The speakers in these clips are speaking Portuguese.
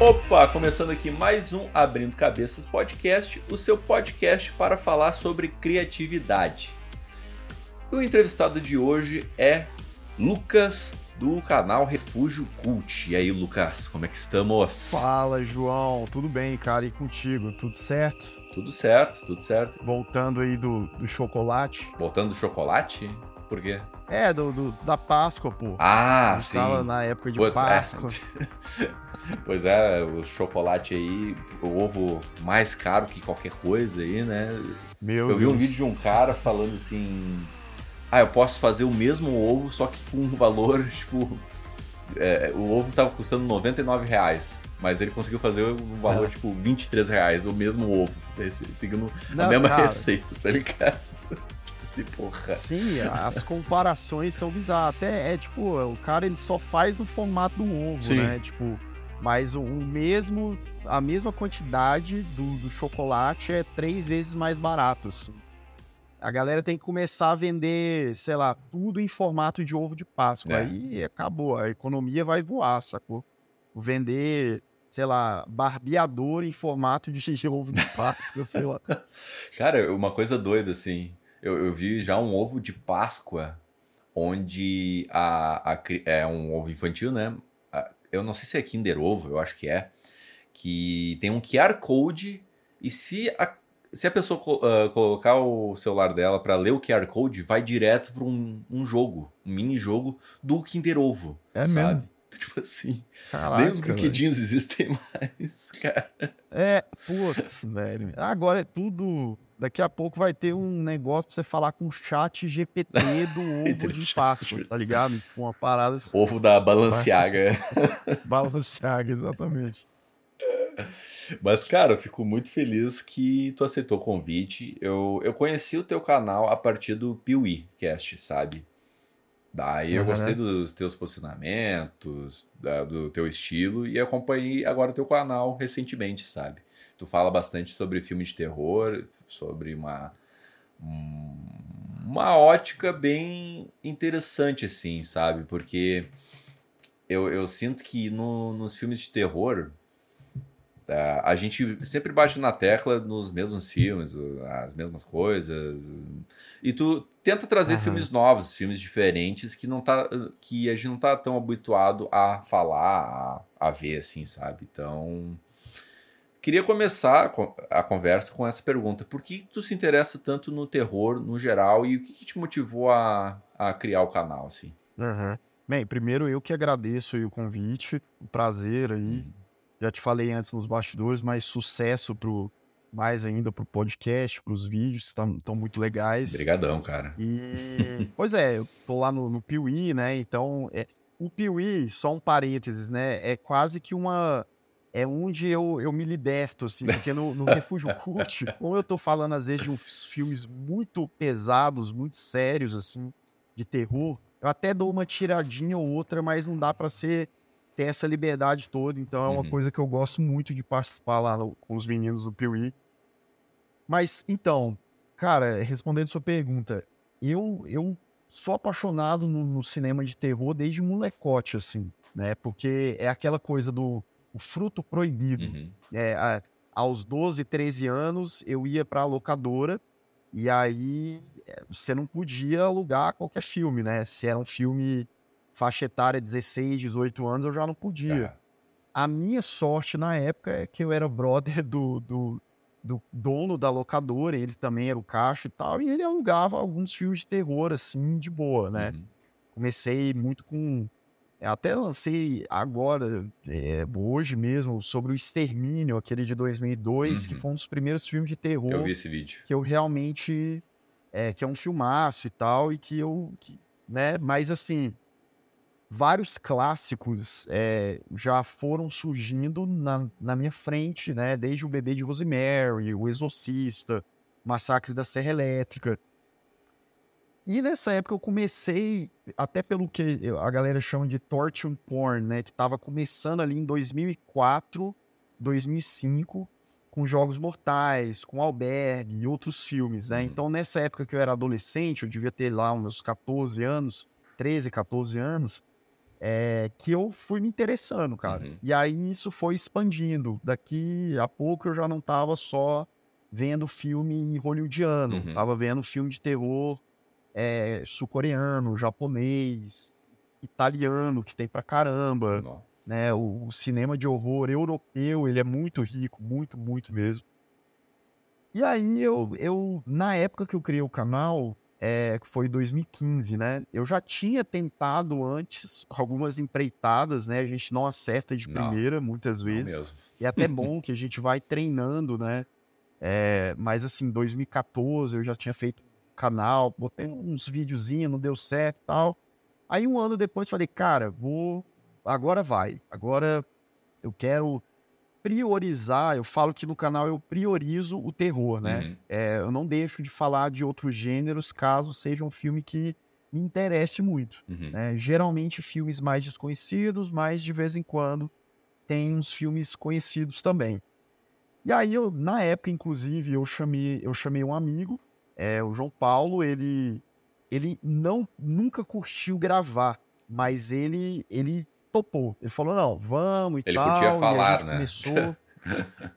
Opa, começando aqui mais um Abrindo Cabeças Podcast, o seu podcast para falar sobre criatividade. O entrevistado de hoje é Lucas do canal Refúgio Cult. E aí, Lucas, como é que estamos? Fala, João. Tudo bem, cara? E contigo? Tudo certo? Tudo certo, tudo certo. Voltando aí do, do chocolate. Voltando do chocolate? Por quê? É, do, do da Páscoa, pô. Ah, sim. Na época de Putz, Páscoa. É. pois é, o chocolate aí, o ovo mais caro que qualquer coisa aí, né? Meu Eu vi Deus. um vídeo de um cara falando assim ah, eu posso fazer o mesmo ovo, só que com um valor, tipo. É, o ovo tava custando 99 reais, mas ele conseguiu fazer um valor, é. tipo, 23 reais, o mesmo ovo, seguindo Não, a mesma cara. receita, tá ligado? Esse porra. Sim, as comparações são bizarras. Até é tipo, o cara ele só faz no formato do ovo, Sim. né? Tipo, mas o, o mesmo, a mesma quantidade do, do chocolate é três vezes mais barato. Assim. A galera tem que começar a vender, sei lá, tudo em formato de ovo de Páscoa. É. Aí acabou, a economia vai voar, sacou? Vender, sei lá, barbeador em formato de ovo de Páscoa, sei lá. Cara, uma coisa doida, assim. Eu, eu, vi já um ovo de Páscoa onde a, a, é um ovo infantil, né? Eu não sei se é Kinder Ovo, eu acho que é. Que tem um QR Code e se a se a pessoa uh, colocar o celular dela para ler o QR Code, vai direto para um, um, jogo, um mini jogo do Kinder Ovo. É sabe? mesmo? Tipo assim. Caraca, nem os brinquedinhos existem mais, cara. É, putz, velho. Agora é tudo. Daqui a pouco vai ter um negócio pra você falar com o chat GPT do ovo de Páscoa, tá ligado? Tipo, uma parada. assim. Ovo da Balenciaga. Balenciaga, exatamente. Mas, cara, eu fico muito feliz que tu aceitou o convite. Eu, eu conheci o teu canal a partir do Piuí Cast, sabe? Daí eu uhum. gostei dos teus posicionamentos, da, do teu estilo e acompanhei agora o teu canal recentemente, sabe? Tu fala bastante sobre filme de terror, sobre uma uma ótica bem interessante, assim, sabe? Porque eu, eu sinto que no, nos filmes de terror Uh, a gente sempre bate na tecla nos mesmos filmes, as mesmas coisas. E tu tenta trazer uhum. filmes novos, filmes diferentes que não tá que a gente não tá tão habituado a falar, a, a ver assim, sabe? Então, queria começar a conversa com essa pergunta: por que tu se interessa tanto no terror no geral e o que, que te motivou a, a criar o canal assim? Uhum. Bem, primeiro eu que agradeço o convite, o prazer aí. Uhum já te falei antes nos bastidores, mas sucesso pro mais ainda pro podcast, pros vídeos, estão muito legais. Obrigadão, cara. E pois é, eu tô lá no, no Piuí, né? Então, é, o Piuí, só um parênteses, né? É quase que uma é onde eu, eu me liberto, assim, porque no, no Refúgio Cult, como eu tô falando às vezes de uns filmes muito pesados, muito sérios, assim, de terror, eu até dou uma tiradinha ou outra, mas não dá para ser ter essa liberdade toda. Então é uma uhum. coisa que eu gosto muito de participar lá no, com os meninos do Piuí. Mas então, cara, respondendo sua pergunta, eu, eu sou apaixonado no, no, cinema de terror desde molecote, assim, né? Porque é aquela coisa do o fruto proibido. Uhum. É, a, aos 12, 13 anos, eu ia pra locadora e aí é, você não podia alugar qualquer filme, né? Se era um filme faixa etária 16, 18 anos, eu já não podia. É. A minha sorte na época é que eu era brother do, do, do, dono da locadora, ele também era o caixa e tal, e ele alugava alguns filmes de terror, assim, de boa, né? Uhum. Comecei muito com. Até lancei agora, é, hoje mesmo, sobre o Extermínio, aquele de 2002, uhum. que foi um dos primeiros filmes de terror. Eu vi esse vídeo. Que eu realmente. É, que é um filmaço e tal, e que eu. Que, né? Mas assim, vários clássicos é, já foram surgindo na, na, minha frente, né? Desde o Bebê de Rosemary, O Exorcista, Massacre da Serra Elétrica. E nessa época eu comecei, até pelo que a galera chama de torture porn, né? Que tava começando ali em 2004, 2005, com Jogos Mortais, com Albergue e outros filmes, né? Uhum. Então nessa época que eu era adolescente, eu devia ter lá uns meus 14 anos, 13, 14 anos, é, que eu fui me interessando, cara. Uhum. E aí isso foi expandindo. Daqui a pouco eu já não tava só vendo filme hollywoodiano, Uhum. tava vendo filme de terror é, sul-coreano, japonês, italiano, que tem pra caramba, né? O, o cinema de horror europeu, ele é muito rico, muito, muito mesmo. E aí eu, eu na época que eu criei o canal, é, que foi 2015, né? Eu já tinha tentado antes algumas empreitadas, né? A gente não acerta de Não. primeira muitas Não vezes. mesmo. E é até bom que a gente vai treinando, né? É, mas assim, 2014 eu já tinha feito canal, botei uns videozinhos, não deu certo e tal. Aí um ano depois falei, cara, vou. Agora vai. Agora eu quero priorizar. Eu falo que no canal eu priorizo o terror, né? Uhum. É, eu não deixo de falar de outros gêneros caso seja um filme que me interesse muito. Uhum. né? Geralmente filmes mais desconhecidos, mas de vez em quando tem uns filmes conhecidos também. E aí, eu, na época, inclusive, eu chamei, eu chamei um amigo, é, o João Paulo, ele, ele não nunca curtiu gravar, mas ele, ele topou. Ele falou, não, vamos e Ele tal. curtia e a falar, né? Começou.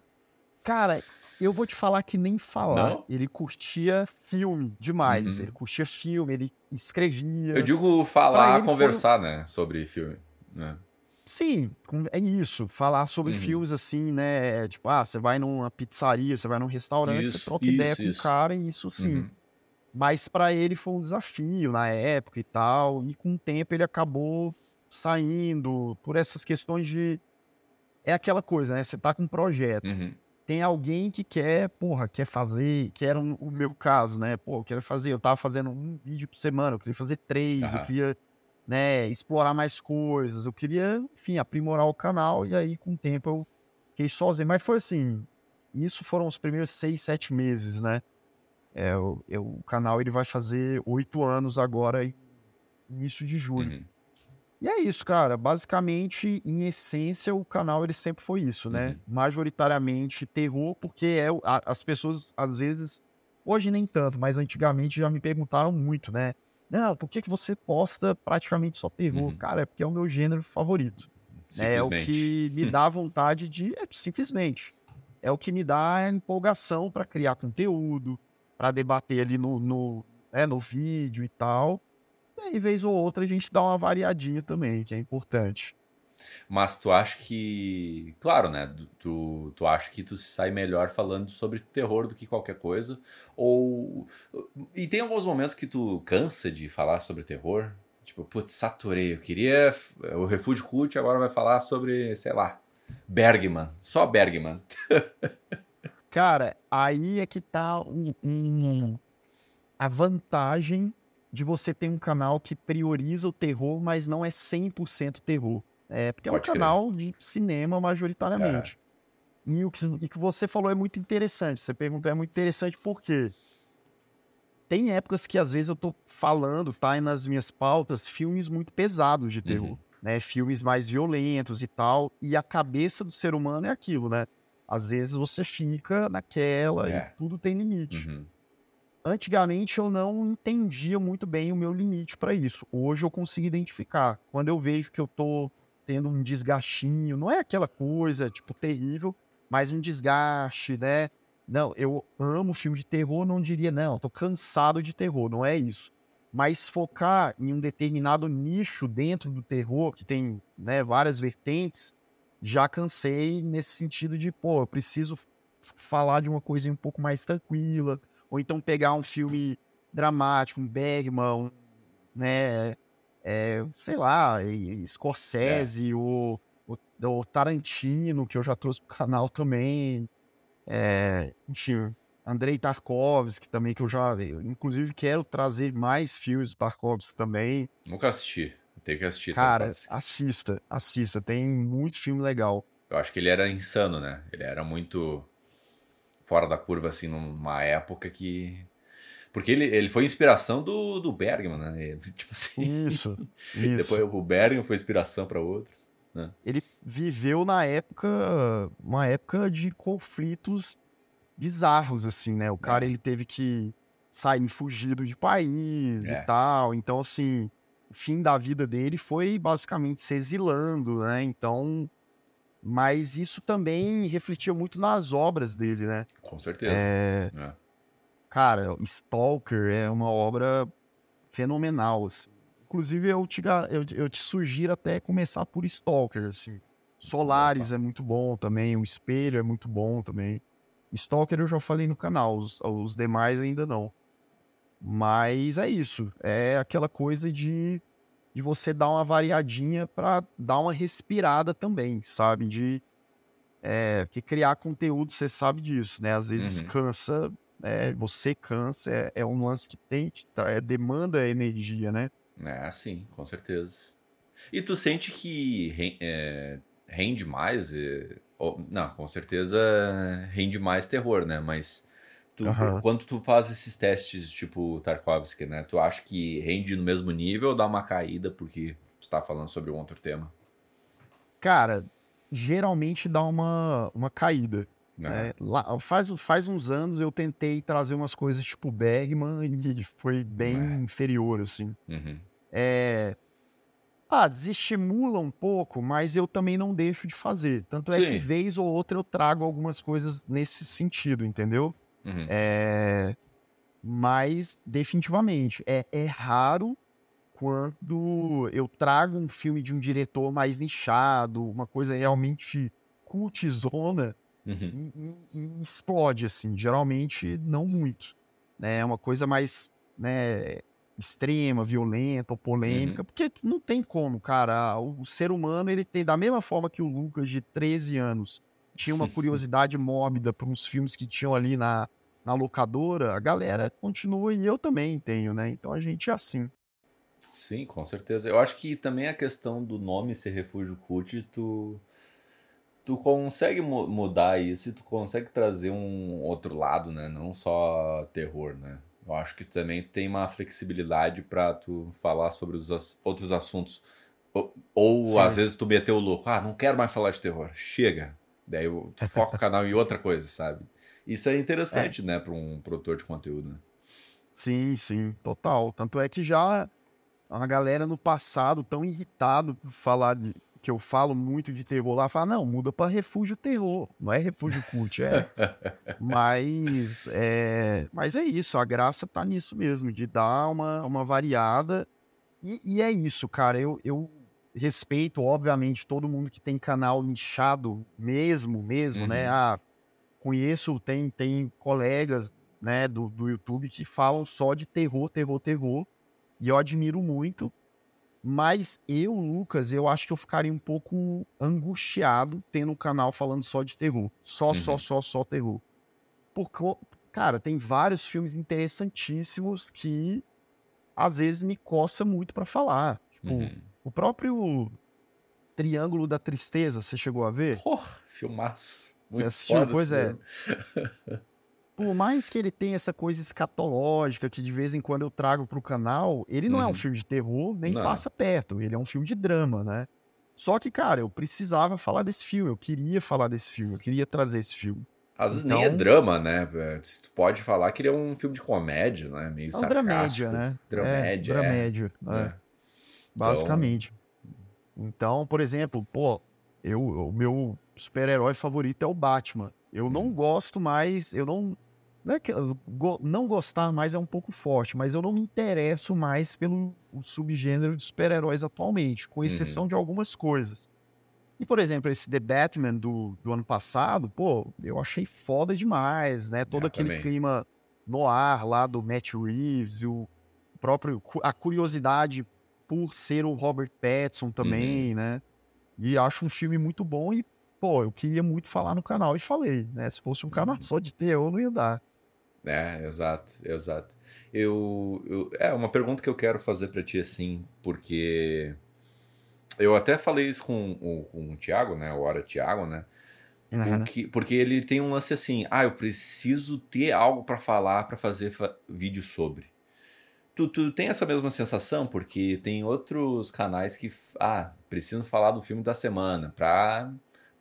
Cara, eu vou te falar que nem falar. Não? Ele curtia filme demais. Uhum. Ele curtia filme, ele escrevia. Eu digo falar, ele foi- conversar, né? Sobre filme. Né? Sim, com- é isso. Falar sobre Uhum. filmes assim, né? Tipo, ah, você vai numa pizzaria, você vai num restaurante, Isso, você troca isso, ideia com isso. o cara, e isso sim. Uhum. Mas pra ele foi um desafio na época e tal. E com o tempo ele acabou saindo por essas questões de. É aquela coisa, né? Você tá com um projeto. Uhum. Tem alguém que quer, porra, quer fazer, que era o meu caso, né? Pô, eu quero fazer, eu tava fazendo um vídeo por semana, eu queria fazer três, eu queria, né, explorar mais coisas, eu queria, enfim, aprimorar o canal, e aí com o tempo eu fiquei sozinho. Mas foi assim, isso foram os primeiros seis, sete meses, né? É, eu, eu- o canal ele vai fazer oito anos agora, início de julho. Uhum. E é isso, cara. Basicamente, em essência, o canal ele sempre foi isso, né? Uhum. Majoritariamente terror, porque é as pessoas às vezes, hoje nem tanto, mas antigamente já me perguntaram muito, né? Não, por que, que você posta praticamente só terror? Uhum. Cara, é porque é o meu gênero favorito. É o que me dá vontade de. É, simplesmente. É o que me dá empolgação para criar conteúdo, para debater ali no, no, né, no vídeo e tal. E aí, vez ou outra, a gente dá uma variadinha também, que é importante. Mas tu acha que. Claro, né? tu- Tu, acha que tu sai melhor falando sobre terror do que qualquer coisa? Ou. E tem alguns momentos que tu cansa de falar sobre terror? Tipo, putz, saturei. Eu queria. O Refúgio Cult agora vai falar sobre, sei lá, Bergman. Só Bergman. Cara, aí é que tá um- um- a vantagem de você ter um canal que prioriza o terror, mas não é 100% terror. É, porque é um Pode crer. canal de cinema majoritariamente. E o que, e que você falou é muito interessante. Você perguntou é muito interessante porque tem épocas que às vezes eu tô falando, tá aí nas minhas pautas, filmes muito pesados de terror, Uhum. né? Filmes mais violentos e tal. E a cabeça do ser humano é aquilo, né? Às vezes você fica naquela É. e tudo tem limite. Uhum. Antigamente eu não entendia muito bem o meu limite para isso. Hoje eu consigo identificar. Quando eu vejo que eu tô tendo um desgastinho, não é aquela coisa, tipo, terrível, mas um desgaste, né? Não, eu amo filme de terror, não diria, não, tô cansado de terror, não é isso. Mas focar em um determinado nicho dentro do terror, que tem né, várias vertentes, já cansei nesse sentido de, pô, eu preciso falar de uma coisa um pouco mais tranquila, ou então pegar um filme dramático, um Bergman, né, é, sei lá, e Scorsese, o, o, o Tarantino, que eu já trouxe pro canal também, é, enfim, Andrei Tarkovsky também, que eu já, eu, inclusive, quero trazer mais filmes do Tarkovsky também. Nunca assisti. Tenho que assistir. Cara, Tarkovsky. assista, assista, tem muito filme legal. Eu acho que ele era insano, né? Ele era muito fora da curva, assim, numa época que. Porque ele, ele foi inspiração do, do Bergman, né? Tipo assim. Isso, isso. Depois o Bergman foi inspiração para outros. ele viveu na época, uma época de conflitos bizarros, assim, né? O cara, É. ele teve que sair fugido de país É. e tal. Então, assim, fim da vida dele foi basicamente se exilando, né? Então, mas isso também refletia muito nas obras dele, né? Com certeza. É... É. Cara, Stalker é uma obra fenomenal. Assim. Inclusive, eu te, eu, eu te sugiro até começar por Stalker, assim. Solaris Opa. é muito bom também, o Espelho é muito bom também. Stalker eu já falei no canal, os, os demais ainda não. Mas é isso, é aquela coisa de de você dar uma variadinha para dar uma respirada também, sabe? De é, que criar conteúdo, você sabe disso, né? Às vezes uhum. cansa, é, você cansa, é, é, um lance que tem, é, demanda energia, né? É, sim, com certeza. E tu sente que é, rende mais? É, ou, não, com certeza rende mais terror, né? Mas Tu, uhum. Quando tu faz esses testes tipo Tarkovsky, né? Tu acha que rende no mesmo nível ou dá uma caída porque tu tá falando sobre um outro tema? Cara, geralmente dá uma, uma caída. Né? Lá, faz, faz uns anos eu tentei trazer umas coisas tipo Bergman e foi bem uhum. inferior, assim. Uhum. É... Ah, desestimula um pouco, mas eu também não deixo de fazer. Tanto é Sim. que vez ou outra eu trago algumas coisas nesse sentido, entendeu? Uhum. É... Mas, definitivamente, é, é raro quando eu trago um filme de um diretor mais nichado, uma coisa realmente cultizona, uhum. e, e, e explode, assim. Geralmente, não muito. Né? É uma coisa mais né, extrema, violenta ou polêmica, uhum. porque não tem como, cara. O, o ser humano, ele tem, da mesma forma que o Lucas, de 13 anos, tinha uma curiosidade mórbida por uns filmes que tinham ali na, na locadora, a galera continua e eu também tenho, né? Então a gente é assim. Sim, com certeza. Eu acho que também a questão do nome ser Refúgio Cult, tu, tu consegue mudar isso e tu consegue trazer um outro lado, né? Não só terror, né? Eu acho que também tem uma flexibilidade para tu falar sobre os outros assuntos. Ou, ou às vezes tu meter o louco, ah, não quero mais falar de terror, chega. Daí tu foca o canal em outra coisa, sabe? Isso é interessante, é. né, para um produtor de conteúdo. Né? Sim, sim, total. Tanto é que já a galera no passado tão irritado por falar de, que eu falo muito de terror lá, fala, não, muda para refúgio terror, não é refúgio cult, é. mas, é. Mas é isso, a graça tá nisso mesmo, de dar uma, uma variada. E, e é isso, cara, eu, eu respeito, obviamente, todo mundo que tem canal nichado mesmo, mesmo, né? uhum. né? Ah, conheço, tem, tem colegas né, do, do YouTube que falam só de terror, terror, terror. E eu admiro muito. Mas eu, Lucas, eu acho que eu ficaria um pouco angustiado tendo um canal falando só de terror. Só, uhum. só, só, só terror. Porque, cara, tem vários filmes interessantíssimos que às vezes me coça muito para falar. Tipo, uhum. o próprio Triângulo da Tristeza, você chegou a ver? Porra, filmaço. Você assistiu? Pois é. Por mais que ele tenha essa coisa escatológica que de vez em quando eu trago pro canal, ele não uhum. é um uhum. filme de terror, nem não. passa perto. Ele é um filme de drama, né? Só que, cara, eu precisava falar desse filme, eu queria falar desse filme, eu queria trazer esse filme. Às vezes então, nem é então drama, né? É, tu pode falar que ele é um filme de comédia, né? Meio é um dramédia, né? Dramédia. É, dramédia, é. é. Basicamente. Então... então, por exemplo, pô, eu, o meu super-herói favorito é o Batman. Eu não hum. gosto mais, eu não. Não é que não gostar mais é um pouco forte, mas eu não me interesso mais pelo subgênero de super-heróis atualmente, com exceção uhum. de algumas coisas. E, por exemplo, esse The Batman do, do ano passado, pô, eu achei foda demais, né? Todo aquele também. clima no ar lá do Matt Reeves, o próprio a curiosidade por ser o Robert Pattinson também, uhum. né? E acho um filme muito bom e pô, eu queria muito falar no canal e falei, né? Se fosse um canal uhum. só de terror, não ia dar. É, exato, exato. Eu, eu é uma pergunta que eu quero fazer para ti assim, porque eu até falei isso com, com, com o Thiago, né? O Hora Thiago, né? Uhum. Porque, porque ele tem um lance assim, ah, eu preciso ter algo para falar para fazer fa vídeo sobre. Tu, tu tem essa mesma sensação? Porque tem outros canais que ah, precisam falar do filme da semana pra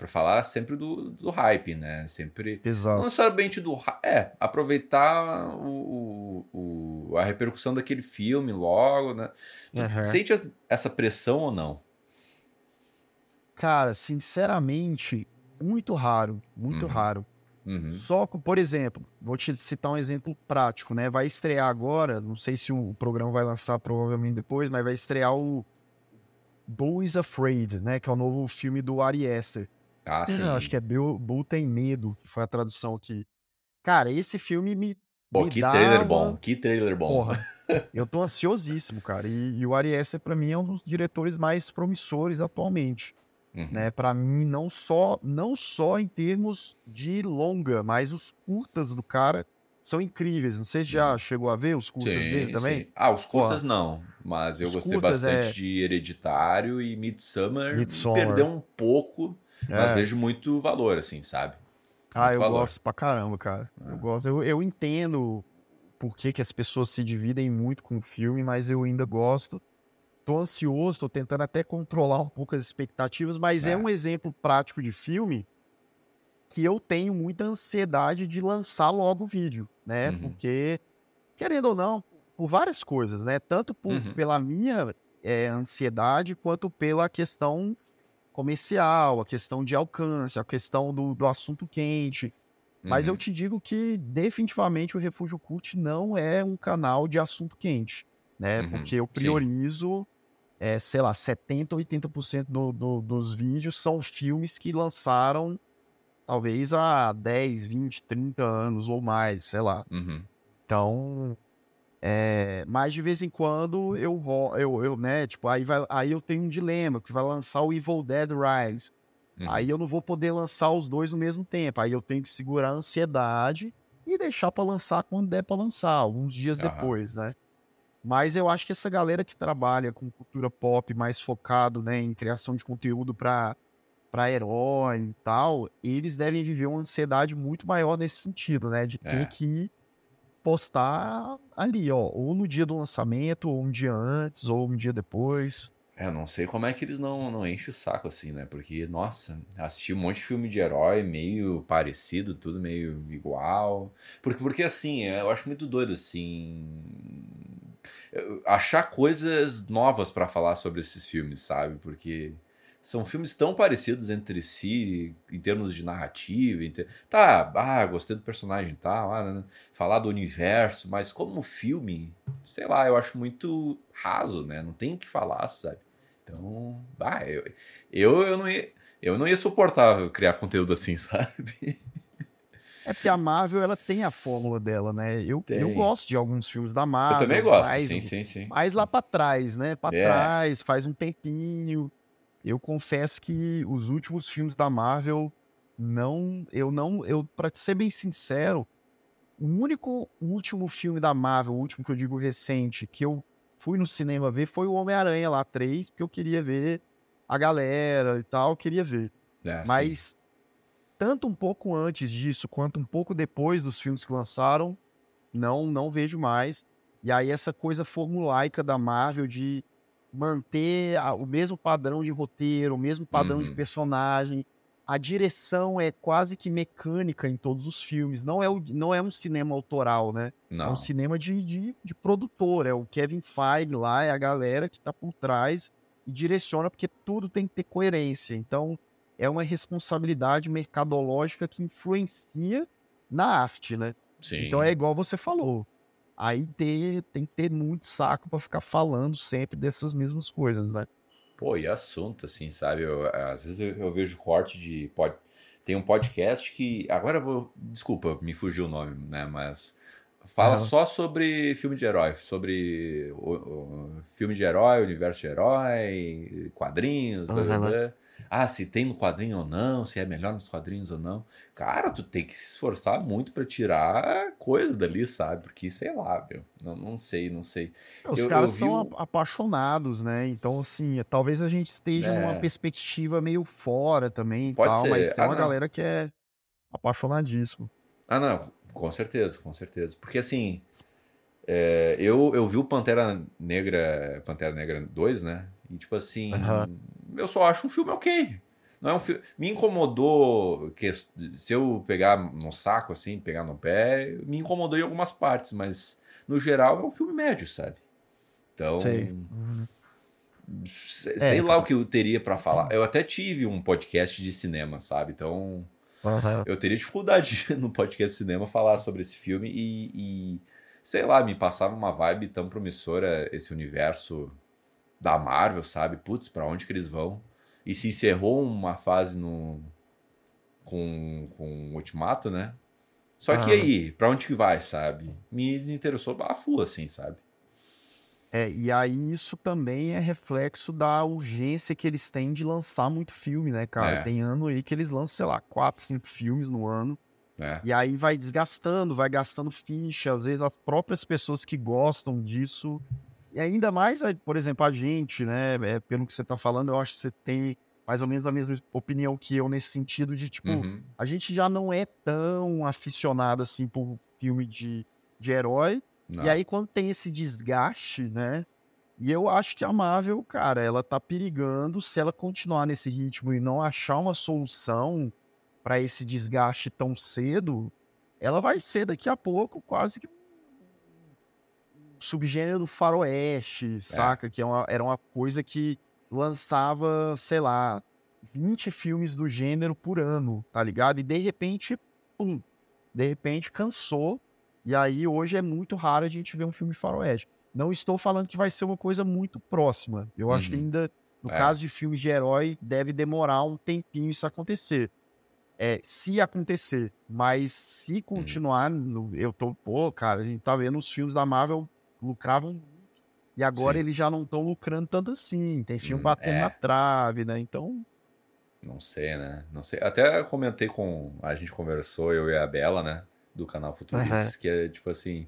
para falar sempre do, do hype, né? Sempre. Exato. Não necessariamente do. É, aproveitar o, o, a repercussão daquele filme logo, né? Aham. Sente essa pressão ou não? Cara, sinceramente, muito raro, muito Uhum. raro. Uhum. Só que, por exemplo, vou te citar um exemplo prático, né? Vai estrear agora, não sei se o programa vai lançar provavelmente depois, mas vai estrear o Bull is Afraid, né? Que é o novo filme do Ari Aster. Ah, sim. Não, acho que é Bill, Bull Tem Medo, que foi a tradução aqui. Cara, esse filme me. Pô, me que trailer uma- bom, que trailer bom. Porra, eu tô ansiosíssimo, cara. E, e o Ari Aster, pra mim, é um dos diretores mais promissores atualmente. Uhum. Né? Pra mim, não só, não só em termos de longa, mas os curtas do cara são incríveis. Não sei se já chegou a ver os curtas Uhum. Sim, dele também. sim. Ah, os Pô, curtas não, mas eu os gostei curtas bastante é- de Hereditário e Midsummer. Midsommar. Perdeu um pouco, mas É. vejo muito valor, assim, sabe? Ah, Muito eu valor. gosto pra caramba, cara. Eu gosto. Eu, eu entendo por que, que as pessoas se dividem muito com o filme, mas eu ainda gosto. Tô ansioso, tô tentando até controlar um pouco as expectativas, mas é, É. um exemplo prático de filme que eu tenho muita ansiedade de lançar logo o vídeo, né? Uhum. Porque, querendo ou não, por várias coisas, né? Tanto por- Uhum. pela minha é, ansiedade, quanto pela questão comercial, a questão de alcance, a questão do, do assunto quente. Mas eu Uhum. te digo que definitivamente o Refúgio Cult não é um canal de assunto quente, né? Uhum, Porque eu priorizo, é, sei lá, 70, 80% do, do, dos vídeos são filmes que lançaram talvez há 10, 20, 30 anos ou mais, sei lá. Uhum. Então, é, mas de vez em quando eu, eu, eu né, tipo, aí, vai, aí eu tenho um dilema, que vai lançar o Evil Dead Rise. Uhum. Aí eu não vou poder lançar os dois no mesmo tempo. Aí eu tenho que segurar a ansiedade e deixar pra lançar quando der pra lançar, alguns dias Aham. depois, né? Mas eu acho que essa galera que trabalha com cultura pop mais focado, né, em criação de conteúdo pra para herói e tal, eles devem viver uma ansiedade muito maior nesse sentido, né, de ter É. que postar ali, ó, ou no dia do lançamento, ou um dia antes, ou um dia depois. É, eu não sei como é que eles não, não enchem o saco assim, né? Porque, nossa, assisti um monte de filme de herói meio parecido, tudo meio igual. Porque, porque assim, eu acho muito doido, assim. Achar coisas novas pra falar sobre esses filmes, sabe? Porque são filmes tão parecidos entre si, em termos de narrativa. ter- Tá, ah, gostei do personagem e tal, ah, né, falar do universo, mas como filme, sei lá, eu acho muito raso, né? Não tem o que falar, sabe? Então, ah, eu, eu, eu, não ia, eu não ia suportar criar conteúdo assim, sabe? É porque a Marvel, ela tem a fórmula dela, né? Eu, eu gosto de alguns filmes da Eu Marvel. também gosto, mas, sim, sim, sim. Mas lá pra trás, né? Pra É. trás, faz um tempinho. Eu confesso que os últimos filmes da Marvel não, eu não, eu para ser bem sincero, o único último filme da Marvel, o último que eu digo recente, que eu fui no cinema ver foi o Homem-Aranha lá 3, porque eu queria ver a galera e tal, eu queria ver. É, sim. Mas tanto um pouco antes disso quanto um pouco depois dos filmes que lançaram, não não vejo mais. E aí essa coisa formulaica da Marvel de manter a- o mesmo padrão de roteiro, o mesmo padrão de Uhum. personagem. A direção é quase que mecânica em todos os filmes. Não é, o- não é um cinema autoral, né? É Não. um cinema de, de, de produtor. É o Kevin Feige lá, é a galera que tá por trás e direciona, porque tudo tem que ter coerência. Então, é uma responsabilidade mercadológica que influencia na arte, né? Sim. Então é igual você falou. Aí ter, tem que ter muito saco pra ficar falando sempre dessas mesmas coisas, né? Pô, e assunto, assim, sabe? Eu, às vezes eu, eu vejo corte de. Pod... Tem um podcast que. Agora eu vou. Desculpa, me fugiu o nome, né? Mas. Fala só sobre filme de herói, sobre o, o filme de herói, universo de herói, quadrinhos, blá, blá, Aham. blá. Ah, se tem no quadrinho ou não, se é melhor nos quadrinhos ou não. Cara, tu tem que se esforçar muito pra tirar coisa dali, sabe? Porque, sei lá, meu, não, não sei, não sei. Os Eu- caras eu são o- apaixonados, né? Então, assim, talvez a gente esteja É. numa perspectiva meio fora também Pode tal, ser. mas tem Ah, uma não. galera que é apaixonadíssimo. Ah, não, com certeza, com certeza. Porque assim, é, eu, eu vi o Pantera Negra, Pantera Negra 2, né? E tipo assim, Aham. eu só acho um filme ok. Não é um filme. Me incomodou. Que, se eu pegar no saco, assim, pegar no pé, me incomodou em algumas partes, mas no geral é um filme médio, sabe? Então. Sei, uhum. sei é, lá o que eu teria para falar. Eu até tive um podcast de cinema, sabe? Então. Uhum. Eu teria dificuldade no podcast de cinema falar sobre esse filme e, e, sei lá, me passava uma vibe tão promissora esse universo da Marvel, sabe? Putz, pra onde que eles vão? E se encerrou uma fase no com, com o Ultimato, né? Só que aí, pra onde que vai, sabe? Me desinteressou a full, assim, sabe? É, e aí isso também é reflexo da urgência que eles têm de lançar muito filme, né, cara? É. Tem ano aí que eles lançam, sei lá, quatro, cinco filmes no ano. É. E aí vai desgastando, vai gastando ficha, às vezes as próprias pessoas que gostam disso. E ainda mais, por exemplo, a gente, né? É, pelo que você tá falando, eu acho que você tem mais ou menos a mesma opinião que eu nesse sentido de, tipo, uhum. a gente já não é tão aficionado assim por filme de, de herói. Não. E aí, quando tem esse desgaste, né? E eu acho que a Marvel, cara, ela tá perigando se ela continuar nesse ritmo e não achar uma solução para esse desgaste tão cedo, ela vai ser daqui a pouco quase que subgênero do faroeste, é. saca? Que é uma, era uma coisa que lançava, sei lá, 20 filmes do gênero por ano, tá ligado? E de repente, pum, de repente cansou e aí hoje é muito raro a gente ver um filme de faroeste. Não estou falando que vai ser uma coisa muito próxima. Eu uhum. acho que uhum. ainda, no é. caso de filmes de herói, deve demorar um tempinho isso acontecer. É, se acontecer, mas se uhum. continuar, uhum. eu tô, pô, cara, a gente tá vendo os filmes da Marvel lucravam muito. E agora Sim. eles já não estão lucrando tanto assim. Tem filme hum, batendo é. na trave, né? Então. Não sei, né? Não sei. Até comentei com. A gente conversou, eu e a Bela, né? do canal Futuristas, uhum. que é tipo assim.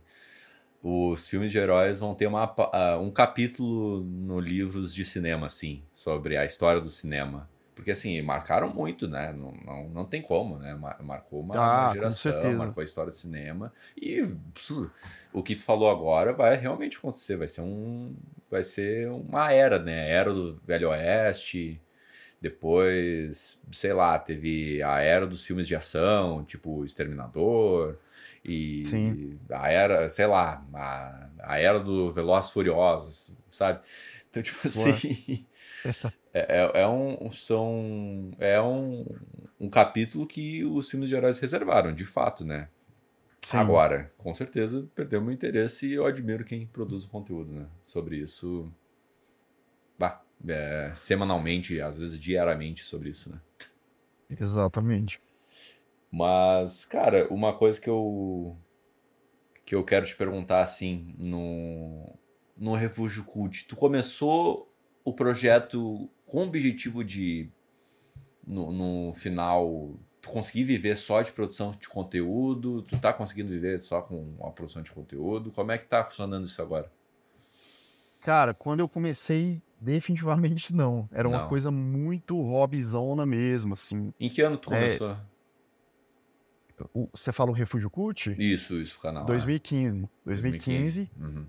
Os filmes de heróis vão ter uma, uh, um capítulo no livros de cinema, assim, sobre a história do cinema. Porque, assim, marcaram muito, né? Não, não, não tem como, né? Marcou uma, ah, uma geração, marcou a história do cinema. E pff, o que tu falou agora vai realmente acontecer. Vai ser um. Vai ser uma era, né? Era do Velho Oeste. Depois, sei lá, teve a era dos filmes de ação, tipo Exterminador. E Sim. a era, sei lá, a, a era do Velozes Furiosos, sabe? Então, tipo assim. É, é, é, um, são, é um, um capítulo que os filmes de heróis reservaram, de fato, né? Sim. Agora, com certeza, perdeu meu interesse e eu admiro quem produz o conteúdo, né? Sobre isso. Bah, é, semanalmente, às vezes diariamente sobre isso, né? Exatamente. Mas, cara, uma coisa que eu que eu quero te perguntar assim no no Refúgio Cult, tu começou o projeto com o objetivo de no, no final tu conseguir viver só de produção de conteúdo? Tu tá conseguindo viver só com a produção de conteúdo? Como é que tá funcionando isso agora? Cara, quando eu comecei, definitivamente não. Era uma coisa muito hobbyzona mesmo, assim. Em que ano tu é, começou? O, você fala o Refúgio Cult? Isso, isso, o canal. 2015. É. 2015. 2015. Uhum.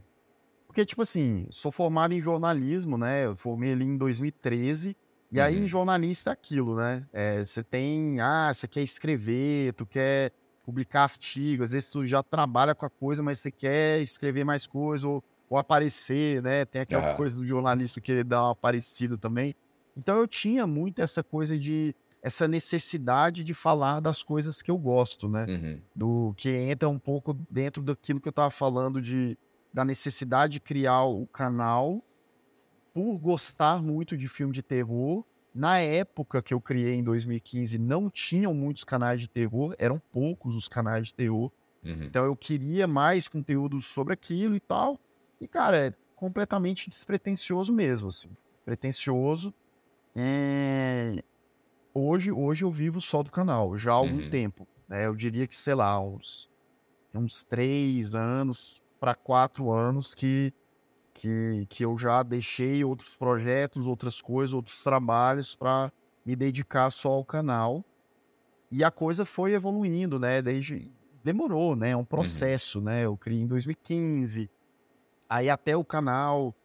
Porque, tipo assim, sou formado em jornalismo, né? Eu formei ali em 2013. E uhum. aí, em jornalista é aquilo, né? É, você tem. Ah, você quer escrever, tu quer publicar artigo, às vezes tu já trabalha com a coisa, mas você quer escrever mais coisa, ou ou aparecer, né? Tem aquela uhum. coisa do jornalista que dá uma aparecida também. Então eu tinha muito essa coisa de essa necessidade de falar das coisas que eu gosto, né? Uhum. Do que entra um pouco dentro daquilo que eu tava falando de da necessidade de criar o canal por gostar muito de filme de terror. Na época que eu criei em 2015, não tinham muitos canais de terror, eram poucos os canais de terror. Uhum. Então eu queria mais conteúdo sobre aquilo e tal. E, cara, é completamente despretensioso mesmo, assim. Pretencioso. É... Hoje, hoje eu vivo só do canal, já há algum uhum. tempo. Né? Eu diria que, sei lá, uns, uns três anos para quatro anos que, que, que eu já deixei outros projetos, outras coisas, outros trabalhos para me dedicar só ao canal. E a coisa foi evoluindo, né? Desde demorou, né? É um uhum. processo, uhum. né? Eu criei em 2015, Aí até o canal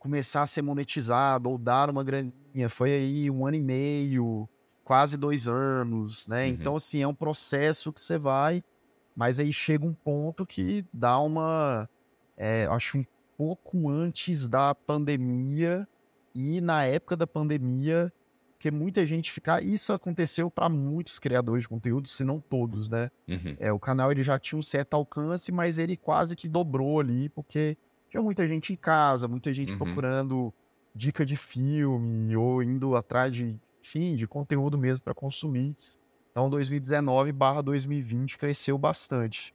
começar a ser monetizado ou dar uma graninha, foi aí um ano e meio. quase dois anos, né? Uhum. Então, assim, é um processo que você vai, mas aí chega um ponto que dá uma. É, acho um pouco antes da pandemia e na época da pandemia, que muita gente ficar. Isso aconteceu para muitos criadores de conteúdo, se não todos, né? Uhum. É, o canal ele já tinha um certo alcance, mas ele quase que dobrou ali, porque tinha muita gente em casa, muita gente Uhum. procurando dica de filme ou indo atrás de, enfim, de conteúdo mesmo para consumir. Então 2019/2020 cresceu bastante.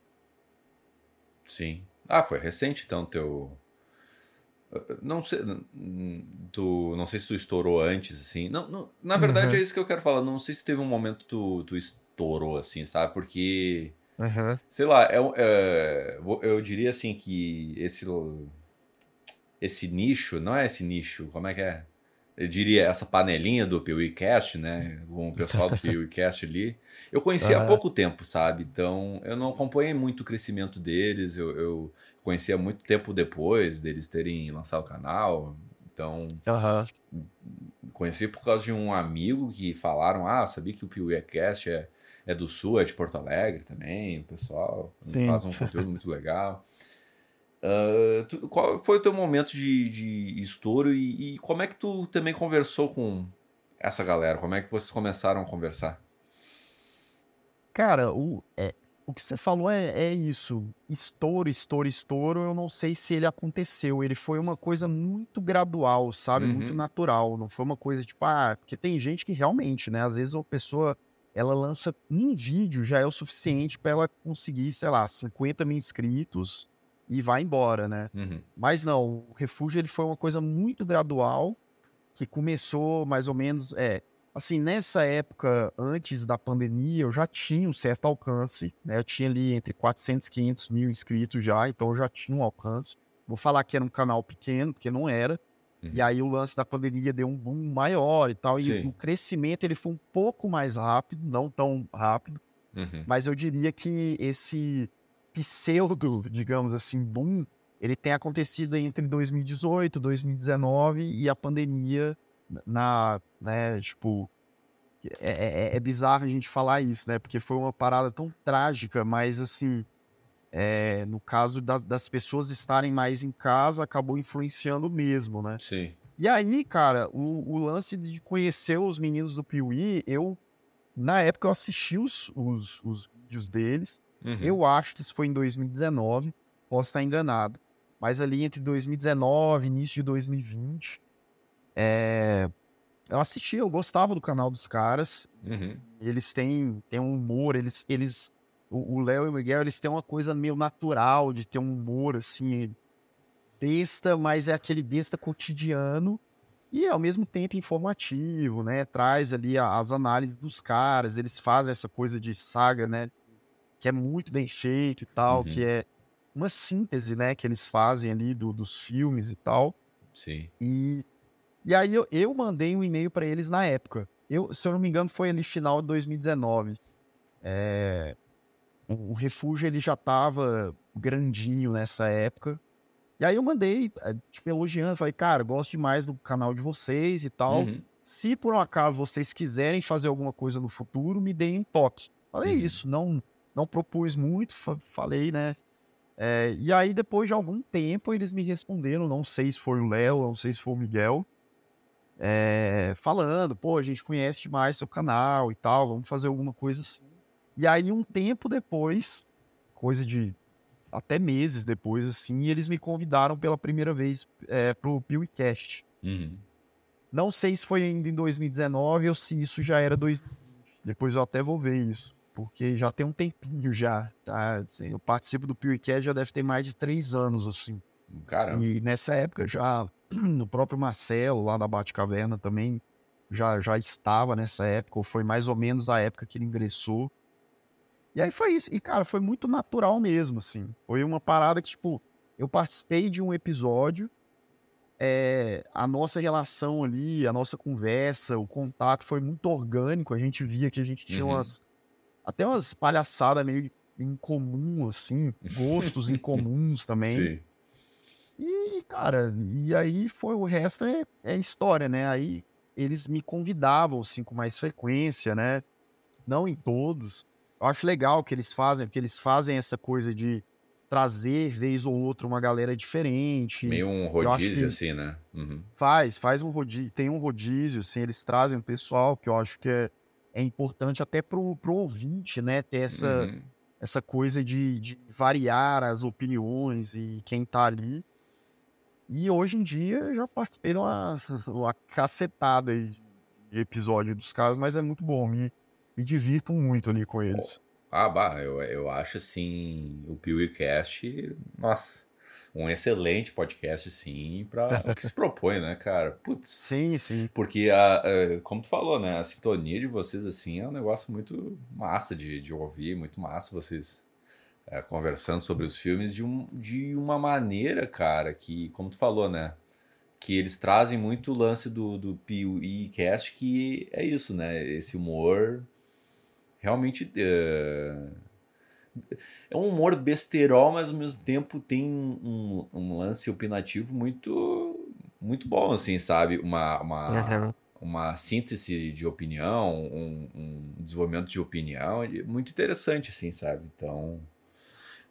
Sim. Ah, foi recente então teu. Não sei, tu, não sei se tu estourou antes, assim. Não, não- na verdade Uhum. é isso que eu quero falar. Não sei se teve um momento tu, tu estourou, assim, sabe? Porque, Aham. sei lá, é, um- é, vou- eu diria assim que esse, esse nicho, não é esse nicho, como é que é? Eu diria essa panelinha do PeeWeeCast, né? Com o pessoal do PeeWeeCast ali. Eu conheci há Aham. pouco tempo, sabe? Então, eu não acompanhei muito o crescimento deles. Eu, eu conheci há muito tempo depois deles terem lançado o canal. Então, Aham. conheci por causa de um amigo que falaram: Ah, sabia que o PeeWeeCast é, é do Sul, é de Porto Alegre também. O pessoal Sim. faz um conteúdo muito legal. Ah, tu- qual foi o teu momento de, de estouro e, e como é que tu também conversou com essa galera? Como é que vocês começaram a conversar? Cara, o, é, o que você falou é, é isso. Estouro, estouro, estouro. Eu não sei se ele aconteceu. Ele foi uma coisa muito gradual, sabe? Uhum. Muito natural. Não foi uma coisa tipo, ah, porque tem gente que realmente, né? Às vezes a pessoa ela lança um vídeo já é o suficiente para ela conseguir, sei lá, 50 mil inscritos e vai embora, né? Uhum. Mas não, o refúgio ele foi uma coisa muito gradual que começou mais ou menos, é, assim, nessa época antes da pandemia, eu já tinha um certo alcance, né? Eu tinha ali entre 400 e 500 mil inscritos já, então eu já tinha um alcance. Vou falar que era um canal pequeno, porque não era. Uhum. E aí o lance da pandemia deu um boom maior e tal, e Sim. o crescimento ele foi um pouco mais rápido, não tão rápido, Uhum. mas eu diria que esse pseudo, digamos assim, boom, ele tem acontecido entre 2018, 2019 e a pandemia na, né, tipo, é, é- é bizarro a gente falar isso, né, porque foi uma parada tão trágica, mas assim, é, no caso da- das pessoas estarem mais em casa, acabou influenciando mesmo, né. Sim. E aí, cara, o, o lance de conhecer os meninos do Piuí, eu, na época, eu assisti os, os, os vídeos deles. Uhum. Eu acho que isso foi em 2019, posso estar enganado. Mas ali entre 2019 e início de 2020, é, eu assisti, eu gostava do canal dos caras. Uhum. Eles têm, têm um humor, eles, eles o Léo e o Miguel, eles têm uma coisa meio natural de ter um humor, assim, besta, mas é aquele besta cotidiano e ao mesmo tempo informativo, né? Traz ali as análises dos caras, eles fazem essa coisa de saga, né? Que é muito bem feito e tal, Uhum. que é uma síntese, né? Que eles fazem ali do- dos filmes e tal. Sim. E, e aí eu, eu mandei um e-mail para eles na época. Eu, se eu não me engano, foi ali final de 2019. É, o, o refúgio ele já tava grandinho nessa época. E aí eu mandei, eh, tipo, elogiando, falei, cara, gosto demais do canal de vocês e tal. Uhum. Se por um acaso vocês quiserem fazer alguma coisa no futuro, me deem um toque. Falei Uhum. isso, não, não propus muito, fa- falei, né? É, e aí, depois de algum tempo, eles me responderam, não sei se foi o Léo, não sei se foi o Miguel, é, falando, pô, a gente conhece demais seu canal e tal, vamos fazer alguma coisa assim. E aí, um tempo depois, coisa de até meses depois, assim, eles me convidaram pela primeira vez é, pro PewCast. Uhum. Não sei se foi ainda em 2019 ou se isso já era 2020. Depois eu até vou ver isso. Porque já tem um tempinho já, tá? Assim, eu participo do PewCast já deve ter mais de três anos, assim. Caramba. E nessa época já, no próprio Marcelo, lá da Bate-Caverna também, já, já estava nessa época, ou foi mais ou menos a época que ele ingressou. E aí foi isso. E, cara, foi muito natural mesmo, assim. Foi uma parada que, tipo, eu participei de um episódio, é, a nossa relação ali, a nossa conversa, o contato foi muito orgânico. A gente via que a gente tinha Uhum. umas. Até umas palhaçadas meio incomum, assim, gostos incomuns também. Sim. E, cara, e aí foi o resto é, é história, né? Aí eles me convidavam, assim, com mais frequência, né? Não em todos. Eu acho legal que eles fazem, porque eles fazem essa coisa de trazer, vez ou outra, uma galera diferente. Meio um rodízio, assim, né? Uhum. Faz, faz um rodízio. Tem um rodízio, assim, eles trazem o pessoal, que eu acho que é, é importante até pro, pro ouvinte, né? Ter essa, uhum. essa coisa de, de variar as opiniões e quem tá ali. E hoje em dia eu já participei de uma, uma cacetada de episódio dos caras, mas é muito bom. Me, me divirto muito ali com eles. Ah, bah, eu, eu acho assim, o PeeWeeCast, nossa, um excelente podcast, sim, para o que se propõe, né, cara? Putz. Sim, sim. Porque, a, a, como tu falou, né, a sintonia de vocês, assim, é um negócio muito massa de, de ouvir, muito massa vocês é, conversando sobre os filmes de, um, de uma maneira, cara, que, como tu falou, né, que eles trazem muito o lance do, do PeeWeeCast, que é isso, né, esse humor realmente é, é um humor besterol, mas ao mesmo tempo tem um, um lance opinativo muito muito bom, assim, sabe? Uma, uma, uhum. uma síntese de opinião, um, um, desenvolvimento de opinião muito interessante, assim, sabe? Então,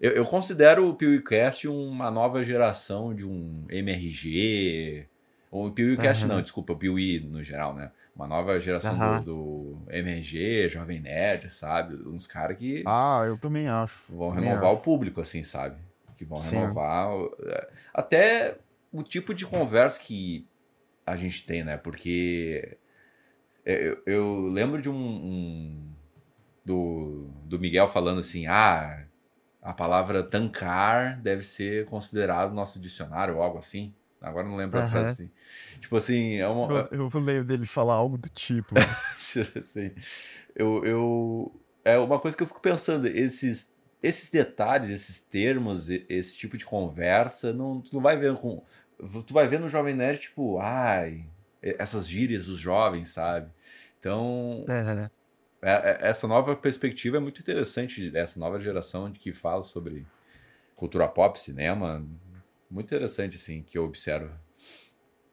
eu, eu considero o PewCast uma nova geração de um MRG, o PewCast uhum. não, desculpa, o Pew no geral, né? Uma nova geração uhum. do, do, MRG, Jovem Nerd, sabe? Uns caras que. Ah, eu também acho. Vão renovar o público, assim, sabe? Que vão Sim. renovar. É, até o tipo de conversa que a gente tem, né? Porque é, eu, eu lembro de um, um, do, do Miguel falando assim: ah, a palavra tancar deve ser considerado no nosso dicionário ou algo assim. Agora não lembro uhum. a frase assim. Tipo assim, é uma. Eu, eu lembro dele falar algo do tipo. assim, eu, eu. É uma coisa que eu fico pensando, esses, esses detalhes, esses termos, esse tipo de conversa, não, tu não vai ver com. Tu vai ver no Jovem Nerd, tipo, ai, essas gírias dos jovens, sabe? Então. Uhum. essa nova perspectiva é muito interessante, essa nova geração que fala sobre cultura pop, cinema, muito interessante, assim, que eu observo.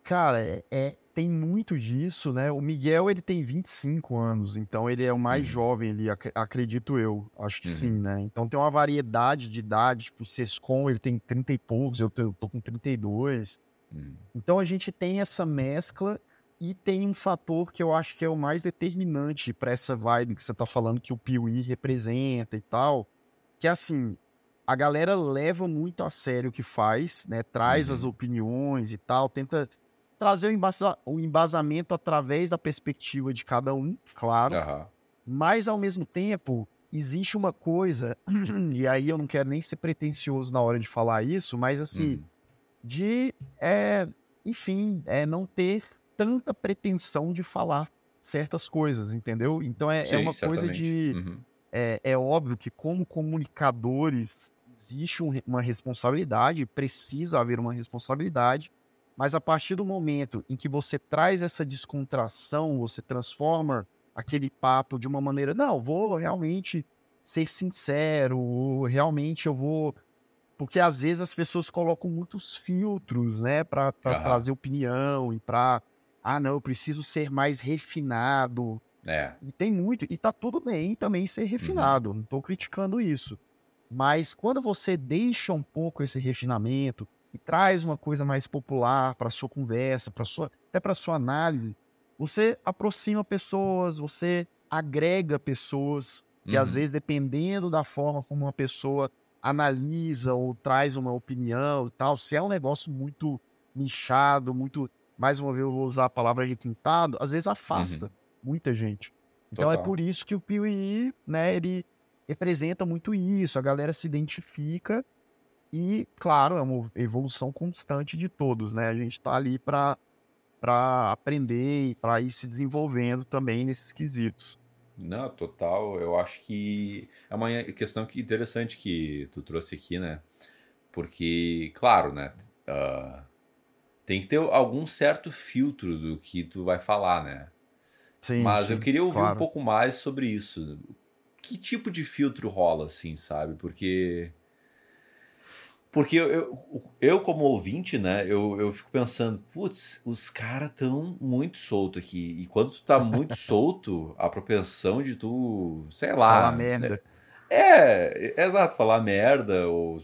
Cara, é, é, tem muito disso, né? O Miguel, ele tem 25 anos, então ele é o mais uhum. jovem ali, ac acredito eu. Acho que uhum. sim, né? Então tem uma variedade de idade, tipo, o Sescom, ele tem 30 e poucos, eu tô, eu tô com 32. Uhum. Então a gente tem essa mescla e tem um fator que eu acho que é o mais determinante para essa vibe que você tá falando que o Piuí representa e tal, que é assim, a galera leva muito a sério o que faz, né? Traz uhum. as opiniões e tal, tenta trazer o, embasa o, embasamento através da perspectiva de cada um, claro. Uhum. Mas ao mesmo tempo, existe uma coisa, e aí eu não quero nem ser pretencioso na hora de falar isso, mas assim, uhum. de, é, enfim, é não ter tanta pretensão de falar certas coisas, entendeu? Então é, é Sim, é uma certamente. coisa de. Uhum. É, é óbvio que, como comunicadores, existe um, uma responsabilidade, precisa haver uma responsabilidade, mas a partir do momento em que você traz essa descontração, você transforma aquele papo de uma maneira, não, vou realmente ser sincero, realmente eu vou. Porque às vezes as pessoas colocam muitos filtros, né, para trazer opinião e para. Ah, não, eu preciso ser mais refinado. É. E tem muito, e tá tudo bem também ser uhum. refinado, uhum. não tô criticando isso. Mas quando você deixa um pouco esse refinamento e traz uma coisa mais popular para sua conversa, para sua até para sua análise, você aproxima pessoas, você agrega pessoas uhum. às vezes dependendo da forma como uma pessoa analisa ou traz uma opinião e tal, se é um negócio muito nichado, muito mais uma vez eu vou usar a palavra requintado, às vezes afasta uhum. muita gente. Então é Total. é por isso que o Piuí, né, ele representa muito isso, a galera se identifica e, claro, é uma evolução constante de todos, né? A gente tá ali para para aprender e para ir se desenvolvendo também nesses quesitos. Não, total. Eu acho que é uma questão que interessante que tu trouxe aqui, né? Porque, claro, né? Uh, tem que ter algum certo filtro do que tu vai falar, né? Sim, Mas sim, eu queria ouvir claro. um pouco mais sobre isso que tipo de filtro rola, assim, sabe? Porque Porque eu, eu, eu, como ouvinte, né, eu, eu fico pensando, putz, os caras tão muito solto aqui. E quando tu tá muito solto, a propensão de tu, sei lá. Falar merda. Né? É, exato, falar merda, ou.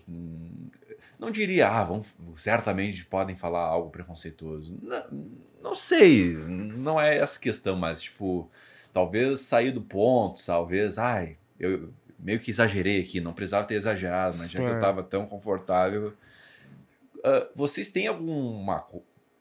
Não diria, ah, vão, certamente podem falar algo preconceituoso. Não, não sei, não é essa questão, mas, tipo, talvez sair do ponto, talvez, ai, eu meio que exagerei aqui, não precisava ter exagerado, mas já que eu tava tão confortável. Uh, vocês têm alguma,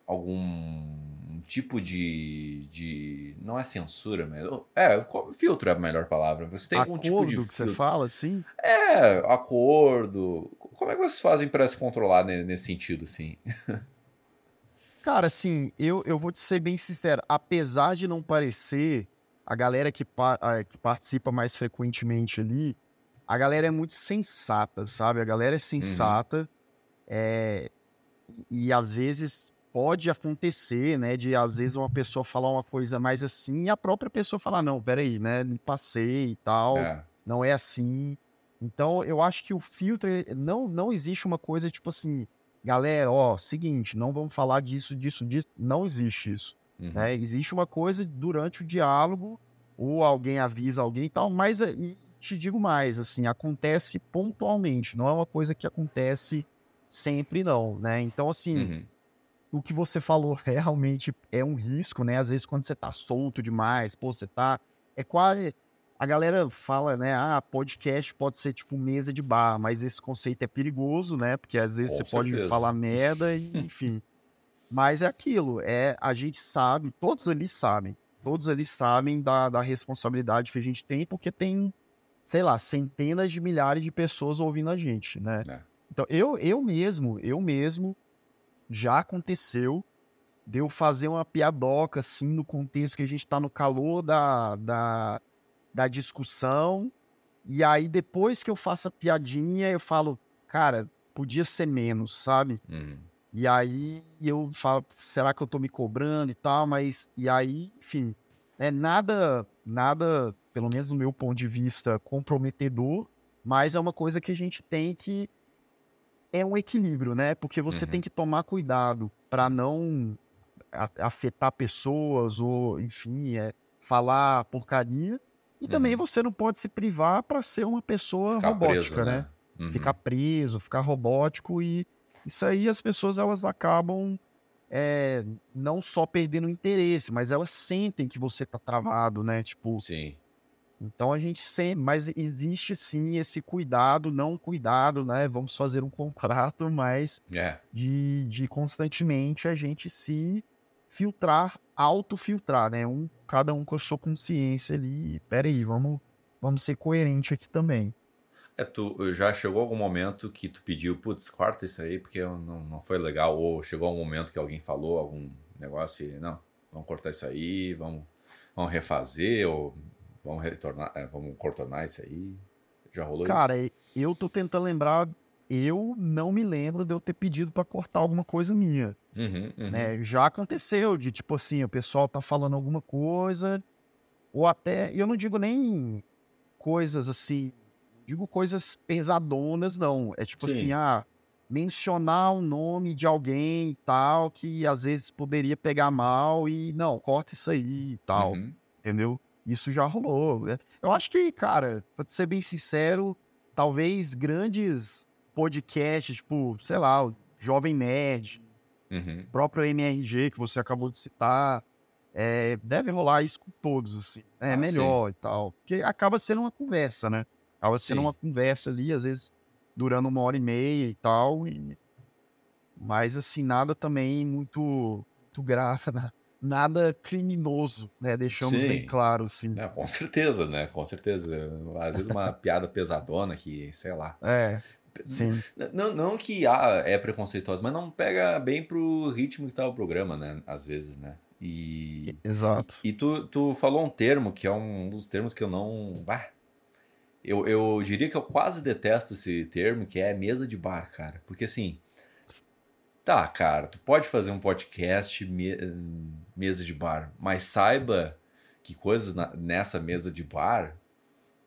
algum tipo de, de. Não é censura, mas. É, filtro é a melhor palavra. Você tem acordo algum tipo de. que você fala, assim? É, acordo. Como é que vocês fazem para se controlar nesse sentido, assim? Cara, assim, eu, eu vou te ser bem sincero. Apesar de não parecer, a galera que, que participa mais frequentemente ali, a galera é muito sensata, sabe? A galera é uhum. sensata. Uhum. É, e às vezes pode acontecer, né, de às vezes uma pessoa falar uma coisa mais assim e a própria pessoa falar, não, peraí, né, me passei e tal, é. não é assim. Então, eu acho que o filtro, não, não existe uma coisa tipo assim, galera, ó, seguinte, não vamos falar disso, disso, disso, não existe isso. Uhum. Né? Existe uma coisa durante o diálogo, ou alguém avisa alguém e tal, mas e te digo mais, assim, acontece pontualmente, não é uma coisa que acontece sempre não, né? Então, assim, uhum o que você falou realmente é um risco, né? Às vezes quando você tá solto demais, pô, você tá. É quase. A galera fala, né? Ah, podcast pode ser tipo mesa de bar, mas esse conceito é perigoso, né? Porque às vezes Com você certeza. pode falar merda e, enfim. Mas é aquilo, é a gente sabe, todos ali sabem, todos ali sabem da, da responsabilidade que a gente tem, porque tem, sei lá, centenas de milhares de pessoas ouvindo a gente, né? É. Então, eu, eu mesmo, eu mesmo, já aconteceu de eu fazer uma piadoca, assim, no contexto que a gente tá no calor da, da, da discussão. E aí, depois que eu faço a piadinha, eu falo, cara, podia ser menos, sabe? Uhum. E aí eu falo, será que eu tô me cobrando e tal? Mas, e aí, enfim, é nada, nada, pelo menos no meu ponto de vista, comprometedor, mas é uma coisa que a gente tem que é um equilíbrio, né? Porque você uhum. tem que tomar cuidado para não afetar pessoas ou, enfim, é, falar porcaria. E uhum. também você não pode se privar para ser uma pessoa ficar robótica, preso, né? né? Uhum. Ficar preso, ficar robótico e isso aí as pessoas elas acabam é, não só perdendo interesse, mas elas sentem que você tá travado, né? Tipo, Sim. Então a gente sempre, mas existe sim esse cuidado, não cuidado, né? Vamos fazer um contrato, mas é. de, de constantemente a gente se filtrar, autofiltrar, né? Um, cada um com a sua consciência ali. Peraí, vamos, vamos ser coerente aqui também. É, tu já chegou algum momento que tu pediu, putz, corta isso aí porque não, não foi legal, ou chegou algum momento que alguém falou algum negócio e, não, vamos cortar isso aí, vamos, vamos refazer, ou Vamos retornar, é, vamos contornar isso aí? Já rolou Cara, isso? eu tô tentando lembrar. Eu não me lembro de eu ter pedido para cortar alguma coisa minha. Uhum, uhum. Né? Já aconteceu de tipo assim, o pessoal tá falando alguma coisa, ou até, eu não digo nem coisas assim, digo coisas pesadonas, não. É tipo assim, Sim. assim, ah, mencionar o nome de alguém e tal, que às vezes poderia pegar mal e não, corta isso aí e tal. Uhum. Entendeu? Isso já rolou. Né? Eu acho que, cara, pra ser bem sincero, talvez grandes podcasts, tipo, sei lá, o Jovem Nerd, uhum. próprio MRG que você acabou de citar, é, deve rolar isso com todos, assim. É ah, melhor sim. e tal. Porque acaba sendo uma conversa, né? Acaba sendo sim. uma conversa ali, às vezes durando uma hora e meia e tal. E... Mas, assim, nada também muito, muito grave, nada criminoso, né? Deixamos Sim. bem claro, assim. É, com certeza, né? Com certeza. Às vezes uma piada pesadona que, sei lá. É. Sim. Não, não que ah, é preconceituosa, mas não pega bem pro ritmo que tá o programa, né? Às vezes, né? E. Exato. E, e tu, tu falou um termo que é um dos termos que eu não. Ah, eu, eu diria que eu quase detesto esse termo, que é mesa de bar, cara. Porque assim. Tá, cara, tu pode fazer um podcast me mesa de bar, mas saiba que coisas na, nessa mesa de bar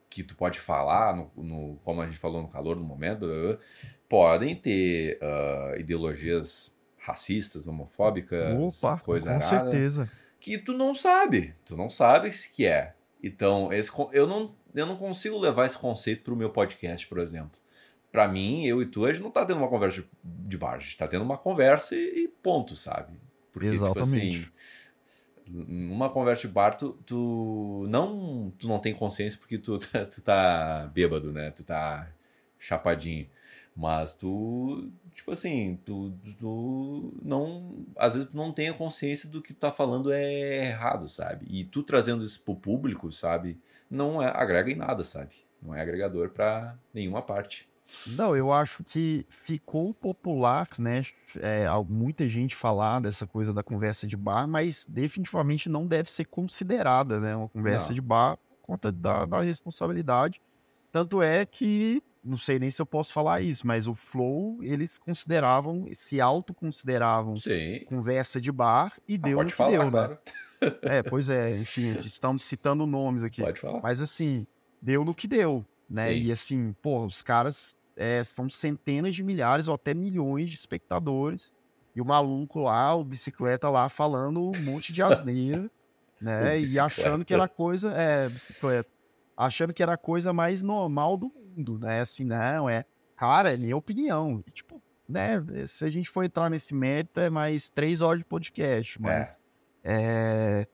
que tu pode falar, no, no, como a gente falou no calor do momento, podem ter uh, ideologias racistas, homofóbicas, Opa, coisa com arada, certeza. que tu não sabe, tu não sabe se que é. Então, esse, eu, não, eu não consigo levar esse conceito para o meu podcast, por exemplo. Para mim, eu e tu, a gente não tá tendo uma conversa de bar, a gente tá tendo uma conversa e, ponto, sabe? Porque, Exatamente. tipo assim, numa conversa de bar, tu, tu, não, tu não tem consciência porque tu, tu tá bêbado, né? Tu tá chapadinho. Mas tu, tipo assim, tu, tu não. Às vezes tu não tem a consciência do que tu tá falando é errado, sabe? E tu trazendo isso pro público, sabe? Não é, agrega em nada, sabe? Não é agregador para nenhuma parte. Não, eu acho que ficou popular, né? É, muita gente falar dessa coisa da conversa de bar, mas definitivamente não deve ser considerada, né? Uma conversa não. de bar por conta da, da responsabilidade. Tanto é que não sei nem se eu posso falar isso, mas o Flow, eles consideravam, se autoconsideravam conversa de bar e ah, deu no que falar, deu, né? claro. né? É, pois é, enfim, estamos citando nomes aqui. Pode falar. Mas assim, deu no que deu, né? Sim. E assim, pô, os caras é, são centenas de milhares ou até milhões de espectadores. E o maluco lá, o bicicleta lá, falando um monte de asneira, né? e achando que era coisa. É, bicicleta. Achando que era a coisa mais normal do mundo, né? Assim, não, é. Cara, é minha opinião. E, tipo, né? Se a gente for entrar nesse mérito, é mais três horas de podcast, mas. É.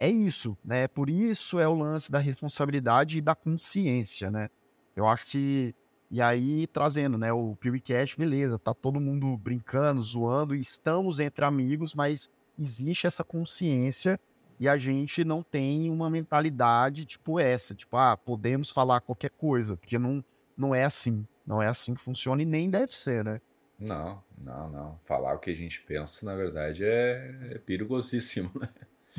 é, é isso, né? Por isso é o lance da responsabilidade e da consciência, né? Eu acho que. E aí, trazendo, né? O PewCast, beleza, tá todo mundo brincando, zoando, estamos entre amigos, mas existe essa consciência e a gente não tem uma mentalidade tipo essa, tipo, ah, podemos falar qualquer coisa, porque não, não é assim, não é assim que funciona e nem deve ser, né? Não, não, não. Falar o que a gente pensa, na verdade, é, é perigosíssimo, né?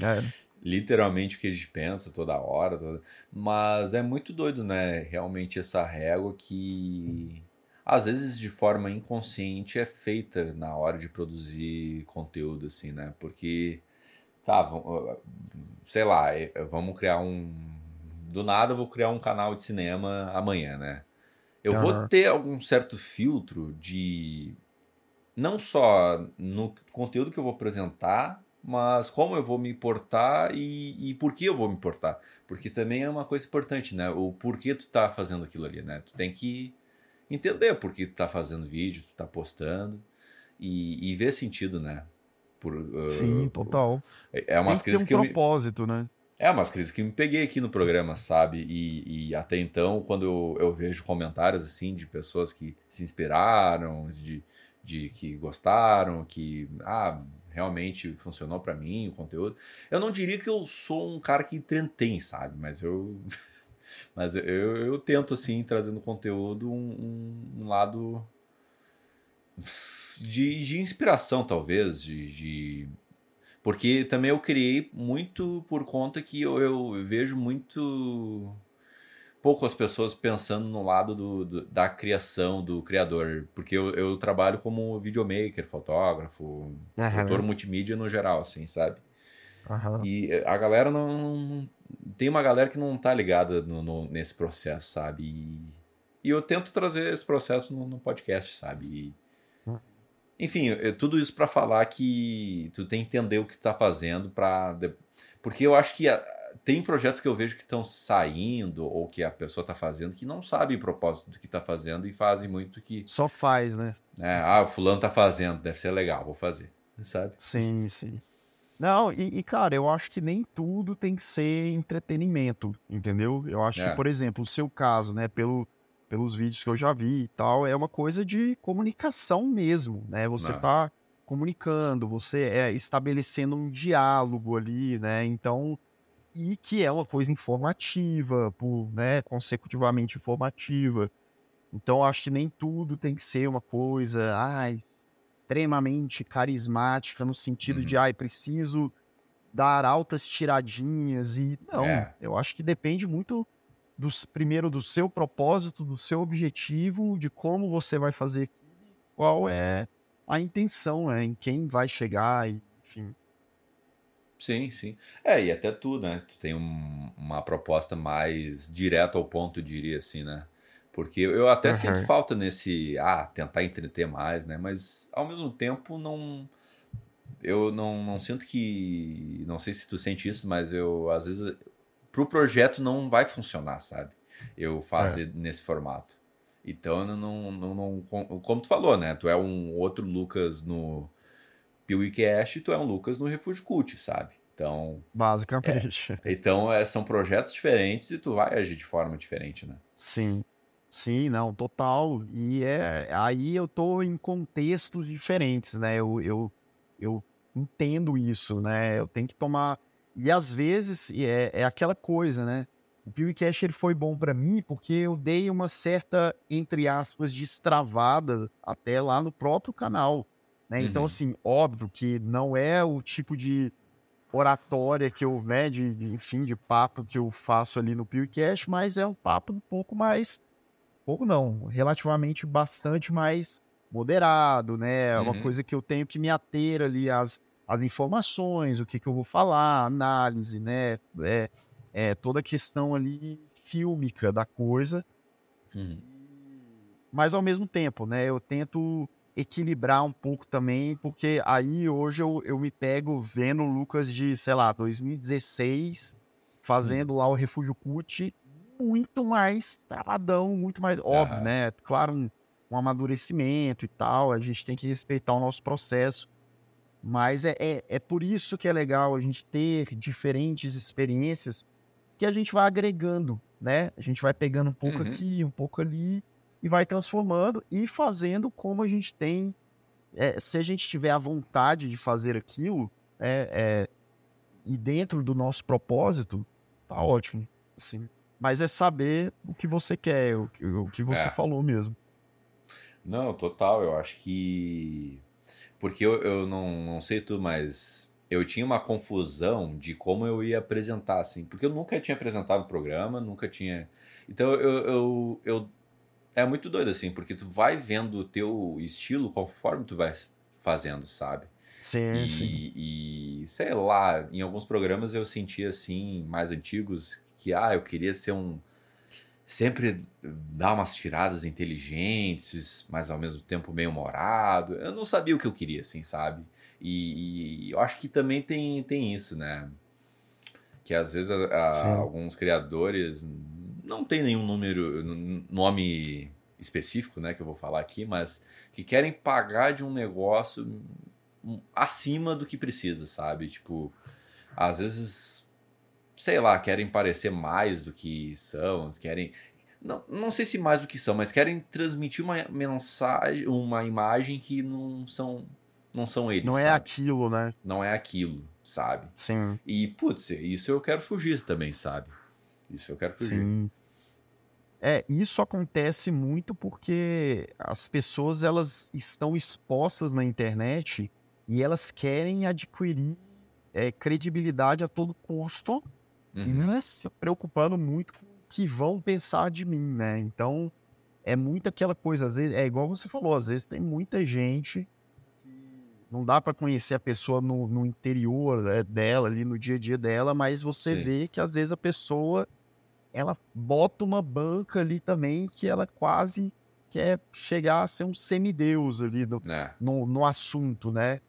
É. Literalmente o que a gente pensa toda hora, toda... mas é muito doido, né? Realmente essa régua que às vezes de forma inconsciente é feita na hora de produzir conteúdo, assim, né? Porque tá, sei lá, vamos criar um. Do nada eu vou criar um canal de cinema amanhã, né? Eu uhum. vou ter algum certo filtro de. Não só no conteúdo que eu vou apresentar, mas como eu vou me importar e, e por que eu vou me importar. Porque também é uma coisa importante, né? O porquê tu tá fazendo aquilo ali, né? Tu tem que entender por que tu tá fazendo vídeo, tu tá postando e, e ver sentido, né? Por, uh, Sim, total. É, umas crises que, um que propósito, me... né? É umas crises que me peguei aqui no programa, sabe? E, e até então, quando eu, eu, vejo comentários assim de pessoas que se inspiraram, de, de que gostaram, que ah, realmente funcionou para mim o conteúdo. Eu não diria que eu sou um cara que entretém, sabe? Mas eu mas eu, eu, tento assim trazendo conteúdo um, um lado de, de inspiração, talvez, de, de, Porque também eu criei muito por conta que eu, eu vejo muito pouco as pessoas pensando no lado do, do, da criação do criador, porque eu, eu trabalho como videomaker, fotógrafo, uhum. produtor multimídia no geral, assim, sabe? Uhum. E a galera não, Tem uma galera que não tá ligada no, no, nesse processo, sabe? E, e, eu tento trazer esse processo no, no podcast, sabe? E, enfim, tudo isso para falar que tu tem que entender o que tu tá fazendo para porque eu acho que tem projetos que eu vejo que estão saindo ou que a pessoa tá fazendo que não sabe o propósito do que tá fazendo e fazem muito que só faz, né? É, ah, o fulano tá fazendo, deve ser legal, vou fazer, sabe? Sim, sim. Não, e, e, cara, eu acho que nem tudo tem que ser entretenimento, entendeu? Eu acho é. que, por exemplo, o seu caso, né, pelo pelos vídeos que eu já vi e tal, é uma coisa de comunicação mesmo, né? Você Não. tá comunicando, você é estabelecendo um diálogo ali, né? Então, e que é uma coisa informativa, por, né, consecutivamente informativa. Então, acho que nem tudo tem que ser uma coisa, ai, extremamente carismática no sentido uhum. de, ai, preciso dar altas tiradinhas e não, é. eu acho que depende muito do, primeiro do seu propósito, do seu objetivo, de como você vai fazer, qual é a intenção, né, em quem vai chegar, enfim. Sim, sim. É, e até tu, né? Tu tem um, uma proposta mais direta ao ponto, diria assim, né? Porque eu até uhum. sinto falta nesse, ah, tentar entreter mais, né? Mas ao mesmo tempo não eu não, não sinto que. Não sei se tu sente isso, mas eu, às vezes, pro projeto não vai funcionar, sabe? Eu fazer é. nesse formato. Então, não, não, não, Como tu falou, né? Tu é um outro Lucas no PeeWeeCast e tu é um Lucas no Refúgio Cult, sabe? Então. Basicamente. É, então, é, são projetos diferentes e tu vai agir de forma diferente, né? Sim. Sim, não, total. E é aí eu tô em contextos diferentes, né? Eu, eu, eu entendo isso, né? Eu tenho que tomar. E às vezes é, é aquela coisa, né? O PewCash ele foi bom para mim porque eu dei uma certa, entre aspas, destravada até lá no próprio canal. Né? Então, uhum. Então, assim, óbvio que não é o tipo de oratória que eu, né, de, enfim, de papo que eu faço ali no PewCash, mas é um papo um pouco mais, pouco não, relativamente bastante mais moderado, né? É uma uhum. coisa que eu tenho que me ater ali às, às informações, o que, que eu vou falar, análise, né? É, é toda a questão ali fílmica da coisa. Uhum. Mas ao mesmo tempo, né? Eu tento equilibrar um pouco também, porque aí hoje eu, eu me pego vendo o Lucas de, sei lá, 2016, fazendo uhum. lá o Refúgio Cut, muito mais travadão, muito mais óbvio, né? Claro, um, um amadurecimento e tal, a gente tem que respeitar o nosso processo. Mas é, é, é por isso que é legal a gente ter diferentes experiências que a gente vai agregando, né? A gente vai pegando um pouco uhum. aqui, um pouco ali e vai transformando e fazendo como a gente tem. É, se a gente tiver a vontade de fazer aquilo, é, é, e dentro do nosso propósito, tá ótimo. Assim. Mas é saber o que você quer, o, o que você é. falou mesmo. Não, total. Eu acho que. Porque eu, eu não, não sei tu, mas eu tinha uma confusão de como eu ia apresentar, assim. Porque eu nunca tinha apresentado o programa, nunca tinha. Então eu, eu, eu. É muito doido, assim, porque tu vai vendo o teu estilo conforme tu vai fazendo, sabe? Sim, e, sim. E sei lá, em alguns programas eu sentia assim, mais antigos, que ah, eu queria ser um sempre dá umas tiradas inteligentes, mas ao mesmo tempo meio humorado. Eu não sabia o que eu queria, assim, sabe? E, e eu acho que também tem, tem isso, né? Que às vezes a, a, alguns criadores não tem nenhum número, nome específico, né, que eu vou falar aqui, mas que querem pagar de um negócio acima do que precisa, sabe? Tipo, às vezes sei lá, querem parecer mais do que são, querem. Não, não sei se mais do que são, mas querem transmitir uma mensagem, uma imagem que não são não são eles. Não é sabe? aquilo, né? Não é aquilo, sabe? Sim. E, putz, isso eu quero fugir também, sabe? Isso eu quero fugir. Sim. É, isso acontece muito porque as pessoas elas estão expostas na internet e elas querem adquirir é, credibilidade a todo custo Uhum. E não é se preocupando muito com o que vão pensar de mim, né? Então, é muito aquela coisa, às vezes, é igual você falou, às vezes tem muita gente não dá para conhecer a pessoa no, no interior né, dela, ali no dia a dia dela, mas você Sim. vê que às vezes a pessoa ela bota uma banca ali também que ela quase quer chegar a ser um semideus ali no, é. no, no assunto, né?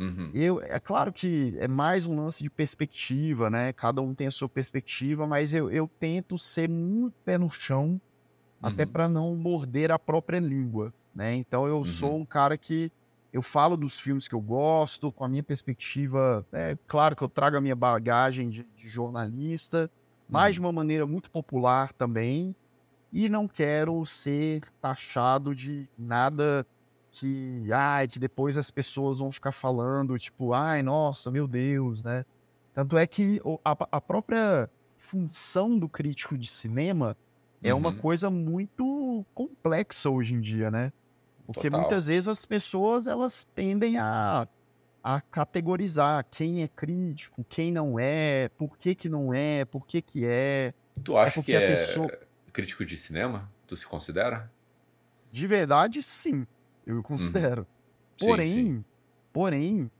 Uhum. Eu, é claro que é mais um lance de perspectiva, né? Cada um tem a sua perspectiva, mas eu, eu tento ser muito pé no chão, uhum. até para não morder a própria língua, né? Então eu uhum. sou um cara que eu falo dos filmes que eu gosto, com a minha perspectiva. É claro que eu trago a minha bagagem de, de jornalista, mas de uhum. uma maneira muito popular também. E não quero ser taxado de nada que, ai, que depois as pessoas vão ficar falando, tipo, ai, nossa, meu Deus, né? Tanto é que a, a própria função do crítico de cinema é uma uhum. coisa muito complexa hoje em dia, né? Porque Total. muitas vezes as pessoas elas tendem a, a categorizar quem é crítico, quem não é, por que que não é, por que que é. Tu acha é que é pessoa... crítico de cinema? Tu se considera? De verdade, sim eu considero. Uhum. Porém, sim, sim. porém,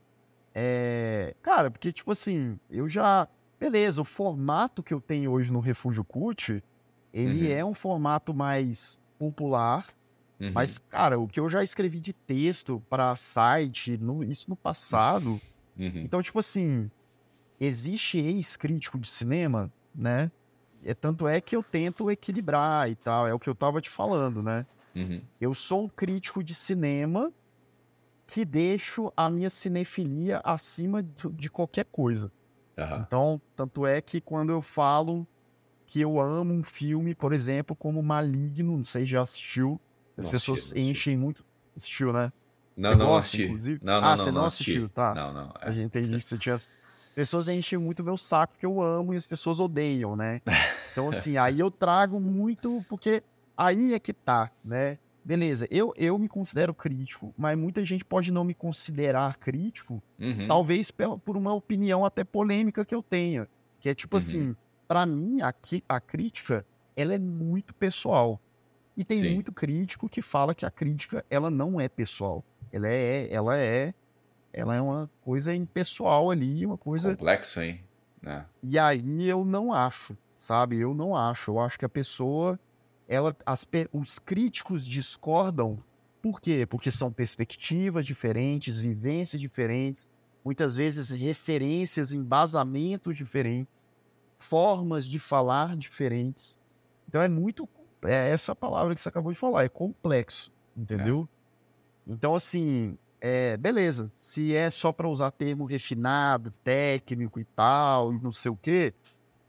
É, cara, porque, tipo assim, eu já. Beleza, o formato que eu tenho hoje no Refúgio Cult, ele Uhum. é um formato mais popular, Uhum. mas, cara, o que eu já escrevi de texto para site, no- isso no passado. Uhum. Então, tipo assim, existe ex-crítico de cinema, né? É, tanto é que eu tento equilibrar e tal, é o que eu tava te falando, né? Uhum. Eu sou um crítico de cinema que deixo a minha cinefilia acima de, qualquer coisa. Aham. Então, tanto é que quando eu falo que eu amo um filme, por exemplo, como Maligno, não sei se já assistiu, as Não pessoas assisti, enchem muito. Assistiu, né? Não, não gosta, assisti. inclusive? Não, não, Ah, não, você não assisti. assistiu, tá. Não, não. é. A gente entendi que você tinha. As pessoas enchem muito meu saco porque eu amo e as pessoas odeiam, né? Então, assim, aí eu trago muito, porque aí é que tá, né? Beleza, eu, eu me considero crítico, mas muita gente pode não me considerar crítico, Uhum. talvez por uma opinião até polêmica que eu tenha. Que é tipo Uhum. assim, pra mim, aqui, a crítica, ela é muito pessoal. E tem Sim. muito crítico que fala que a crítica, ela não é pessoal. Ela é, ela é, ela é uma coisa impessoal ali, uma coisa Complexo, hein? Né? e aí eu não acho, sabe? Eu não acho. Eu acho que a pessoa, ela, as os críticos discordam. Por quê? Porque são perspectivas diferentes, vivências diferentes, muitas vezes referências, embasamentos diferentes, formas de falar diferentes. Então é muito, é essa palavra que você acabou de falar, é complexo, entendeu? Então assim, é, beleza. Se é só para usar termo refinado, técnico e tal, e não sei o quê,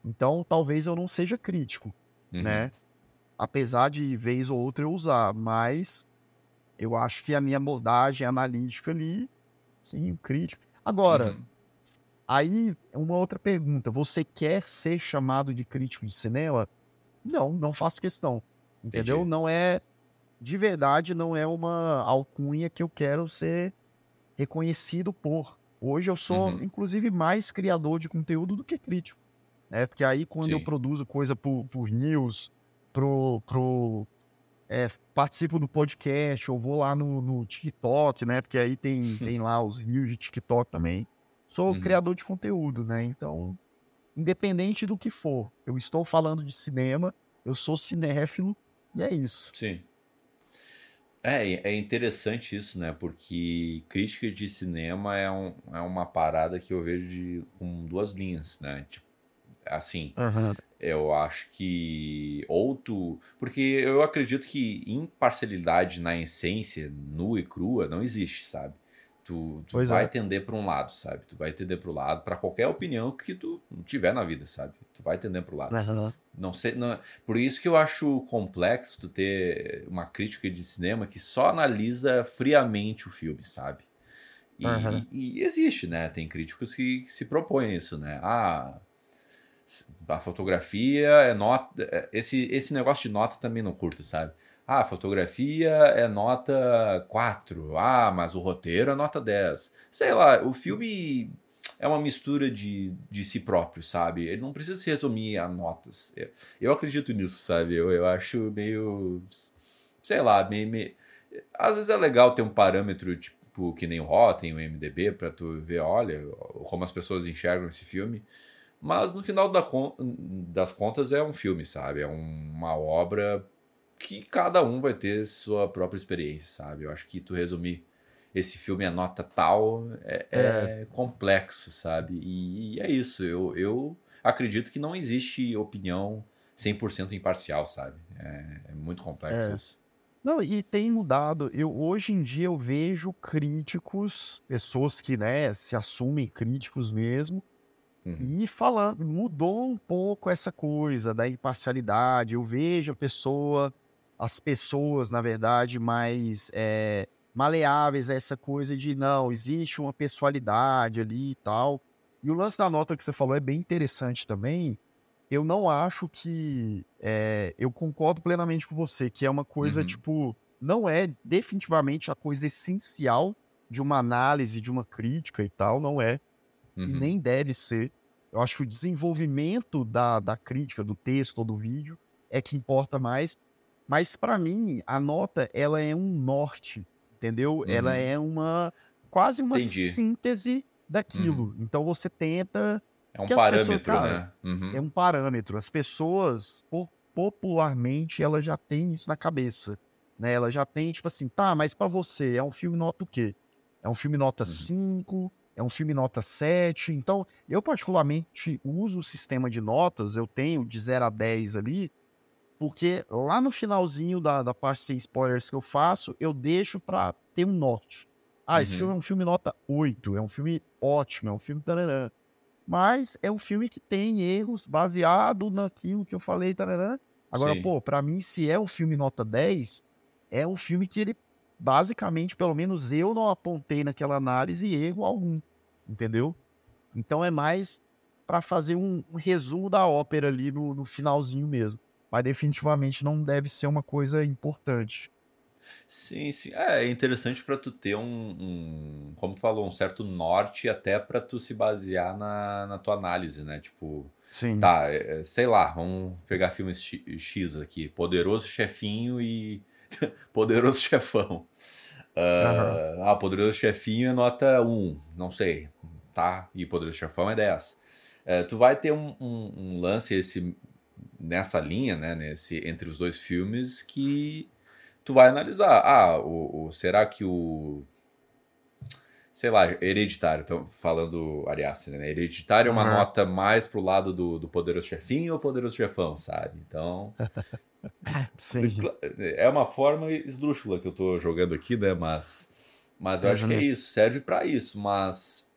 então talvez eu não seja crítico, Uhum. né? Apesar de vez ou outra eu usar, mas eu acho que a minha abordagem analítica ali, sim, crítico. Agora, Uhum. aí uma outra pergunta: você quer ser chamado de crítico de cinema? Não, não faço questão. Entendeu? Entendi. Não é. De verdade, não é uma alcunha que eu quero ser reconhecido por. Hoje eu sou, Uhum. inclusive, mais criador de conteúdo do que crítico. Né? Porque aí, quando eu Sim. produzo coisa por, por news, pro. pro é, participo do podcast, ou vou lá no, no TikTok, né? Porque aí tem, tem lá os rios de TikTok também. Sou Uhum. criador de conteúdo, né? Então, independente do que for, eu estou falando de cinema, eu sou cinéfilo, e é isso. Sim. É, é interessante isso, né? Porque crítica de cinema é, um, é uma parada que eu vejo de, com duas linhas, né? Tipo, assim, eu acho que ou tu. Porque eu acredito que imparcialidade na essência, nua e crua, não existe, sabe? Tu, tu vai é. tender para um lado, sabe? Tu vai tender para o lado para qualquer opinião que tu tiver na vida, sabe? Tu vai tender para o lado. Aham. Não sei, não, por isso que eu acho complexo tu ter uma crítica de cinema que só analisa friamente o filme, sabe? E, Aham. e- e existe, né? Tem críticos que, que se propõem isso, né? Ah, a fotografia é nota. é- Esse, esse negócio de nota também não curto, sabe? Ah, a fotografia é nota 4. Ah, mas o roteiro é nota 10. Sei lá, o filme é uma mistura de, de si próprio, sabe? Ele não precisa se resumir a notas. Eu, eu acredito nisso, sabe? Eu, eu acho meio. Sei lá, meio, meio. Às vezes é legal ter um parâmetro, tipo, que nem o Rotten, o MDB, pra tu ver, olha, como as pessoas enxergam esse filme. Mas no final da das contas é um filme, sabe? É um- uma obra que cada um vai ter sua própria experiência, sabe? Eu acho que tu resumir esse filme é nota tal é, é complexo, sabe? E, e é isso. Eu, eu acredito que não existe opinião 100% imparcial, sabe? É, é muito complexo É. isso. Não, e tem mudado. Eu, hoje em dia eu vejo críticos, pessoas que né, se assumem críticos mesmo, Uhum. e falando, mudou um pouco essa coisa da imparcialidade. Eu vejo a pessoa, as pessoas, na verdade, mais é, maleáveis a essa coisa de não, existe uma pessoalidade ali e tal. E o lance da nota que você falou é bem interessante também. Eu não acho que. é, eu concordo plenamente com você, que é uma coisa, Uhum. tipo, não é definitivamente a coisa essencial de uma análise, de uma crítica e tal, não é e Uhum. nem deve ser. Eu acho que o desenvolvimento da, da crítica, do texto ou do vídeo é que importa mais. Mas para mim, a nota ela é um norte, entendeu? Ela Uhum. é uma quase uma Entendi. síntese daquilo. Uhum. Então você tenta. É um parâmetro, pessoas, cara, né? Uhum. É um parâmetro. As pessoas, popularmente, elas já têm isso na cabeça. Né? Ela já tem, tipo assim, tá, mas para você é um filme nota o quê? É um filme nota 5, uhum. É um filme nota 7. Então, eu particularmente uso o sistema de notas, eu tenho de 0 a 10 ali, porque lá no finalzinho da, da parte sem spoilers que eu faço, eu deixo pra ter um note. Ah, esse uhum. filme é um filme nota 8, é um filme ótimo, é um filme tararã. Mas é um filme que tem erros baseado naquilo que eu falei, tararã. Agora, Sim. pô, pra mim, se é um filme nota 10, é um filme que ele, basicamente, pelo menos eu não apontei naquela análise erro algum, entendeu? Então é mais para fazer um, um, resumo da ópera ali no, no finalzinho mesmo. Mas definitivamente não deve ser uma coisa importante. Sim, sim. É, é interessante para tu ter um, um, como tu falou, um certo norte até para tu se basear na, na tua análise, né? Tipo, sim. tá, é, sei lá, vamos pegar filmes X aqui, Poderoso Chefinho e Poderoso Chefão. Uh, uhum. Ah, Poderoso Chefinho é nota 1, não sei, tá? E Poderoso Chefão é 10. Uh, é, tu vai ter um, um, um, lance esse, nessa linha, né? Nesse, entre os dois filmes que tu vai analisar. Ah, o, o será que o sei lá, hereditário, então falando Ariaster, né? Hereditário uhum. é uma nota mais pro lado do, do poderoso chefinho ou poderoso chefão, sabe? Então. Sim. É uma forma esdrúxula que eu tô jogando aqui, né? Mas. Mas eu uhum. acho que é isso, serve para isso, mas.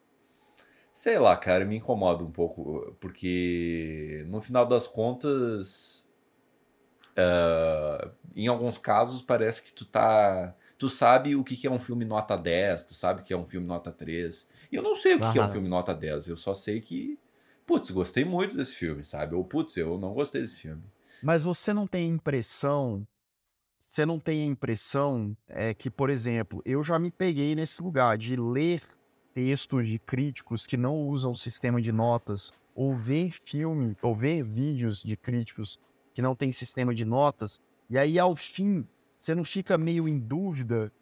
Sei lá, cara, me incomoda um pouco, porque no final das contas. Uh, em alguns casos parece que tu tá tu sabe o que é um filme nota 10, tu sabe o que é um filme nota 3. E eu não sei o que é um filme nota 10, eu só sei que, putz, gostei muito desse filme, sabe? Ou, putz, eu não gostei desse filme. Mas você não tem impressão, você não tem a impressão é, que, por exemplo, eu já me peguei nesse lugar de ler textos de críticos que não usam sistema de notas, ou ver filme, ou ver vídeos de críticos que não tem sistema de notas, e aí ao fim você não fica meio em dúvida.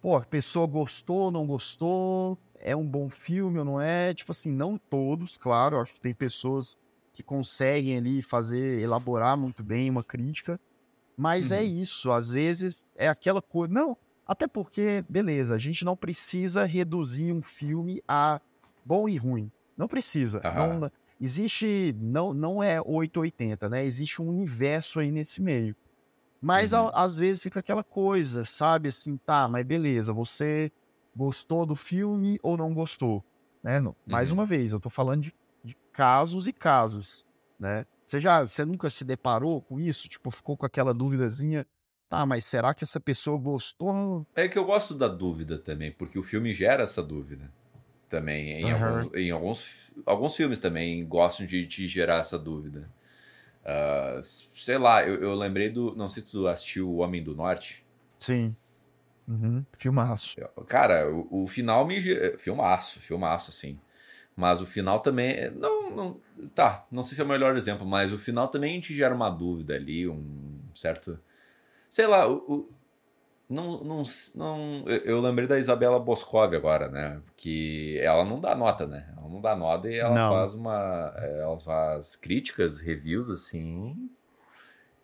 Pô, a pessoa gostou, ou não gostou, é um bom filme ou não é? Tipo assim, não todos, claro, acho que tem pessoas que conseguem ali fazer, elaborar muito bem uma crítica, mas é uhum. é isso, às vezes é aquela coisa. Não, até porque, beleza, a gente não precisa reduzir um filme a bom e ruim. Não precisa. Uhum. Não, existe, não, não é 880, né? Existe um universo aí nesse meio. Mas uhum. às vezes fica aquela coisa, sabe? Assim, tá, mas beleza, você gostou do filme ou não gostou? Né? Não, mais uhum. uma vez, eu tô falando de, de, casos e casos, né? Você já, você nunca se deparou com isso? Tipo, ficou com aquela dúvidazinha, tá, mas será que essa pessoa gostou? É que eu gosto da dúvida também, porque o filme gera essa dúvida também. Em, uhum. alguns, em alguns, alguns filmes também gostam de, de gerar essa dúvida. Uh, sei lá, eu, eu, lembrei do. Não sei se tu assistiu O Homem do Norte. Sim. Uhum. Filmaço. Cara, o, o, final me. Filmaço, filmaço, assim. Mas o final também. Não, não. Tá, não sei se é o melhor exemplo, mas o final também te gera uma dúvida ali, um certo. Sei lá, o, não, não, não, eu lembrei da Isabela Boscov agora, né? Que ela não dá nota, né? Ela não dá nota e ela não. faz uma. É, ela faz críticas, reviews, assim.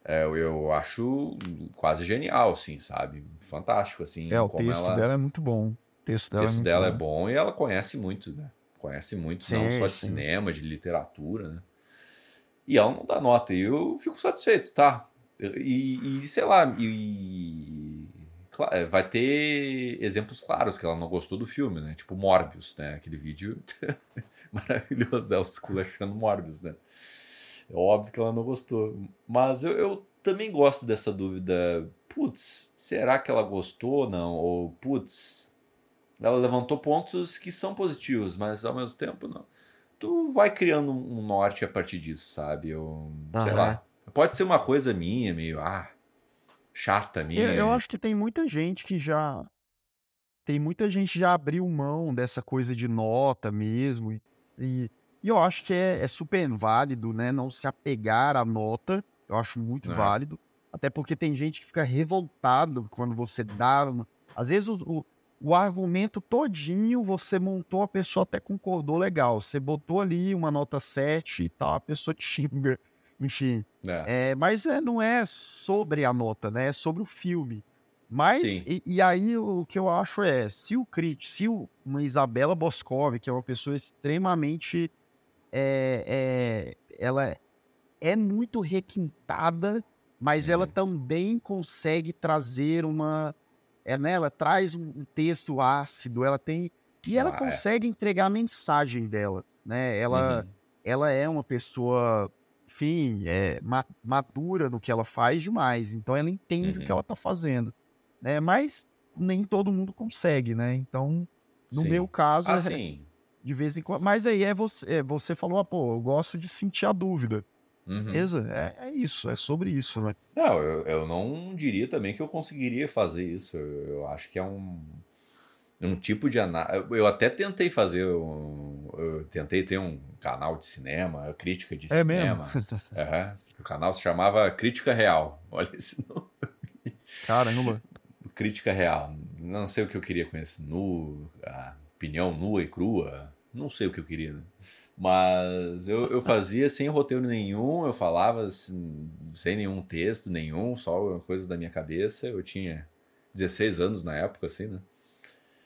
É, eu acho quase genial, assim, sabe? Fantástico, assim. É, o texto ela... dela é muito bom. O texto dela, o texto é, dela é bom. é bom e ela conhece muito, né? Conhece muito, sim, não só de sim. cinema, de literatura, né? E ela não dá nota. E eu fico satisfeito, tá? E, e sei lá, e é, vai ter exemplos claros que ela não gostou do filme, né? Tipo Morbius, né? Aquele vídeo maravilhoso dela esculachando Morbius, né? É óbvio que ela não gostou. Mas eu, eu também gosto dessa dúvida. Putz, será que ela gostou ou não? Ou, putz, ela levantou pontos que são positivos, mas ao mesmo tempo não. Tu vai criando um norte a partir disso, sabe? Eu, uhum. sei lá. Pode ser uma coisa minha, meio, ah, chata minha. Eu, eu acho que tem muita gente que já. Tem muita gente já abriu mão dessa coisa de nota mesmo. E, e, e eu acho que é, é, super válido, né? Não se apegar à nota. Eu acho muito é. válido. Até porque tem gente que fica revoltado quando você dá. Uma... Às vezes o, o, o argumento todinho, você montou, a pessoa até concordou legal. Você botou ali uma nota 7 e tal, a pessoa te xinga. Enfim. É. É, mas é, não é sobre a nota, né? É sobre o filme. Mas, e, e, aí o que eu acho é, se o crítico, se o, uma Isabela Boscov, que é uma pessoa extremamente. É, é, ela é muito requintada, mas uhum. ela também consegue trazer uma. É, né, ela traz um texto ácido, ela tem. E ela ah, é. consegue entregar a mensagem dela. Né? Ela, uhum. ela é uma pessoa enfim, é, madura no que ela faz demais. Então ela entende uhum. o que ela está fazendo. Né? Mas nem todo mundo consegue, né? Então, no sim. meu caso, ah, é, de vez em quando. Mas aí é você, é, você falou, ah, pô, eu gosto de sentir a dúvida. Uhum. É, é, isso, é sobre isso, né? Não, eu, eu não diria também que eu conseguiria fazer isso. Eu, eu acho que é um um tipo de análise. Eu até tentei fazer um. Eu tentei ter um canal de cinema, crítica de é cinema. Mesmo? Uhum. O canal se chamava Crítica Real. Olha esse nome. Caramba. Crítica Real. Não sei o que eu queria com esse nu, opinião nua e crua. Não sei o que eu queria. Né? Mas eu, eu fazia sem roteiro nenhum, eu falava assim, sem nenhum texto nenhum, só coisas da minha cabeça. Eu tinha 16 anos na época, assim, né?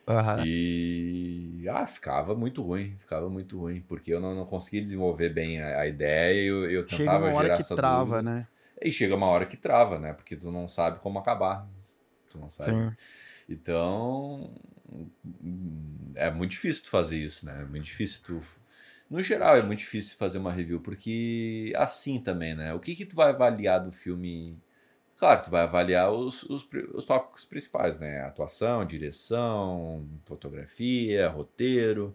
Uhum. E ah, ficava muito ruim, ficava muito ruim, porque eu não, não conseguia desenvolver bem a, a ideia e eu, eu tentava chega uma hora que trava, dúvida. né? E chega uma hora que trava, né? Porque tu não sabe como acabar. Tu não sabe. Sim. Então, é muito difícil tu fazer isso, né? É muito difícil tu no geral é muito difícil fazer uma review porque assim também, né? O que que tu vai avaliar do filme Claro, tu vai avaliar os, os, os tópicos principais, né? Atuação, direção, fotografia, roteiro.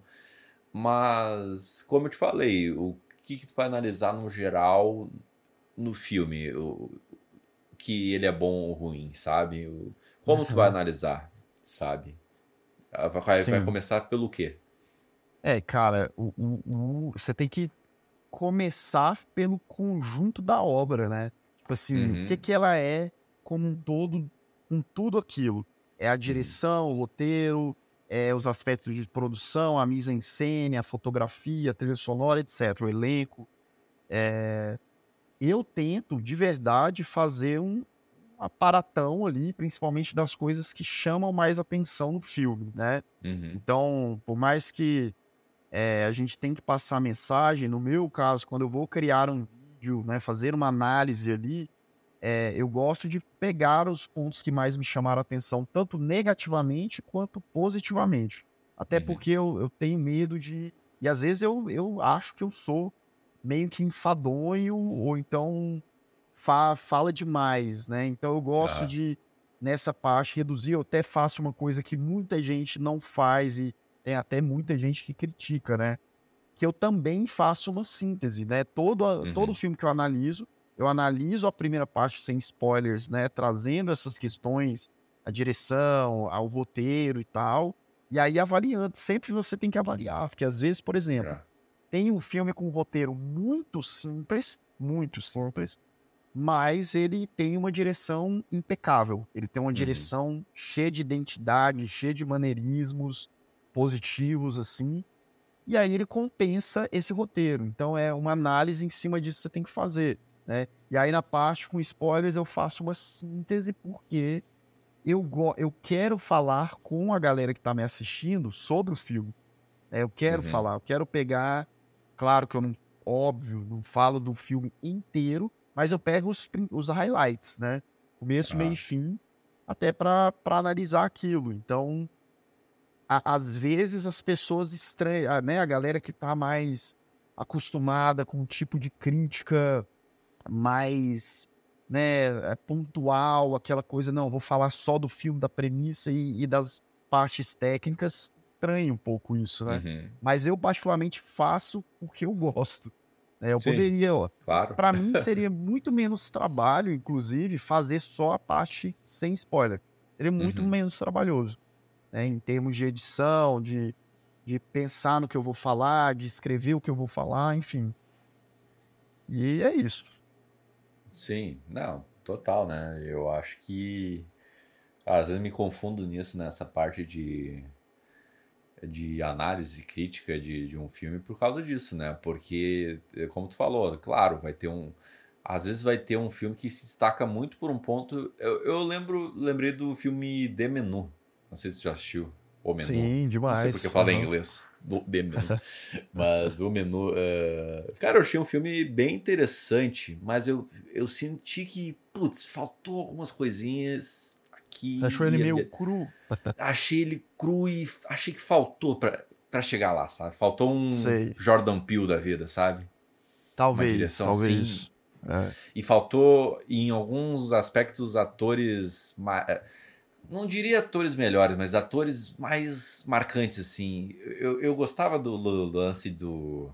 Mas, como eu te falei, o que, que tu vai analisar no geral no filme? O, que ele é bom ou ruim, sabe? O, como tu vai analisar, sabe? Ah, vai, vai, começar pelo quê? É, cara, o, o, o, você tem que começar pelo conjunto da obra, né? Tipo assim, uhum. o que, que ela é como um todo, com tudo aquilo. É a uhum. direção, o roteiro, é os aspectos de produção, a mise en scène, a fotografia, a trilha sonora, etc. O elenco. É... Eu tento, de verdade, fazer um aparatão ali, principalmente das coisas que chamam mais atenção no filme, né? Uhum. Então, por mais que é, a gente tem que passar mensagem, no meu caso, quando eu vou criar um vídeo, né, fazer uma análise ali, é, eu gosto de pegar os pontos que mais me chamaram a atenção, tanto negativamente quanto positivamente. Até uhum. porque eu, eu tenho medo de. E às vezes eu, eu acho que eu sou meio que enfadonho, ou então fa, fala demais, né? Então eu gosto de, nessa parte, reduzir. Eu até faço uma coisa que muita gente não faz e tem até muita gente que critica, né? que eu também faço uma síntese, né? Todo, uhum. todo filme que eu analiso, eu analiso a primeira parte sem spoilers, né? Trazendo essas questões, a direção, ao roteiro e tal. E aí avaliando. Sempre você tem que avaliar, porque às vezes, por exemplo, é. tem um filme com um roteiro muito simples, muito simples, mas ele tem uma direção impecável. Ele tem uma uhum. direção cheia de identidade, cheia de maneirismos positivos, assim e aí ele compensa esse roteiro. Então é uma análise em cima disso que você tem que fazer. Né? E aí na parte com spoilers eu faço uma síntese porque eu, eu quero falar com a galera que está me assistindo sobre o filme. É, eu quero uhum. falar, eu quero pegar. Claro que eu não, óbvio, não falo do filme inteiro, mas eu pego os, os highlights, né? Começo, ah. meio e fim, até para analisar aquilo. Então, às vezes as pessoas estranham, né? A galera que tá mais acostumada com um tipo de crítica mais né, é pontual, aquela coisa, não, vou falar só do filme, da premissa e, e das partes técnicas, estranha um pouco isso, né? Uhum. Mas eu particularmente faço porque eu gosto. Né? Eu Sim, poderia, ó. Claro. Para mim seria muito menos trabalho, inclusive, fazer só a parte sem spoiler. Seria muito uhum. menos trabalhoso né, em termos de edição, de, de pensar no que eu vou falar, de escrever o que eu vou falar, enfim. E é isso. Sim, não, total, né? Eu acho que Às vezes me confundo nisso, nessa parte de, de análise crítica de, de um filme por causa disso, né? Porque, como tu falou, claro, vai ter um. Às vezes vai ter um filme que se destaca muito por um ponto. Eu, eu lembro, lembrei do filme The Menu. Não sei se tu já assistiu. O menu. Sim, demais. Não sei porque eu falo uhum. em inglês. Do, The Menu. mas o menu. Uh... Cara, eu achei um filme bem interessante, mas eu, eu senti que, putz, faltou algumas coisinhas aqui. Achou ele meio cru? Achei ele cru e achei que faltou pra, pra chegar lá, sabe? Faltou um Sei. Jordan Peele da vida, sabe? Talvez. Uma direção talvez. assim é. E faltou, em alguns aspectos, atores. É, não diria atores melhores, mas atores mais marcantes, assim. Eu, eu gostava do, do lance do,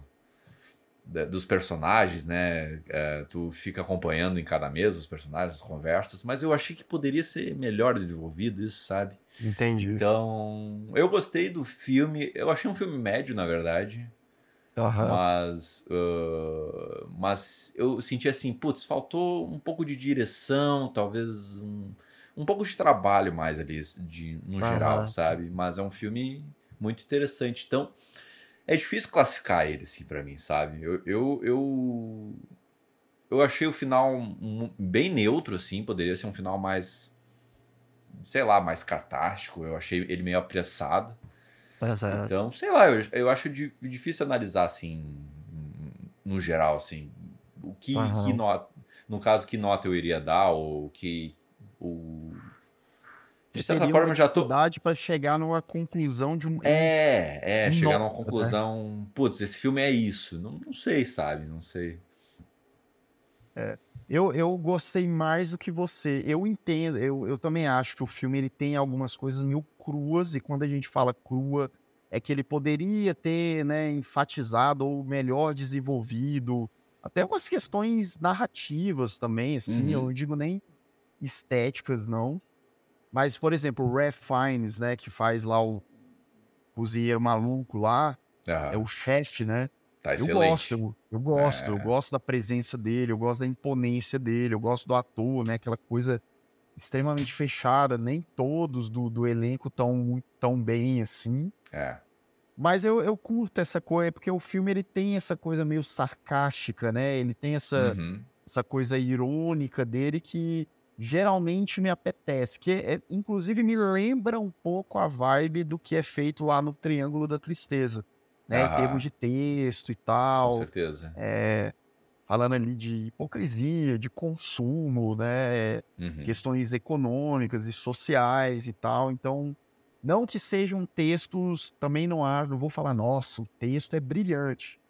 dos personagens, né? É, tu fica acompanhando em cada mesa os personagens, as conversas, mas eu achei que poderia ser melhor desenvolvido isso, sabe? Entendi. Então, eu gostei do filme. Eu achei um filme médio, na verdade. Uhum. Mas, uh, mas eu senti assim, putz, faltou um pouco de direção, talvez um, um pouco de trabalho mais ali, de, no geral, sabe? Mas é um filme muito interessante. Então, é difícil classificar ele, assim, pra mim, sabe? Eu, eu, eu, eu achei o final bem neutro, assim, poderia ser um final mais, sei lá, mais cartástico. Eu achei ele meio apressado. Exato. Então, sei lá, eu, eu acho difícil analisar assim, no geral, assim, o que, que nota, no caso, que nota eu iria dar, ou que. O, de certa forma, já tô. para chegar numa conclusão de um. É, é, chegar numa né? conclusão. Né? Putz, esse filme é isso. Não, não sei, sabe? Não sei. É. Eu, eu gostei mais do que você. Eu entendo, eu, eu também acho que o filme ele tem algumas coisas meio cruas, e quando a gente fala crua, é que ele poderia ter né, enfatizado ou melhor desenvolvido até umas questões narrativas também, assim, uhum. eu não digo nem estéticas, não. Mas, por exemplo, o Ralph Fiennes, né, que faz lá o cozinheiro maluco lá, é o chefe, né? Tá eu gosto, eu, eu gosto, é. eu gosto da presença dele, eu gosto da imponência dele, eu gosto do ator, né? Aquela coisa extremamente fechada, nem todos do, do elenco tão tão bem assim. É. Mas eu, eu curto essa coisa, porque o filme ele tem essa coisa meio sarcástica, né? Ele tem essa, uhum. essa coisa irônica dele que geralmente me apetece, que é, inclusive me lembra um pouco a vibe do que é feito lá no Triângulo da Tristeza né? Em termos de texto e tal. Com certeza. É, falando ali de hipocrisia, de consumo, né? Uhum. Questões econômicas e sociais e tal. Então, não que sejam textos, também não há, não vou falar, nossa, o texto é brilhante.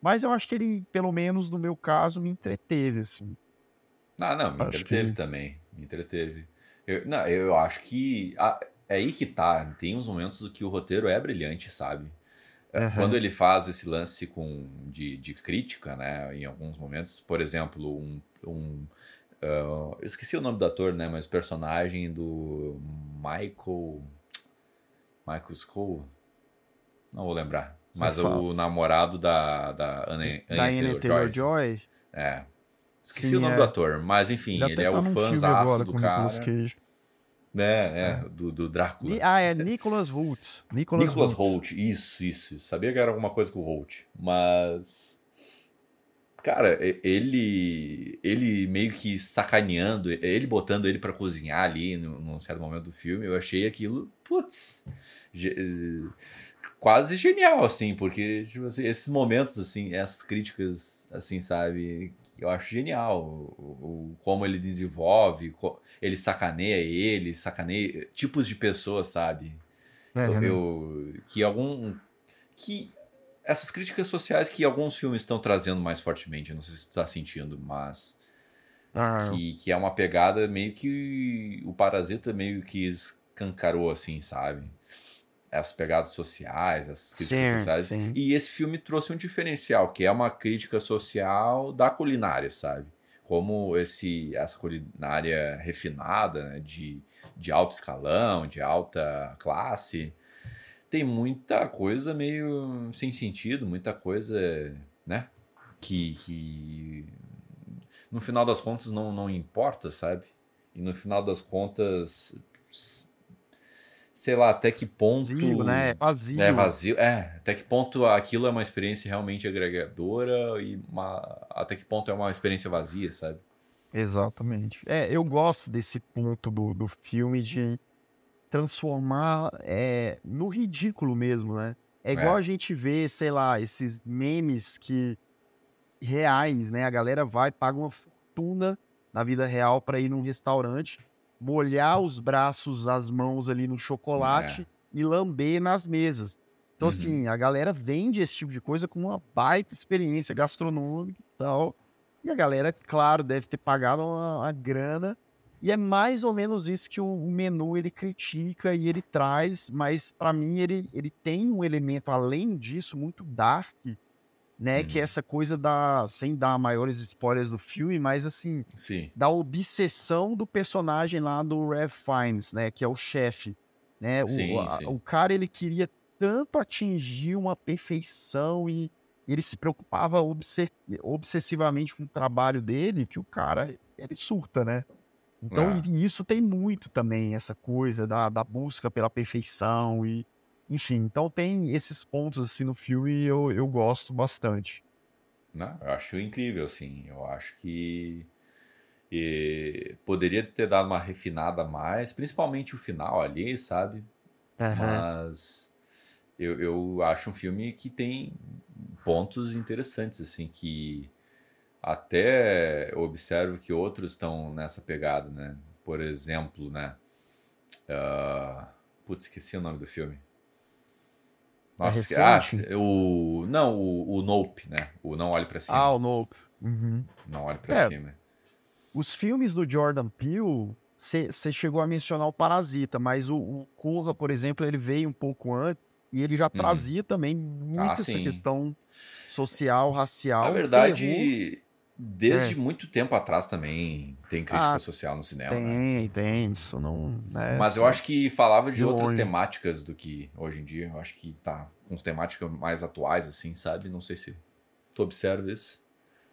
Mas eu acho que ele, pelo menos no meu caso, me entreteve, assim. Ah, não, me acho entreteve que... também. Me entreteve. Eu, não, eu acho que. É aí que tá. Tem uns momentos do que o roteiro é brilhante, sabe? Uhum. Quando ele faz esse lance com, de, de crítica, né, em alguns momentos, por exemplo, um, um uh, eu esqueci o nome do ator, né, mas o personagem do Michael Michael School, não vou lembrar, mas o namorado da da Anne, Anne Taylor-Joy. é, esqueci Sim, o nome é. do ator, mas enfim, ele, ele é tá o fãzaço do cara né? É, é. Do, do Drácula. Ah, é Nicholas Holt. Nicholas, Nicholas Holt. Holt. Isso, isso. Sabia que era alguma coisa com o Holt. Mas. Cara, ele. Ele meio que sacaneando, ele botando ele para cozinhar ali num, num certo momento do filme, eu achei aquilo. Putz. Quase genial, assim, porque, tipo assim, esses momentos, assim, essas críticas, assim, sabe, eu acho genial o, o, como ele desenvolve, ele sacaneia ele, sacaneia tipos de pessoas, sabe? É, eu, eu, que algum que essas críticas sociais que alguns filmes estão trazendo mais fortemente, eu não sei se tu tá sentindo, mas ah, que, que é uma pegada meio que o Parasita meio que escancarou assim, sabe? As pegadas sociais, as críticas sim, sociais. Sim. E esse filme trouxe um diferencial, que é uma crítica social da culinária, sabe? Como esse, essa culinária refinada, né? de, de alto escalão, de alta classe, tem muita coisa meio sem sentido, muita coisa, né? Que, que no final das contas não, não importa, sabe? E no final das contas sei lá, até que ponto. Vazio, né? Vazio. É vazio. É, até que ponto aquilo é uma experiência realmente agregadora e uma... até que ponto é uma experiência vazia, sabe? Exatamente. É, eu gosto desse ponto do, do filme de transformar é, no ridículo mesmo, né? É igual é. a gente vê, sei lá, esses memes que reais, né? A galera vai, paga uma fortuna na vida real para ir num restaurante molhar os braços, as mãos ali no chocolate é. e lamber nas mesas. Então, uhum. assim, a galera vende esse tipo de coisa com uma baita experiência gastronômica e tal. E a galera, claro, deve ter pagado uma, uma grana. E é mais ou menos isso que o, o menu ele critica e ele traz, mas para mim ele, ele tem um elemento além disso muito dark, né? Hum. Que é essa coisa da. Sem dar maiores spoilers do filme, mas assim. Sim. Da obsessão do personagem lá do Rev Fiennes, né? Que é o chefe. Né? Sim, o, sim. o cara ele queria tanto atingir uma perfeição e ele se preocupava obsessivamente com o trabalho dele que o cara ele surta, né? Então, é. isso tem muito também, essa coisa da, da busca pela perfeição e enfim, então tem esses pontos assim no filme e eu, eu gosto bastante. Não, eu acho incrível, assim. Eu acho que e poderia ter dado uma refinada mais, principalmente o final ali, sabe? Uhum. Mas eu, eu acho um filme que tem pontos interessantes, assim, que até observo que outros estão nessa pegada, né? Por exemplo, né? Uh... Putz, esqueci o nome do filme. É Nossa, é ah, o não, o, o Nope, né? O Não Olhe para Cima. Ah, o Nope. Uhum. Não Olhe para é, Cima. Os filmes do Jordan Peele, você chegou a mencionar o Parasita, mas o, o Corra, por exemplo, ele veio um pouco antes e ele já uhum. trazia também muito ah, essa questão social, racial. Na verdade, Desde é. muito tempo atrás também tem crítica ah, social no cinema. Tem, né? tem, isso não. É Mas eu acho que falava de, de outras longe. temáticas do que hoje em dia. Eu acho que tá com temáticas mais atuais, assim, sabe? Não sei se tu observa isso.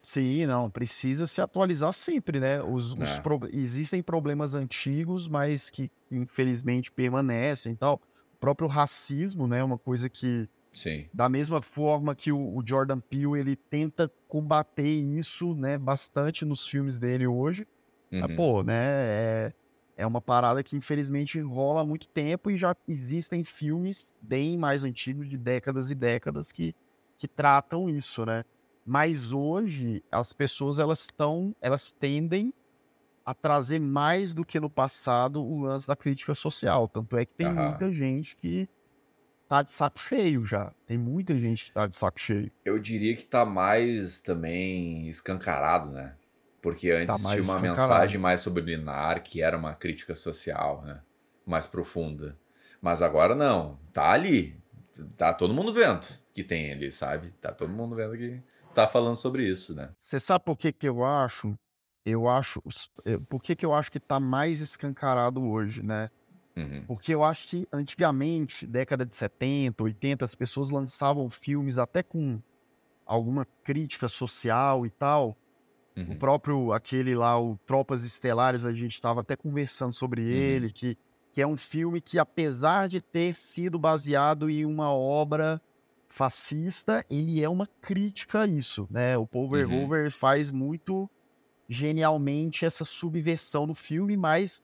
Sim, não, precisa se atualizar sempre, né? Os, é. os pro... Existem problemas antigos, mas que infelizmente permanecem e tal. O próprio racismo, né? Uma coisa que Sim. Da mesma forma que o, Jordan Peele ele tenta combater isso, né, bastante nos filmes dele hoje. Uhum. Mas, pô, né, é, é uma parada que infelizmente rola há muito tempo e já existem filmes bem mais antigos, de décadas e décadas, que, que tratam isso, né? Mas hoje as pessoas elas estão, elas tendem a trazer mais do que no passado o lance da crítica social. Tanto é que tem uhum. muita gente que tá de saco cheio já. Tem muita gente que tá de saco cheio. Eu diria que tá mais também escancarado, né? Porque tá antes tá tinha uma mensagem mais subliminar, que era uma crítica social, né? Mais profunda. Mas agora não. Tá ali. Tá todo mundo vendo que tem ali, sabe? Tá todo mundo vendo que tá falando sobre isso, né? Você sabe por que que eu acho? Eu acho... Por que que eu acho que tá mais escancarado hoje, né? Uhum. Porque eu acho que antigamente, década de 70, 80, as pessoas lançavam filmes até com alguma crítica social e tal. Uhum. O próprio, aquele lá, o Tropas Estelares, a gente estava até conversando sobre uhum. ele, que, que é um filme que, apesar de ter sido baseado em uma obra fascista, ele é uma crítica a isso, né? O Paul Verhoeven uhum. faz muito genialmente essa subversão no filme, mas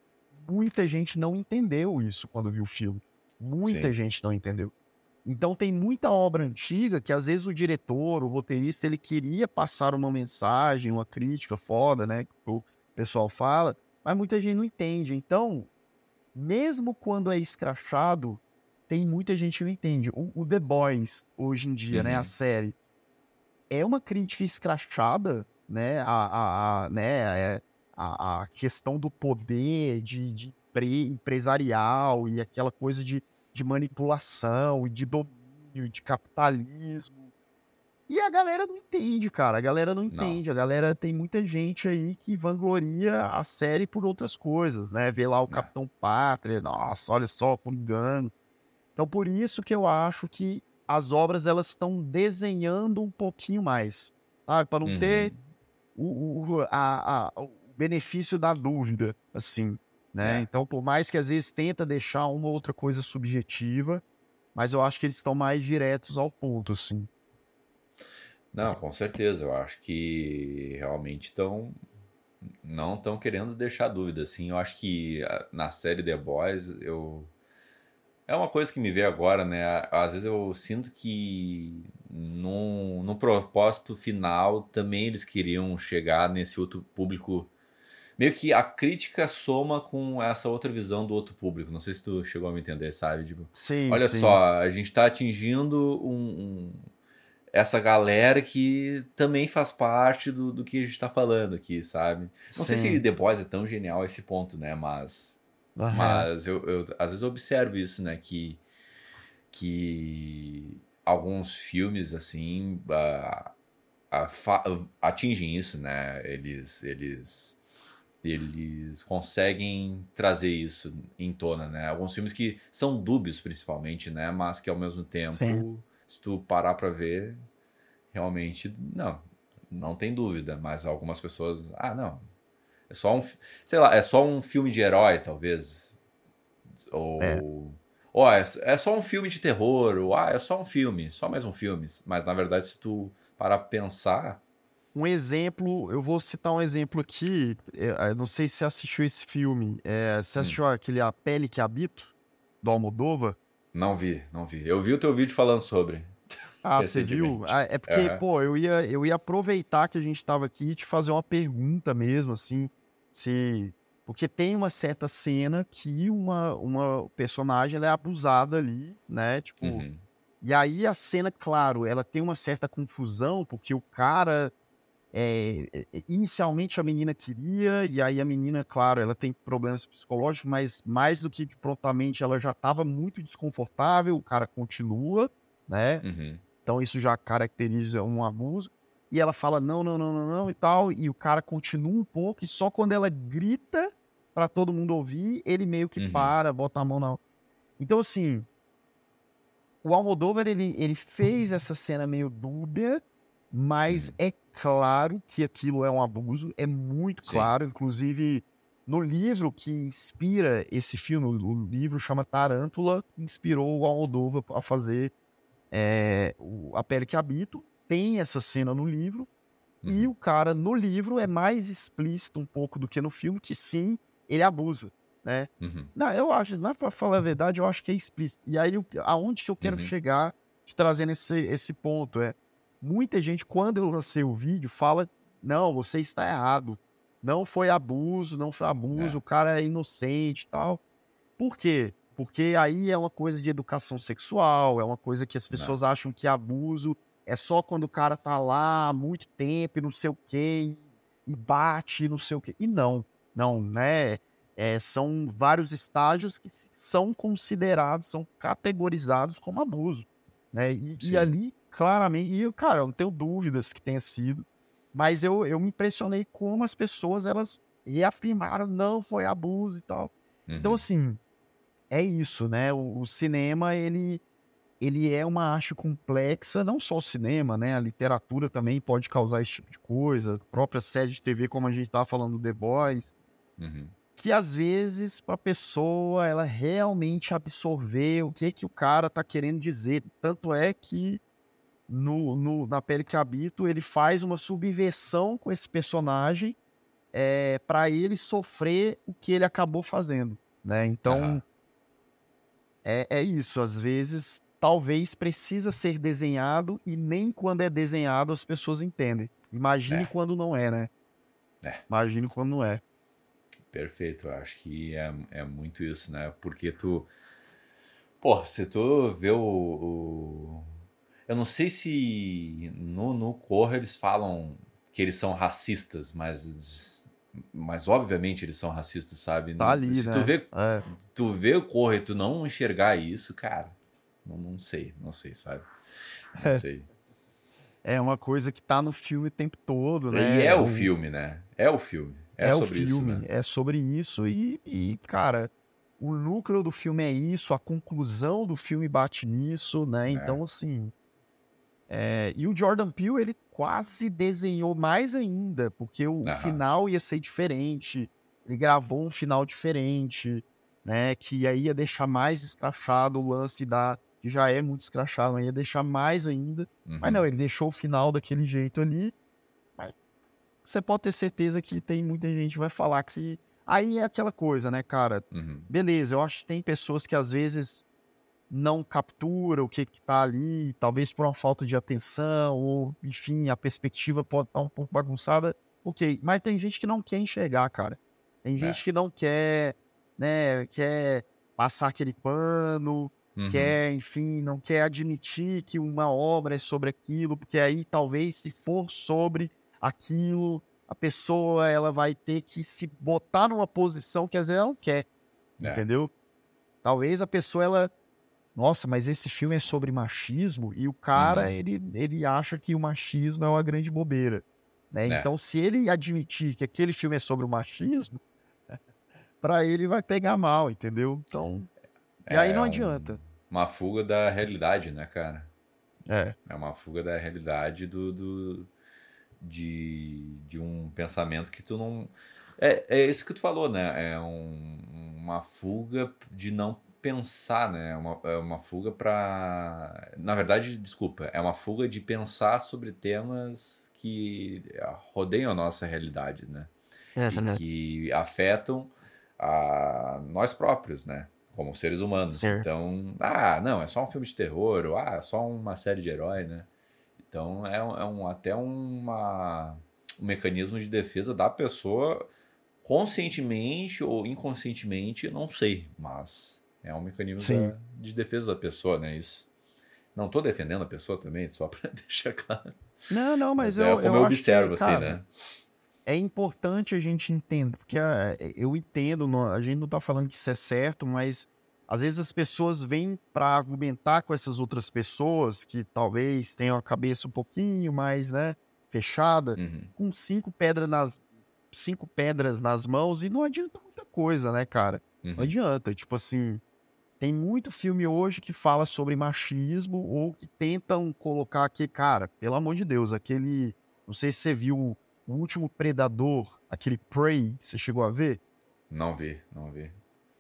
muita gente não entendeu isso quando viu o filme. Muita Sim. gente não entendeu. Então tem muita obra antiga que às vezes o diretor, o roteirista, ele queria passar uma mensagem, uma crítica foda, né? Que o pessoal fala, mas muita gente não entende. Então, mesmo quando é escrachado, tem muita gente que não entende. O, o The Boys, hoje em dia, uhum. né? A série, é uma crítica escrachada, né? A, a, a né? É, a, a questão do poder de, de empresarial e aquela coisa de, de manipulação e de domínio, de capitalismo. E a galera não entende, cara. A galera não entende. Não. A galera tem muita gente aí que vangloria a série por outras coisas, né? Vê lá o é. Capitão Pátria, nossa, olha só, engano. Então, por isso que eu acho que as obras elas estão desenhando um pouquinho mais, sabe? Para não uhum. ter o, o, a, a, benefício da dúvida, assim. né? É. Então, por mais que às vezes tenta deixar uma ou outra coisa subjetiva, mas eu acho que eles estão mais diretos ao ponto, assim. Não, com certeza. Eu acho que realmente estão não estão querendo deixar dúvida, assim. Eu acho que ah, na série The Boys, eu é uma coisa que me vê agora, né? Às vezes eu sinto que no, no propósito final também eles queriam chegar nesse outro público. Meio que a crítica soma com essa outra visão do outro público. Não sei se tu chegou a me entender, sabe? Tipo, sim, olha sim. só, a gente está atingindo um, um, essa galera que também faz parte do, do que a gente está falando aqui, sabe? Não sim. sei se The Boys é tão genial a esse ponto, né? Mas. Mas eu, eu, às vezes eu observo isso, né? Que, que alguns filmes, assim, uh, atingem isso, né? Eles, eles, eles conseguem trazer isso em tona, né? Alguns filmes que são dúbios, principalmente, né? Mas que ao mesmo tempo, Sim. se tu parar pra ver, realmente, não, não tem dúvida. Mas algumas pessoas, ah, não, é só um, sei lá, é só um filme de herói, talvez. Ou, é. ou é, é só um filme de terror, ou ah, é só um filme, só mais um filme. Mas na verdade, se tu parar pra pensar. Um exemplo, eu vou citar um exemplo aqui. É, eu não sei se você assistiu esse filme. É, você hum. assistiu hum. aquele A Pele que Habito, do Almodova? Não vi, não vi. Eu vi o teu vídeo falando sobre. Ah, você viu? Ah, é porque, uhum. pô, eu ia, eu ia aproveitar que a gente tava aqui e te fazer uma pergunta mesmo, assim. Se, porque tem uma certa cena que uma, uma personagem é abusada ali, né? Tipo, uhum. e aí a cena, claro, ela tem uma certa confusão, porque o cara. É, inicialmente a menina queria, e aí a menina, claro, ela tem problemas psicológicos, mas mais do que prontamente ela já estava muito desconfortável, o cara continua, né? Uhum. Então isso já caracteriza um abuso. E ela fala não, não, não, não, não e tal. E o cara continua um pouco. E só quando ela grita para todo mundo ouvir, ele meio que uhum. para, bota a mão na. Então, assim. O Almodóvar, ele, ele fez essa cena meio dúbia, mas uhum. é claro que aquilo é um abuso. É muito claro. Sim. Inclusive, no livro que inspira esse filme, o livro chama Tarântula, inspirou o Almodóvar a fazer é, A Pele que Habito tem essa cena no livro, uhum. e o cara no livro é mais explícito um pouco do que no filme, que sim, ele abusa, né? Uhum. Não, eu acho, não é pra falar a verdade, eu acho que é explícito. E aí, aonde que eu quero uhum. chegar te trazendo esse, esse ponto é, muita gente, quando eu lancei o vídeo, fala, não, você está errado, não foi abuso, não foi abuso, é. o cara é inocente e tal. Por quê? Porque aí é uma coisa de educação sexual, é uma coisa que as pessoas não. acham que abuso é só quando o cara tá lá há muito tempo e não sei o quê, e bate e não sei o quê. E não, não, né? É, são vários estágios que são considerados, são categorizados como abuso. Né? E, e, ali, claramente, e cara, eu não tenho dúvidas que tenha sido, mas eu, eu me impressionei como as pessoas elas reafirmaram, não, foi abuso e tal. Então, uhum. Então, assim, é isso, né? O, o cinema, ele ele é uma arte complexa, não só o cinema, né? A literatura também pode causar esse tipo de coisa, a própria série de TV, como a gente estava falando do The Boys, uhum. que às vezes para a pessoa ela realmente absorver o que que o cara tá querendo dizer. Tanto é que no, no na pele que habito ele faz uma subversão com esse personagem é, para ele sofrer o que ele acabou fazendo, né? Então uhum. é, é isso. Às vezes talvez precisa ser desenhado e nem quando é desenhado as pessoas entendem. Imagine é. quando não é, né? É. Imagine quando não é. Perfeito, eu acho que é, é muito isso, né? Porque tu. Pô, se tu vê o, o. Eu não sei se no, no Corra eles falam que eles são racistas, mas. Mas obviamente eles são racistas, sabe? Tá ali, se né? Tu vê, é. tu vê o Corra e tu não enxergar isso, cara não, não sei, não sei, sabe? Não é. sei. É uma coisa que tá no filme o tempo todo, né? E é o filme, né? É o filme. É, é sobre o filme, isso, né? é sobre isso. E, e, cara, o núcleo do filme é isso, a conclusão do filme bate nisso, né? É. Então, assim. É... E o Jordan Peele, ele quase desenhou mais ainda, porque o, final ia ser diferente. ele gravou um final diferente, né? Que aí ia deixar mais escrachado o lance da. Que já é muito escrachado, ia deixar mais ainda. Uhum. Mas não, ele deixou o final daquele jeito ali. Você pode ter certeza que tem muita gente que vai falar que. Se... Aí é aquela coisa, né, cara? Uhum. Beleza, eu acho que tem pessoas que às vezes não captura o que, que tá ali, talvez por uma falta de atenção, ou enfim, a perspectiva pode estar um pouco bagunçada. Ok, mas tem gente que não quer enxergar, cara. Tem gente que não quer, né, quer passar aquele pano, Uhum. quer, enfim, não quer admitir que uma obra é sobre aquilo, porque aí talvez se for sobre aquilo, a pessoa ela vai ter que se botar numa posição que às vezes ela não quer, É. entendeu? Talvez a pessoa ela, nossa, mas esse filme é sobre machismo e o cara Uhum. ele, ele acha que o machismo é uma grande bobeira, né? É. Então se ele admitir que aquele filme é sobre o machismo, pra ele vai pegar mal, entendeu? Então, e aí É não um- adianta. Uma fuga da realidade, né, cara? É. É uma fuga da realidade do, do- de, de um pensamento que tu não. É, é isso que tu falou, né? É um- uma fuga de não pensar, né? É uma, é uma fuga para. Na verdade, desculpa, é uma fuga de pensar sobre temas que rodeiam a nossa realidade, né? E que afetam a nós próprios, né? Como seres humanos. Certo. Então, ah, não, é só um filme de terror, ou ah, é só uma série de herói, né? Então é, um- é um, até uma, um mecanismo de defesa da pessoa, conscientemente ou inconscientemente, não sei, mas é um mecanismo da- de defesa da pessoa, né? Isso. Não tô defendendo a pessoa também, só pra deixar claro. Não, não, mas, é eu, como eu, eu, observo, que, assim, cara, né? É importante a gente entender, porque ah, eu entendo, não- a gente não tá falando que isso é certo, mas às vezes as pessoas vêm para argumentar com essas outras pessoas que talvez tenham a cabeça um pouquinho mais, né, fechada, Uhum. com cinco pedras nas cinco pedras nas mãos e não adianta muita coisa, né, cara? Não Uhum. adianta, tipo assim, tem muito filme hoje que fala sobre machismo ou que tentam colocar aqui, cara, pelo amor de Deus, aquele, não sei se você viu o último Predador, aquele Prey, você chegou a ver? Não vi, não vi.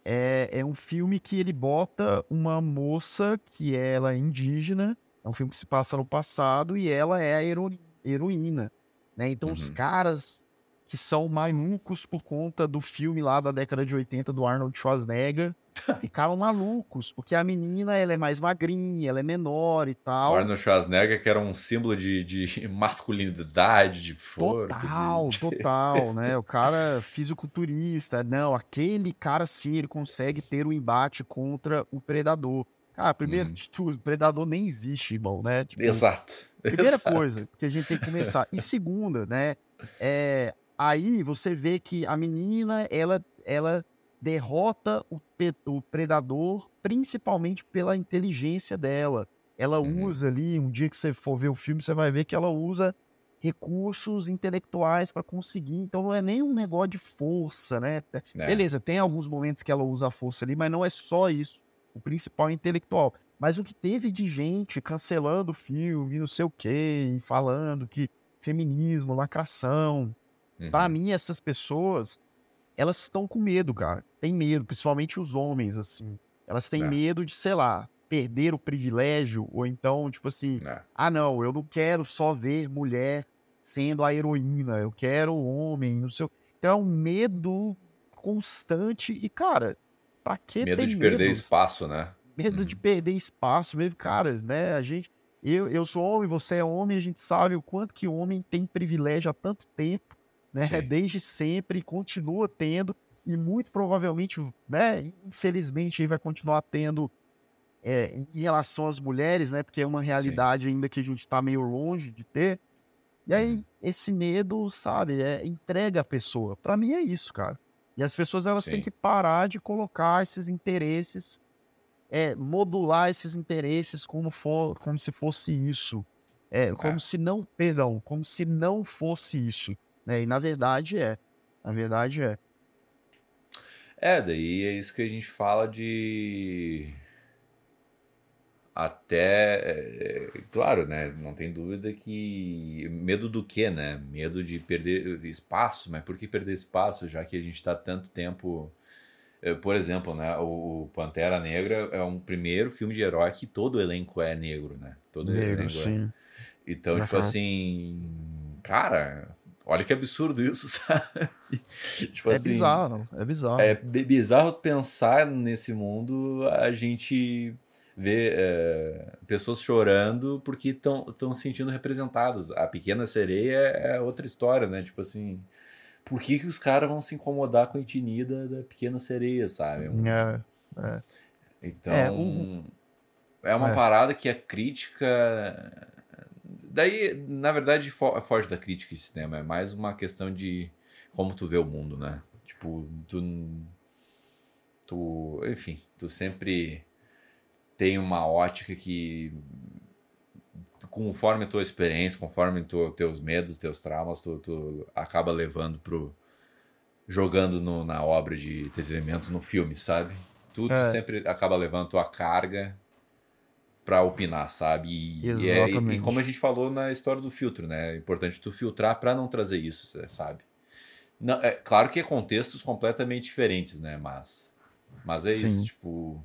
É, é um filme que ele bota uma moça que ela é indígena, é um filme que se passa no passado e ela é a hero- heroína, né? Então os Uhum. caras que são malucos por conta do filme lá da década de 80 do Arnold Schwarzenegger ficaram malucos, porque a menina ela é mais magrinha, ela é menor e tal. O Arnold Schwarzenegger, que era um símbolo de, de masculinidade, de força. Total, de... total, né? O cara fisiculturista, não, aquele cara sim, ele consegue ter um embate contra o predador. Cara, primeiro Uhum. de tudo, o predador nem existe, irmão, né? Tipo, Exato. Primeira Exato. coisa que a gente tem que começar. E segunda, né? É, aí você vê que a menina, ela, ela derrota o, o predador principalmente pela inteligência dela. Ela Uhum. usa ali, um dia que você for ver o filme, você vai ver que ela usa recursos intelectuais para conseguir. Então não é nem um negócio de força, né? É. Beleza, tem alguns momentos que ela usa a força ali, mas não é só isso. O principal é intelectual. Mas o que teve de gente cancelando o filme, não sei o quê, falando que feminismo, lacração. Uhum. Pra mim, essas pessoas, elas estão com medo, cara. Tem medo, principalmente os homens, assim. Elas têm É. medo de, sei lá, perder o privilégio, ou então, tipo assim, É. ah, não, eu não quero só ver mulher sendo a heroína, eu quero homem, não sei. o- Então é um medo constante e, cara, pra que Medo de perder medo? espaço, né? medo de perder espaço mesmo, cara, né? A gente, eu, eu sou homem, você é homem, a gente sabe o quanto que homem tem privilégio há tanto tempo, né? Sim. Desde sempre, continua tendo, e muito provavelmente, né? Infelizmente, aí vai continuar tendo é, em relação às mulheres, né? Porque é uma realidade ainda que a gente tá meio longe de ter. E aí, Uhum. esse medo, sabe, é, entrega a pessoa. Pra mim é isso, cara. E as pessoas, elas têm Sim. que parar de colocar esses interesses é, modular esses interesses como, for, como se fosse isso. É, como É. se não, perdão, como se não fosse isso. Né? E na verdade é. Na verdade é. É, daí é isso que a gente fala de. até, é, claro, né? Não tem dúvida que medo do que, né? Medo de perder espaço, mas por que perder espaço, já que a gente está tanto tempo é, por exemplo, né, o Pantera Negra é um primeiro filme de herói que todo o elenco é negro, né? Todo negro, elenco é. sim. É. Então, uhum. tipo assim, cara, olha que absurdo isso, sabe? tipo é assim, bizarro, é bizarro. É bizarro pensar nesse mundo, a gente vê é, pessoas chorando porque estão se sentindo representadas. A Pequena Sereia é outra história, né? Tipo assim, por que, que os caras vão se incomodar com a etnia da, da pequena sereia, sabe? É, é. Então, é, um... é uma é. parada que a crítica. Daí, na verdade, foge da crítica esse cinema. É mais uma questão de como tu vê o mundo, né? Tipo, tu. Tu. Enfim, tu sempre tem uma ótica que conforme a tua experiência, conforme tu, teus medos, teus traumas, tu, tu acaba levando pro. jogando no, na obra de entretenimento, no filme, sabe? Tu, é. tu sempre acaba levando tua carga para opinar, sabe? E, e, é, e, como a gente falou na história do filtro, né? É importante tu filtrar para não trazer isso, sabe? Não, é claro que é contextos completamente diferentes, né? Mas, mas é Sim. isso, tipo.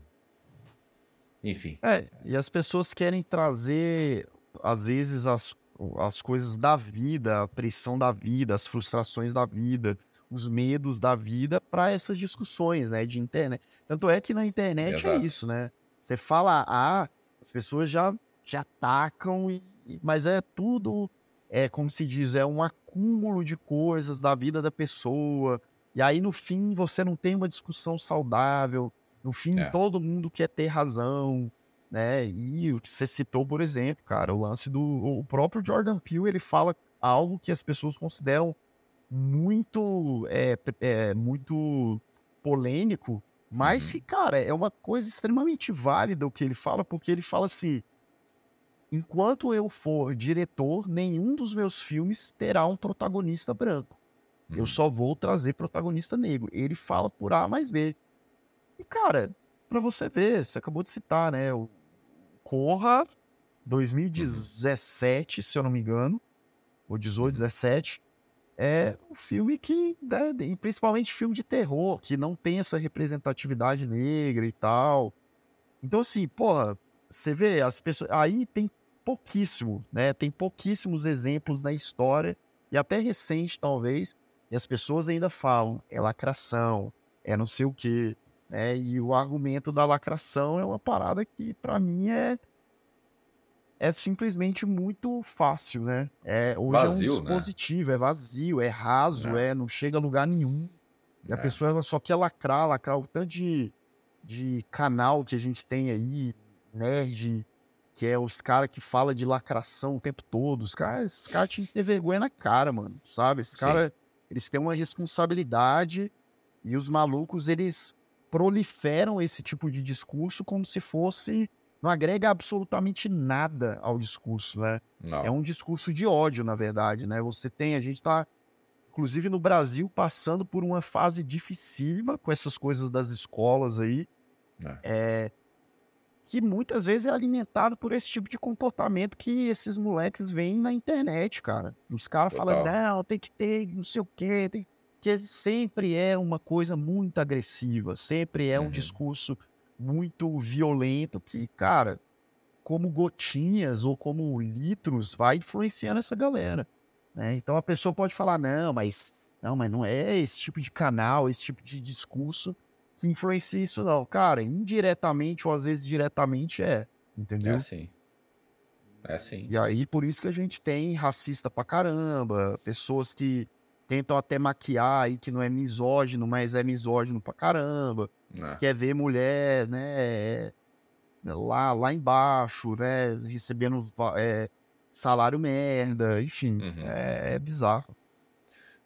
Enfim. É, e as pessoas querem trazer às vezes as, as coisas da vida, a pressão da vida, as frustrações da vida, os medos da vida para essas discussões, né, de internet. Tanto é que na internet é Exato. é isso, né? Você fala A, as pessoas já já atacam e, mas é tudo é como se diz, é um acúmulo de coisas da vida da pessoa. E aí no fim você não tem uma discussão saudável. No fim é. todo mundo quer ter razão né? E o que você citou, por exemplo, cara, o lance do o próprio Jordan Peele, ele fala algo que as pessoas consideram muito é, é muito polêmico, mas uhum. que, cara, é uma coisa extremamente válida o que ele fala, porque ele fala assim: enquanto eu for diretor, nenhum dos meus filmes terá um protagonista branco. Uhum. Eu só vou trazer protagonista negro. Ele fala por A mais B. E, cara, para você ver, você acabou de citar, né? O Corra, 2017, uhum. se eu não me engano, ou 18, 17, é um filme que, né, principalmente filme de terror, que não tem essa representatividade negra e tal. Então, assim, porra, você vê, as pessoas. Aí tem pouquíssimo, né? Tem pouquíssimos exemplos na história, e até recente, talvez, e as pessoas ainda falam, é lacração, é não sei o quê. Né? E o argumento da lacração é uma parada que, para mim, é é simplesmente muito fácil, né? É, hoje vazio, é um né? dispositivo, né? é vazio, é raso, é. é. não chega a lugar nenhum. E a é. pessoa ela só quer lacrar, lacrar o tanto de, de canal que a gente tem aí, nerd, que é os caras que falam de lacração o tempo todo. Os caras, esses caras tinham que ter vergonha na cara, mano, sabe? Esses caras, eles têm uma responsabilidade e os malucos, eles proliferam esse tipo de discurso como se fosse. Não agrega absolutamente nada ao discurso, né? Não. É um discurso de ódio, na verdade, né? Você tem, a gente está, inclusive no Brasil, passando por uma fase dificílima com essas coisas das escolas aí. É. É, que muitas vezes é alimentado por esse tipo de comportamento que esses moleques veem na internet, cara. Os caras falam, não, tem que ter não sei o quê, tem que sempre é uma coisa muito agressiva, sempre é um uhum. discurso muito violento que, cara, como gotinhas ou como litros vai influenciando essa galera. Né? Então a pessoa pode falar, não, mas não, mas não é esse tipo de canal, esse tipo de discurso que influencia isso, não. Cara, indiretamente ou às vezes diretamente é, entendeu? É assim. É assim. E aí, por isso que a gente tem racista pra caramba, pessoas que tentam até maquiar aí que não é misógino, mas é misógino pra caramba. É. Quer ver mulher, né, lá, lá embaixo, né, recebendo é, salário merda, enfim, uhum. é, é, bizarro.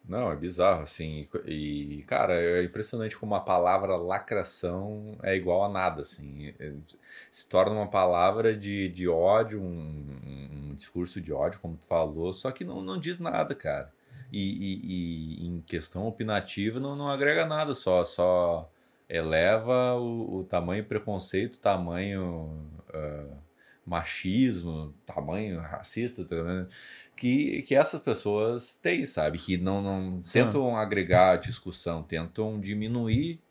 Não, é bizarro, assim, e, cara, é impressionante como a palavra lacração é igual a nada, assim, é, se torna uma palavra de, de ódio, um, um discurso de ódio, como tu falou, só que não, não diz nada, cara e, e, e, em questão opinativa não, não agrega nada, só só eleva o, o tamanho preconceito, tamanho uh, machismo, tamanho racista, tá que, que essas pessoas têm, sabe? Que não, não tentam agregar discussão, tentam diminuir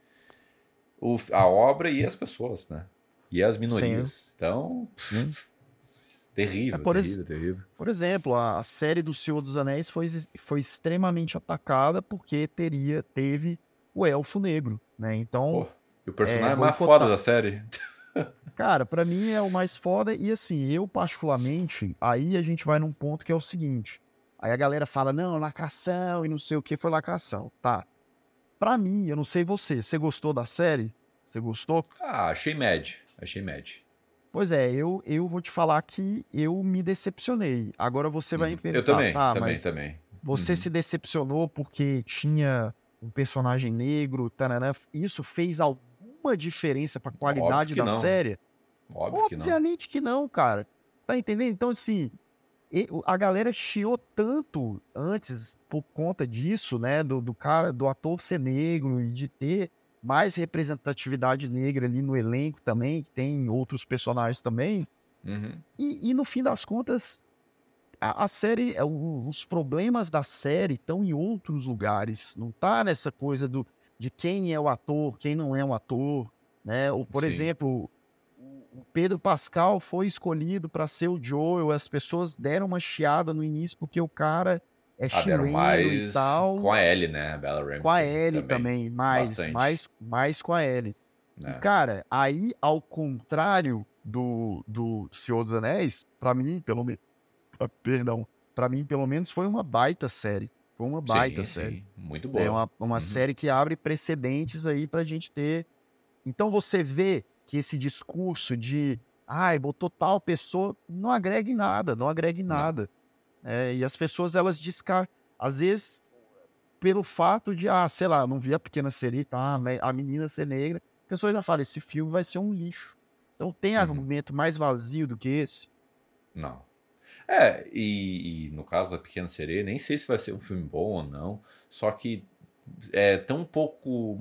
o, a obra e as pessoas, né? E as minorias. Sim. Então, hum, terrível, é, por terrível, terrível. Por exemplo, a, série do Senhor dos Anéis foi, foi extremamente atacada porque teria, teve o Elfo Negro, né? Então... Pô, e o personagem é, mais foda da série. Cara, para mim é o mais foda. E assim, eu particularmente, aí a gente vai num ponto que é o seguinte. Aí a galera fala, não, lacração e não sei o que foi lacração. Tá. Pra mim, eu não sei você, você gostou da série? Você gostou? Ah, achei médio. Achei médio. Pois é, eu, eu vou te falar que eu me decepcionei. Agora você vai uhum. me perguntar. Eu também, tá, também, também. Você uhum. se decepcionou porque tinha um personagem negro, isso fez alguma diferença para a qualidade da não. série? Óbvio Obviamente que não. que não, cara. Você tá entendendo? Então, assim, a galera chiou tanto antes por conta disso, né? Do, do cara, do ator ser negro e de ter mais representatividade negra ali no elenco também, que tem outros personagens também. Uhum. E, e, no fim das contas, a, a série, é, os problemas da série estão em outros lugares. Não tá nessa coisa do, de quem é o ator, quem não é o ator, né? Ou, por Sim. exemplo, o Pedro Pascal foi escolhido para ser o Joel, as pessoas deram uma chiada no início porque o cara é ah, chileno e tal. Com a Ellie, né? A Bella Ramsey. Com a Ellie também, também mais, mais, mais com a Ellie. É. E, cara, aí, ao contrário do, do Senhor dos Anéis, para mim, pelo menos. Ah, perdão. para mim, pelo menos, foi uma baita série. Foi uma baita sim, série. Sim. Muito boa. É uma, uma uhum. série que abre precedentes aí pra gente ter. Então você vê que esse discurso de ai, botou tal pessoa, não agrega em nada, não agrega em nada. É, e as pessoas, elas descar... Às vezes, pelo fato de, ah, sei lá, não vi a pequena sereia, tá, a menina ser negra, a pessoa já fala, esse filme vai ser um lixo. Então tem uhum. argumento mais vazio do que esse? Não. É, e, e, no caso da Pequena Sereia, nem sei se vai ser um filme bom ou não, só que é tão pouco.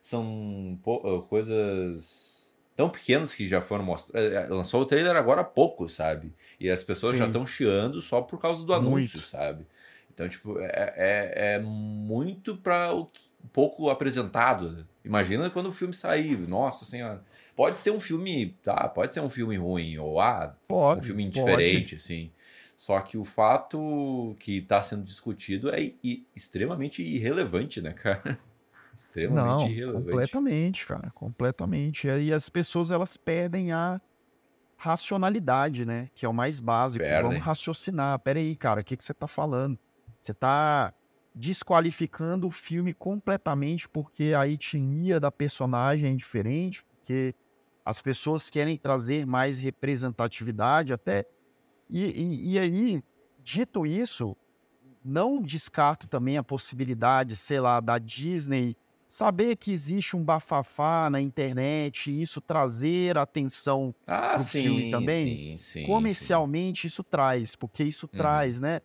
São pou, coisas tão pequenas que já foram mostradas. É, é, lançou o trailer agora há pouco, sabe? E as pessoas Sim. já estão chiando só por causa do anúncio, muito. sabe? Então, tipo, é, é, é muito para o pouco apresentado. Imagina quando o filme sair, nossa senhora. Pode ser um filme, tá? Pode ser um filme ruim, ou ah, pode, um filme indiferente, pode. assim. Só que o fato que está sendo discutido é extremamente irrelevante, né, cara? extremamente Não, irrelevante. Completamente, cara, completamente. E as pessoas elas perdem a racionalidade, né? Que é o mais básico. Perdem. Vamos raciocinar. Pera aí, cara, o que, que você tá falando? Você tá desqualificando o filme completamente porque a etnia da personagem é diferente, porque as pessoas querem trazer mais representatividade até. E, e, e aí, dito isso, não descarto também a possibilidade, sei lá, da Disney saber que existe um bafafá na internet, isso trazer atenção ah, pro sim, filme também. Sim, sim, Comercialmente sim. isso traz, porque isso uhum. traz, né?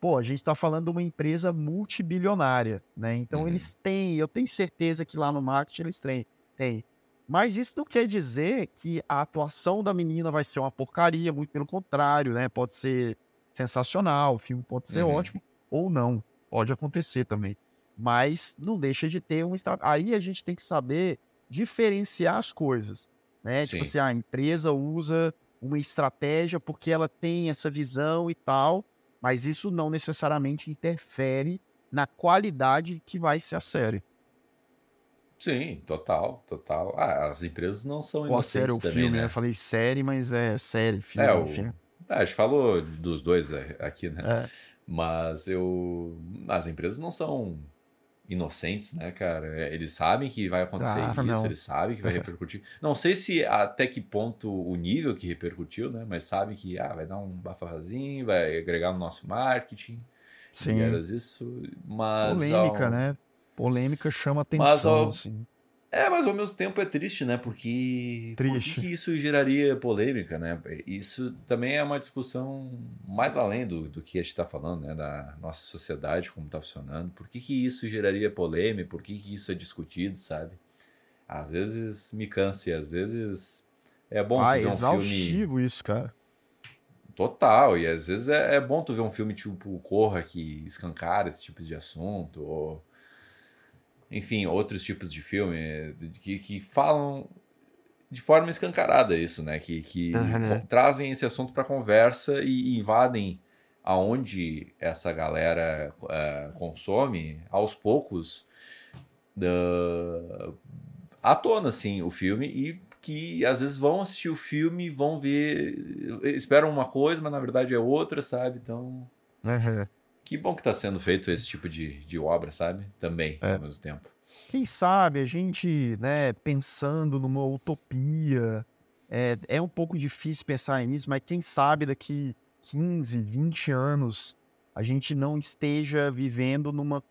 Pô, a gente está falando de uma empresa multibilionária, né? Então uhum. eles têm, eu tenho certeza que lá no marketing eles têm, têm. Mas isso não quer dizer que a atuação da menina vai ser uma porcaria, muito pelo contrário, né? Pode ser sensacional, o filme pode ser uhum. ótimo ou não, pode acontecer também mas não deixa de ter um aí a gente tem que saber diferenciar as coisas, né? Tipo Sim. Tipo assim, a empresa usa uma estratégia porque ela tem essa visão e tal, mas isso não necessariamente interfere na qualidade que vai ser a série. Sim, total, total. Ah, as empresas não são inocentes série ou também, filme, né? Eu falei série, mas é série, filme, é, o... filme. Ah, a gente falou dos dois né, aqui, né? É. Mas eu... As empresas não são inocentes, né, cara? É, eles sabem que vai acontecer ah, isso, não. eles sabem que vai repercutir. Não sei se até que ponto o nível que repercutiu, né? Mas sabem que ah, vai dar um bafazinho, vai agregar no nosso marketing. Sim. Isso, mas. Polêmica, né? Polêmica chama atenção. Mas, ao, assim. É, mas ao mesmo tempo é triste, né? Porque, triste. porque isso geraria polêmica, né? Isso também é uma discussão mais além do, do que a gente está falando, né? Da nossa sociedade, como está funcionando. Por que, que isso geraria polêmica? Por que, que isso é discutido, sabe? Às vezes me cansa e às vezes é bom ah, tu ver um exaustivo filme... isso, cara. Total, e às vezes é, é, bom tu ver um filme tipo Corra que escancara esse tipo de assunto, ou enfim, outros tipos de filme que, que falam de forma escancarada isso, né? Que, que uhum. trazem esse assunto para conversa e, e, invadem aonde essa galera uh, consome aos poucos uh, à tona, assim, o filme e que às vezes vão assistir o filme, vão ver, esperam uma coisa, mas na verdade é outra, sabe? Então. Uhum. Que bom que está sendo feito esse tipo de, de obra, sabe? Também, é. ao mesmo tempo. Quem sabe a gente, né, pensando numa utopia, é, é um pouco difícil pensar nisso, mas quem sabe daqui 15, 20 anos a gente não esteja vivendo numa,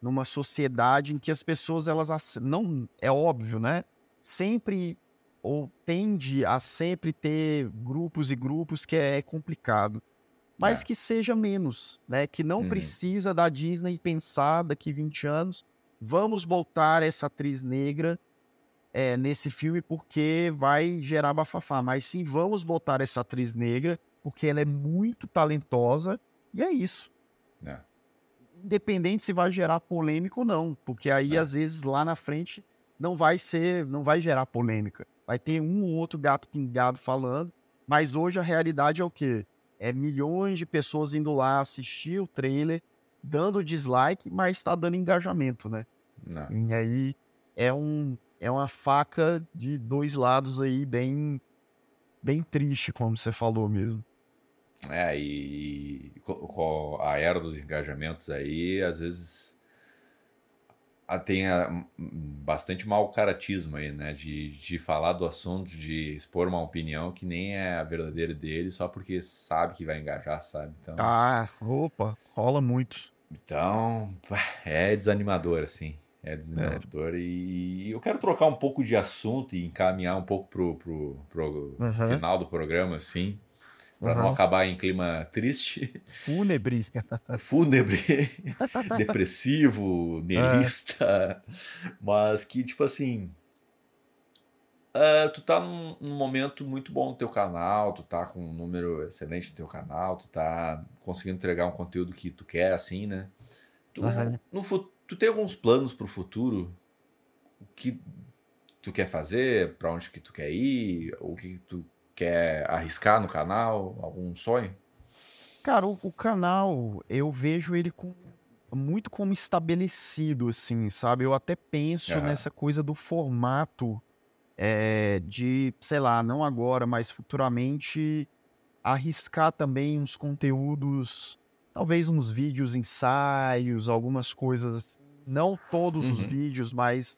numa sociedade em que as pessoas, elas não, é óbvio, né? Sempre ou tende a sempre ter grupos e grupos que é complicado. Mas é. que seja menos, né? Que não uhum. precisa da Disney pensar daqui 20 anos, vamos botar essa atriz negra é, nesse filme porque vai gerar bafafá. Mas sim, vamos botar essa atriz negra porque ela é muito talentosa e é isso. É. Independente se vai gerar polêmica ou não, porque aí é. às vezes lá na frente não vai ser, não vai gerar polêmica. Vai ter um ou outro gato pingado falando, mas hoje a realidade é o quê? É milhões de pessoas indo lá assistir o trailer, dando dislike, mas está dando engajamento, né? Não. E aí é um é uma faca de dois lados aí bem bem triste, como você falou mesmo. É, e com a era dos engajamentos aí, às vezes tem bastante mau caratismo aí, né? De, de falar do assunto, de expor uma opinião que nem é a verdadeira dele, só porque sabe que vai engajar, sabe? Então, ah, opa, rola muito. Então, é desanimador, assim. É desanimador. É. E eu quero trocar um pouco de assunto e encaminhar um pouco pro, pro, pro uhum. final do programa, assim. Para uhum. não acabar em clima triste. Fúnebre. Fúnebre. depressivo, niilista. É. Mas que, tipo assim. Uh, tu tá num, num, momento muito bom no teu canal, tu tá com um número excelente no teu canal, tu tá conseguindo entregar um conteúdo que tu quer, assim, né? Tu, uhum. no, tu tem alguns planos pro futuro? O que tu quer fazer? para onde que tu quer ir? O que tu quer arriscar no canal? Algum sonho? Cara, o, o canal, eu vejo ele com, muito como estabelecido, assim, sabe? Eu até penso uhum. nessa coisa do formato é, de, sei lá, não agora, mas futuramente arriscar também uns conteúdos, talvez uns vídeos ensaios, algumas coisas, assim. não todos uhum. os vídeos, mas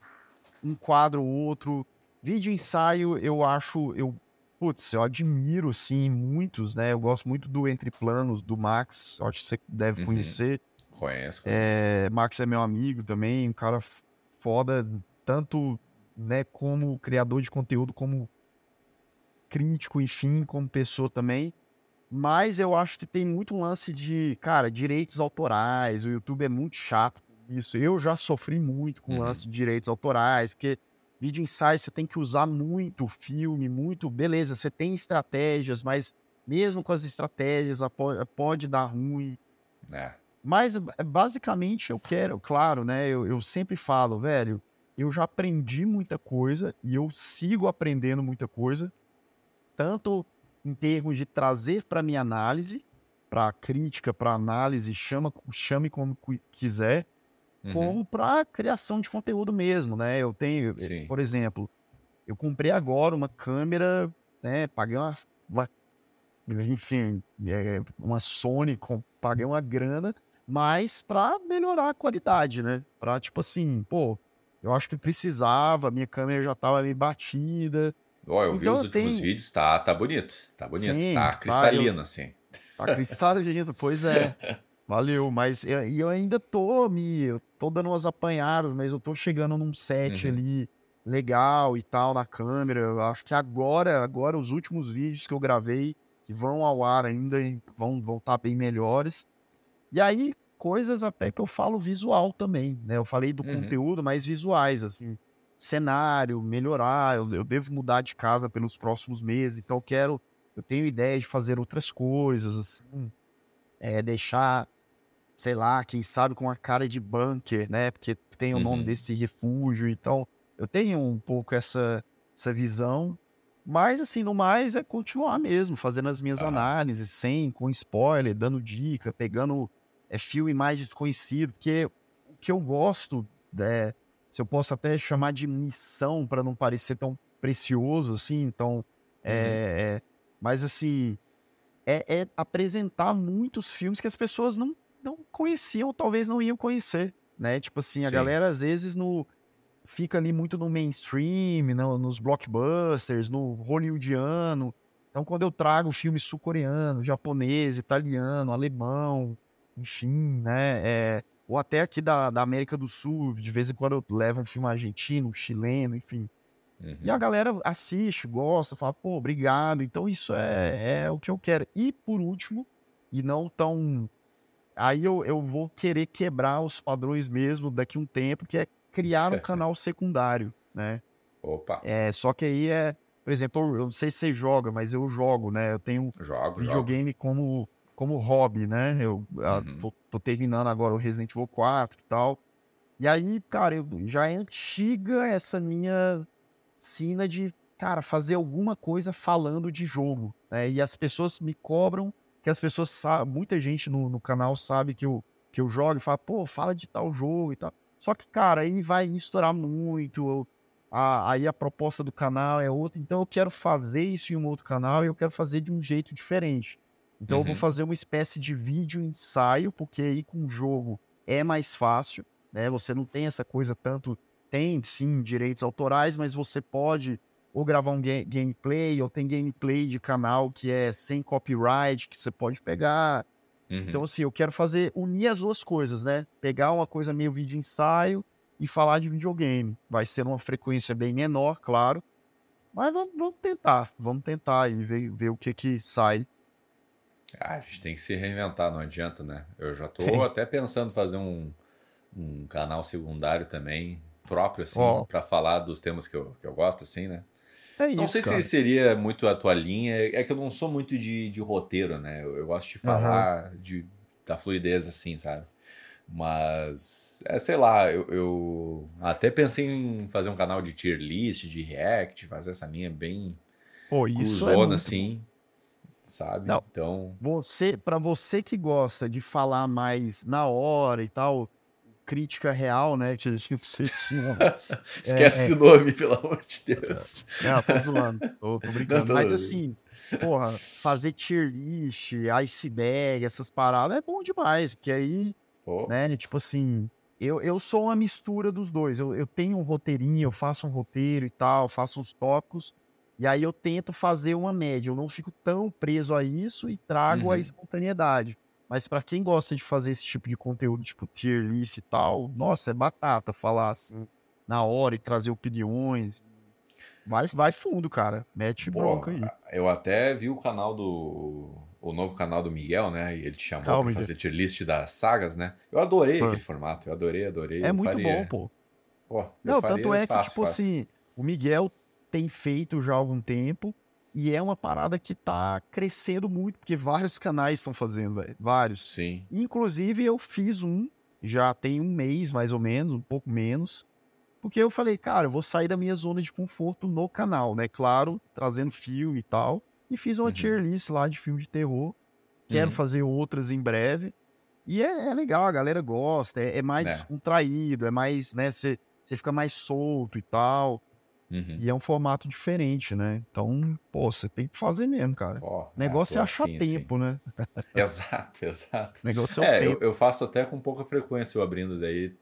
um quadro ou outro. Vídeo ensaio, eu acho, eu putz, eu admiro, sim, muitos, né? Eu gosto muito do Entre Planos, do Max, acho que você deve uhum. conhecer. Conheço, conheço. É, Max é meu amigo também, um cara foda, tanto né, como criador de conteúdo, como crítico, enfim, como pessoa também. Mas eu acho que tem muito lance de, cara, direitos autorais, o YouTube é muito chato com isso. Eu já sofri muito com uhum. lance de direitos autorais, porque Vídeo ensaio você tem que usar muito filme, muito. Beleza, você tem estratégias, mas mesmo com as estratégias pode dar ruim. É. Mas é, basicamente eu quero, claro, né? Eu, eu sempre falo, velho, eu já aprendi muita coisa e eu sigo aprendendo muita coisa, tanto em termos de trazer para minha análise, para crítica, para análise, chama, chame como quiser, uhum. como para criação de conteúdo mesmo, né? Eu tenho, eh, Sim. por exemplo, eu comprei agora uma câmera, né? Paguei uma, uma enfim, é, uma Sony, com, paguei uma grana, mas para melhorar a qualidade, né? Para tipo assim, pô, eu acho que precisava, minha câmera já tava meio batida. Ó, eu então, vi os últimos tenho... vídeos, tá, tá bonito, tá bonito, Sim, tá cristalino, tá, eu... assim. Tá cristalino, pois é. Valeu, mas eu, eu ainda tô me. Eu tô dando umas apanhadas, mas eu tô chegando num set uhum. ali legal e tal na câmera. Eu acho que agora, agora os últimos vídeos que eu gravei, que vão ao ar ainda, vão estar vão tá bem melhores. E aí, coisas até que eu falo visual também, né? Eu falei do uhum. conteúdo, mas visuais, assim. cenário, melhorar, eu, eu devo mudar de casa pelos próximos meses, então eu quero, eu tenho ideia de fazer outras coisas, assim, é, deixar, sei lá, quem sabe com a cara de bunker, né? Porque tem o nome Uhum. desse refúgio, então eu tenho um pouco essa, essa visão, mas assim, no mais é continuar mesmo, fazendo as minhas Aham. análises, sem, com spoiler, dando dica, pegando é, filme mais desconhecido, porque o que eu gosto, é, se eu posso até chamar de missão para não parecer tão precioso assim, então, é, é, mas assim, é, é apresentar muitos filmes que as pessoas não, não conheciam, ou talvez não iam conhecer, né? Tipo assim, a Sim. galera às vezes no fica ali muito no mainstream, no- nos blockbusters, no hollywoodiano. Então, quando eu trago filme sul-coreano, japonês, italiano, alemão, enfim, né? é, ou até aqui da, da América do Sul, de vez em quando eu levo um filme argentino, chileno, enfim. Uhum. E a galera assiste, gosta, fala, pô, obrigado. Então, isso é, é o que eu quero. E, por último, e não tão. Aí eu, eu vou querer quebrar os padrões mesmo daqui a um tempo, que é criar um canal secundário, né? Opa, É, só que aí é, por exemplo, eu não sei se você joga, mas eu jogo, né? Eu tenho jogo, jogo. videogame como, como hobby, né? Eu Uhum. tô, tô terminando agora o Resident Evil 4 e tal. E aí, cara, eu, já é antiga essa minha sina de, cara, fazer alguma coisa falando de jogo, né? E as pessoas me cobram, que as pessoas sabem, muita gente no, no canal sabe que eu, que eu jogo e fala, pô, fala de tal jogo e tal. Só que, cara, aí vai misturar muito, eu- a- aí a proposta do canal é outra, então eu quero fazer isso em um outro canal e eu quero fazer de um jeito diferente. Então eu vou Uhum. fazer uma espécie de vídeo ensaio, porque aí com o jogo é mais fácil, né? Você não tem essa coisa tanto, tem sim direitos autorais, mas você pode ou gravar um ga- gameplay, ou tem gameplay de canal que é sem copyright, que você pode pegar. Uhum. Então, assim, eu quero fazer, unir as duas coisas, né? Pegar uma coisa meio vídeo ensaio e falar de videogame. Vai ser uma frequência bem menor, claro. Mas vamos, vamos tentar, vamos tentar e ver, ver o que que sai. Ah, a gente tem que se reinventar, não adianta, né? Eu já tô Tem. até pensando em fazer um, um canal secundário também, próprio, assim, Ó. pra falar dos temas que eu, que eu gosto, assim, né? É isso, Não sei cara. se seria muito a tua linha, é que eu não sou muito de, de roteiro, né? Eu, eu gosto de falar de, da fluidez, assim, sabe? Mas, é, sei lá, eu, eu até pensei em fazer um canal de tier list, de react, fazer essa linha bem Pô, isso é cruzona, muito assim, sabe? Não. Então, Você, para você que gosta de falar mais na hora e tal, crítica real, né? Que que você tinha. esquece é. esse nome, pelo amor de Deus. Não, tô zoando, tô, tô brincando. Não, tô- Mas assim, porra, fazer tier list, iceberg, essas paradas é bom demais, porque aí, Pô, né, tipo assim, eu, eu sou uma mistura dos dois. Eu, eu tenho um roteirinho, eu faço um roteiro e tal, faço uns tópicos, e aí eu tento fazer uma média. Eu não fico tão preso a isso e trago a Uhum. espontaneidade. Mas pra quem gosta de fazer esse tipo de conteúdo, tipo tier list e tal, nossa, é batata falar assim na hora e trazer opiniões. Vai, vai fundo, cara. Mete Pô, bronca aí. eu até vi o canal do. O novo canal do Miguel, né? E ele te chamou Calma, pra fazer tier list das sagas, né? Eu adorei Pô. aquele formato, eu adorei, adorei. É eu muito faria. bom, pô. Pô, Não, faria tanto é que, fácil, tipo fácil. assim, o Miguel tem feito já há algum tempo e é uma parada que tá crescendo muito, porque vários canais estão fazendo, velho. Vários. Sim. Inclusive, eu fiz um, já tem um mês mais ou menos, um pouco menos. Porque eu falei, cara, eu vou sair da minha zona de conforto no canal, né? Claro, trazendo filme e tal. E fiz uma Uhum. tier list lá de filme de terror. Quero Uhum. fazer outras em breve. E é, é legal, a galera gosta, é, é mais É. contraído, é mais, né? Você fica mais solto e tal. Uhum. E é um formato diferente, né? Então, pô, você tem que fazer mesmo, cara. Pô, O negócio é achar assim. tempo, né? Exato, exato. Negócio é É, eu, tempo. eu faço até com pouca frequência eu abrindo daí.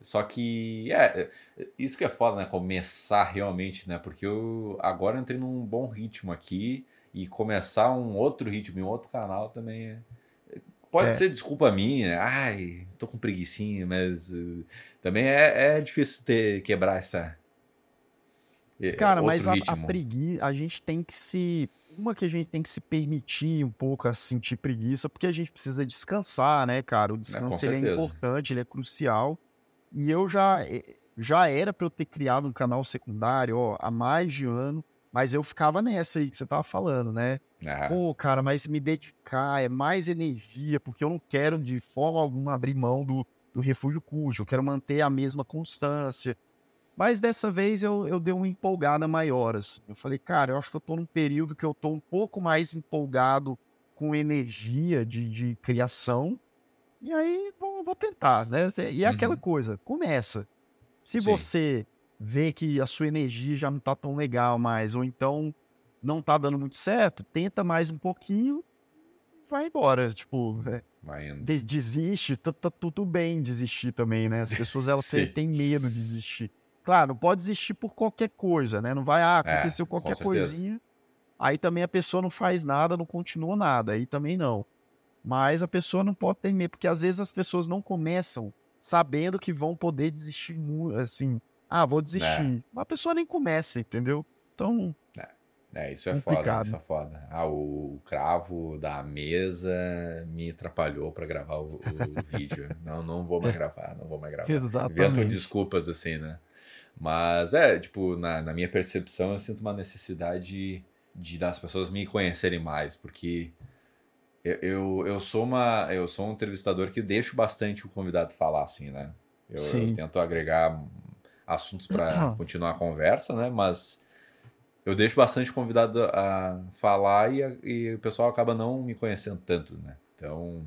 Só que, é, é, isso que é foda, né? Começar realmente, né? Porque eu agora entrei num bom ritmo aqui e começar um outro ritmo em outro canal também é. Pode É. ser desculpa minha, ai, tô com preguicinha, mas eh, também é, é difícil ter, quebrar essa. Eh, Cara, outro mas a, a preguiça, a gente tem que se. Uma que a gente tem que se permitir um pouco a sentir preguiça, porque a gente precisa descansar, né, cara? O descanso ele é importante, ele é crucial. E eu já. eh, já era para eu ter criado um canal secundário ó, há mais de ano, mas eu ficava nessa aí que você tava falando, né? Ah. Pô, cara, mas me dedicar é mais energia, porque eu não quero de forma alguma abrir mão do, do refúgio cujo, eu quero manter a mesma constância. Mas dessa vez eu, eu dei uma empolgada maior, assim. Eu falei, cara, eu acho que eu tô num período que eu tô um pouco mais empolgado com energia de, de criação. E aí, vou, vou tentar, né? E é uhum. aquela coisa, começa. Se Sim. você vê que a sua energia já não tá tão legal mais, ou então não tá dando muito certo, tenta mais um pouquinho, vai embora. Tipo, é, de, desiste, tá, tá, tudo bem desistir também, né? As pessoas elas têm medo de desistir. Claro, não pode desistir por qualquer coisa, né? Não vai, ah, é, aconteceu é, qualquer coisinha. Aí também a pessoa não faz nada, não continua nada. Aí também não. Mas a pessoa não pode ter medo, porque às vezes as pessoas não começam sabendo que vão poder desistir, assim, ah, vou desistir. É. A pessoa nem começa, entendeu? Então. É, é isso é complicado. foda, isso é foda. Ah, o cravo da mesa me atrapalhou para gravar o, o vídeo. Não, não vou mais gravar, não vou mais gravar. Exatamente. Invento desculpas assim, né? Mas é, tipo, na, na minha percepção, eu sinto uma necessidade de das pessoas me conhecerem mais, porque eu, eu, eu, sou uma eu sou um entrevistador que deixo bastante o convidado falar assim, né? Eu, eu tento agregar assuntos para continuar a conversa, né? Mas eu deixo bastante convidado a falar e, a, e, o pessoal acaba não me conhecendo tanto, né? Então,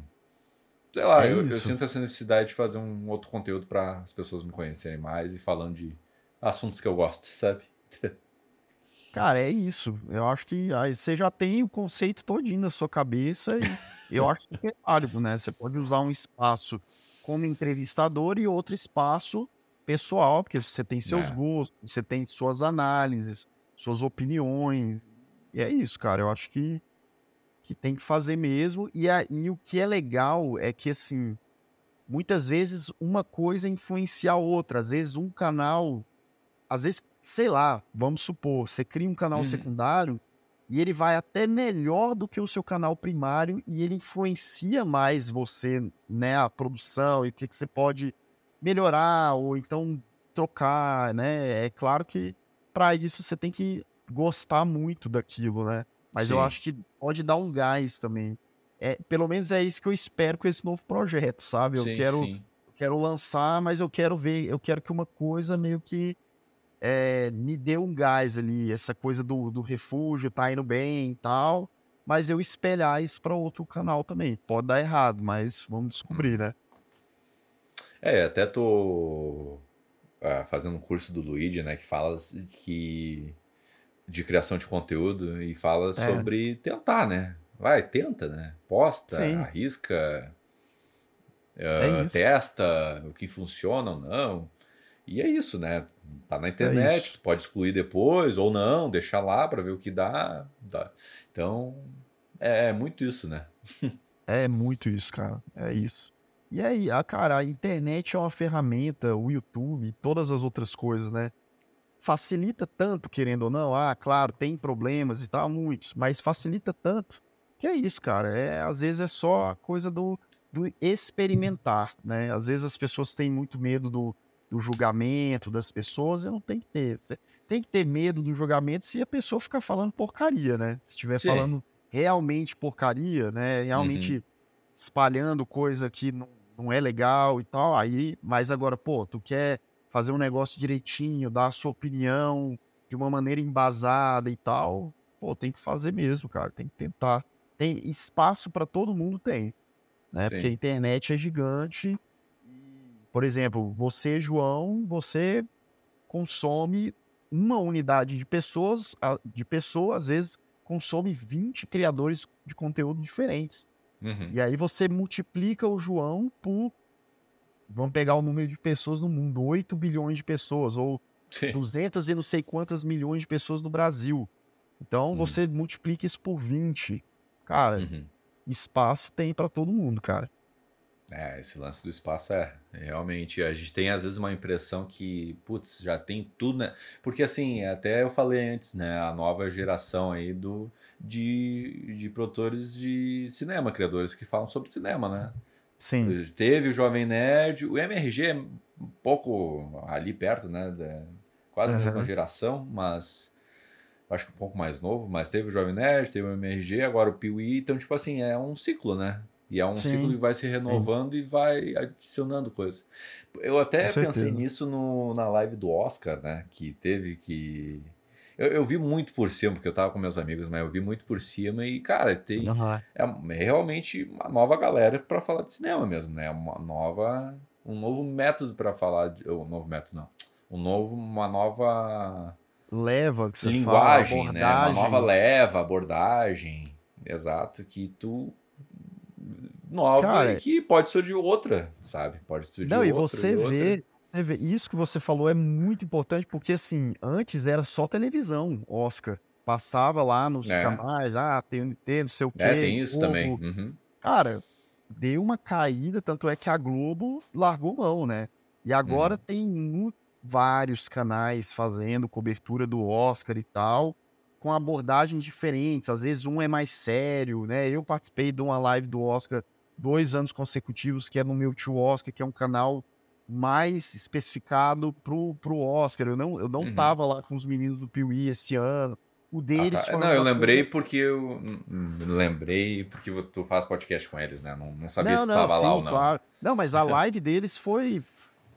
sei lá, é eu, eu, sinto essa necessidade de fazer um outro conteúdo para as pessoas me conhecerem mais e falando de assuntos que eu gosto, sabe? Cara, é isso. Eu acho que aí você já tem o conceito todinho na sua cabeça e eu acho que é válido, né? Você pode usar um espaço como entrevistador e outro espaço pessoal, porque você tem seus é. gostos, você tem suas análises, suas opiniões. E é isso, cara. Eu acho que, que tem que fazer mesmo. E, a, e o que é legal é que, assim, muitas vezes uma coisa influencia a outra. Às vezes um canal. Às vezes, sei lá, vamos supor, você cria um canal uhum. secundário e ele vai até melhor do que o seu canal primário e ele influencia mais você, né, a produção e o que, que você pode melhorar ou então trocar, né? É claro que para isso você tem que gostar muito daquilo, né? Mas sim. eu acho que pode dar um gás também. É, pelo menos é isso que eu espero com esse novo projeto, sabe? Eu sim, quero, sim. quero lançar, mas eu quero ver, eu quero que uma coisa meio que é, me dê um gás ali, essa coisa do, do refúgio tá indo bem e tal, mas eu espelhar isso para outro canal também. Pode dar errado, mas vamos descobrir, hum. né? É, até tô uh, fazendo um curso do Luigi, né, que fala que de criação de conteúdo e fala é. sobre tentar, né? Vai, tenta, né? Posta, Sim. arrisca, uh, é testa o que funciona ou não. E é isso, né? Tá na é internet, é tu pode excluir depois ou não, deixar lá para ver o que dá. Então, é, é muito isso, né? é muito isso, cara. É isso. E aí, a cara, a internet é uma ferramenta, o YouTube, todas as outras coisas, né? Facilita tanto, querendo ou não. Ah, claro, tem problemas e tal, muitos, mas facilita tanto. Que é isso, cara. É, às vezes é só a coisa do, do experimentar, né? Às vezes as pessoas têm muito medo do, do julgamento das pessoas, eu não tem que ter. Você tem que ter medo do julgamento se a pessoa ficar falando porcaria, né? Se estiver falando realmente porcaria, né? Realmente uhum. espalhando coisa que não não é legal e tal. Aí, mas agora, pô, tu quer fazer um negócio direitinho, dar a sua opinião de uma maneira embasada e tal, pô, tem que fazer mesmo, cara, tem que tentar. Tem espaço para todo mundo tem, né? Sim. Porque a internet é gigante. Por exemplo, você, João, você consome uma unidade de pessoas, de pessoa, às vezes consome 20 criadores de conteúdo diferentes. Uhum. E aí você multiplica o João por. Vamos pegar o número de pessoas no mundo: 8 bilhões de pessoas, ou Sim. 200 e não sei quantas milhões de pessoas no Brasil. Então uhum. você multiplica isso por 20. Cara, uhum. espaço tem para todo mundo, cara. É, esse lance do espaço é, realmente. A gente tem às vezes uma impressão que, putz, já tem tudo, né? Porque assim, até eu falei antes, né? A nova geração aí do, de, de produtores de cinema, criadores que falam sobre cinema, né? Sim. Teve o Jovem Nerd, o MRG é um pouco ali perto, né? Da, quase a Aham. mesma geração, mas acho que um pouco mais novo, mas teve o Jovem Nerd, teve o MRG, agora o Piuí, então, tipo assim, é um ciclo, né? E é um Sim. ciclo que vai se renovando e vai adicionando coisas. Eu até Com pensei certeza. nisso no, na live do Oscar, né? Que teve que. Eu, eu vi muito por cima, porque eu tava com meus amigos, mas eu vi muito por cima e, cara, tem, Aham. é realmente uma nova galera para falar de cinema mesmo, né? Uma nova, um novo método para falar de, um novo método não, um novo, uma nova Leva que você linguagem, fala, né? Uma abordagem. nova leva, abordagem, exato, que tu nova Cara, e que pode surgir outra, sabe? Pode surgir Não, e outra, você outra. vê, você vê, isso que você falou é muito importante, porque assim, antes era só televisão, Oscar. Passava lá nos É. canais, ah, TNT, não sei o quê, É, tem isso Globo. também. Uhum. Cara, deu uma caída, tanto é que a Globo largou mão, né? E agora Uhum. tem mu- vários canais fazendo cobertura do Oscar e tal, com abordagens diferentes. Às vezes um é mais sério, né? Eu participei de uma live do Oscar dois anos consecutivos, que é no meu tio Oscar, que é um canal mais especificado pro, pro Oscar. Eu não, eu não Uhum. tava lá com os meninos do Piuí esse ano. O Ah, deles tá. foi Não, eu lembrei coisa- porque eu hum, lembrei porque tu faz podcast com eles, né? Não, não sabia se tu não, tava sim, lá ou não. claro. Não, mas a live deles foi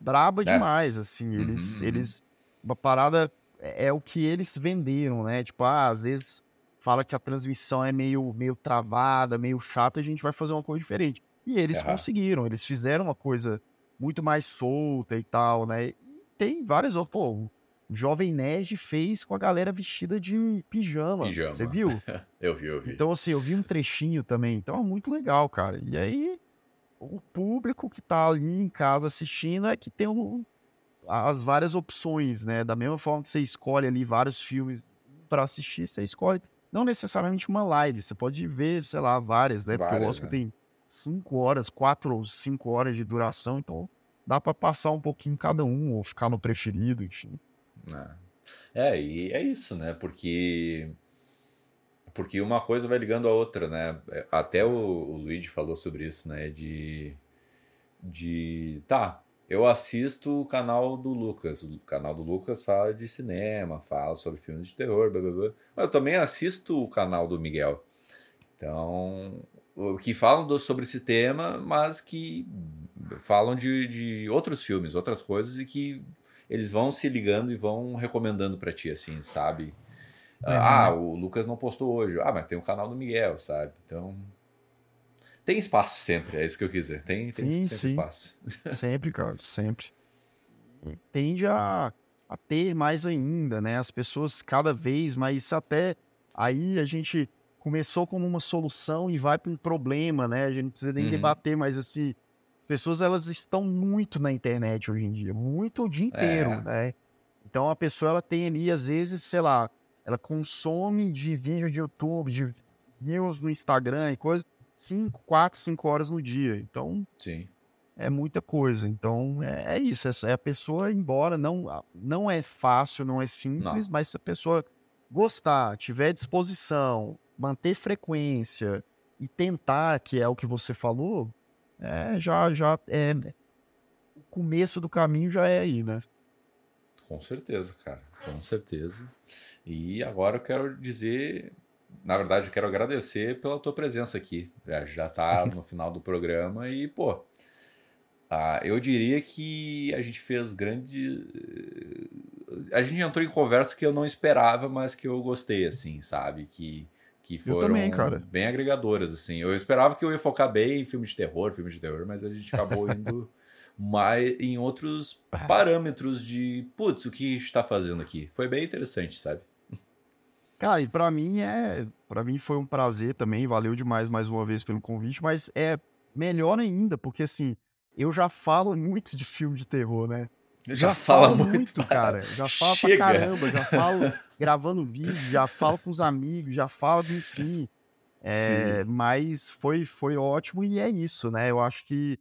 braba É. demais, assim. Eles, Uhum, uhum. eles, uma parada é, é o que eles venderam, né? Tipo, ah, às vezes fala que a transmissão é meio, meio travada, meio chata, a gente vai fazer uma coisa diferente. E eles Aham. conseguiram, eles fizeram uma coisa muito mais solta e tal, né? E tem várias outras. Pô, o Jovem Nerd fez com a galera vestida de pijama. Pijama. Você viu? Eu vi, eu vi. Então, assim, eu vi um trechinho também. Então, é muito legal, cara. E aí, o público que tá ali em casa assistindo é que tem um- as várias opções, né? Da mesma forma que você escolhe ali vários filmes pra assistir, você escolhe não necessariamente uma live. Você pode ver, sei lá, várias, né? Porque o Várias, Oscar né? tem cinco horas, quatro ou cinco horas de duração. Então, dá pra passar um pouquinho cada um ou ficar no preferido, enfim. É. É, e é isso, né? Porque porque uma coisa vai ligando a outra, né? É, Até o, o Luigi falou sobre isso, né? De de tá, eu assisto o canal do Lucas. O canal do Lucas fala de cinema, fala sobre filmes de terror, blá, blá, blá. Mas eu também assisto o canal do Miguel. Então, o que falam do- sobre esse tema, mas que falam de, de outros filmes, outras coisas e que eles vão se ligando e vão recomendando pra ti, assim, sabe? Ah, o Lucas não postou hoje. Ah, mas tem o canal do Miguel, sabe? Então. Tem espaço sempre, é isso que eu quis dizer. Tem, tem Sim, sempre sim. espaço. Sempre, cara, sempre. Tende a, a ter mais ainda, né? As pessoas cada vez mais até aí a gente começou como uma solução e vai para um problema, né? A gente não precisa nem Uhum. debater, mas assim, as pessoas elas estão muito na internet hoje em dia, muito o dia inteiro, É. né? Então a pessoa ela tem ali às vezes, sei lá, ela consome de vídeo de YouTube, de views no Instagram e coisa, 5, 4, 5 horas no dia. Então, Sim. é muita coisa. Então, é, é isso. É, é a pessoa, embora não, não é fácil, não é simples, mas se a pessoa gostar, tiver disposição, manter frequência e tentar, que é o que você falou, é, já, já é. O começo do caminho já é aí, né? Com certeza, cara. Com certeza. E agora eu quero dizer. Na verdade, eu quero agradecer pela tua presença aqui. É, Já tá no final do programa e, pô. ah, eu diria que a gente fez grande. A gente entrou em conversa que eu não esperava, mas que eu gostei, assim, sabe? Que, que foram também, bem agregadoras, assim. Eu esperava que eu ia focar bem em filme de terror, filme de terror, mas a gente acabou indo mais em outros parâmetros de, putz, o que está fazendo aqui? Foi bem interessante, sabe? Cara, e pra mim é. para mim foi um prazer também. Valeu demais mais uma vez pelo convite, mas é melhor ainda, porque assim, eu já falo muito de filme de terror, né? Já, fala muito, cara. Já falo Chega. pra caramba, já falo gravando vídeo, já falo com os amigos, já falo enfim. É, mas foi, foi ótimo e é isso, né? Eu acho que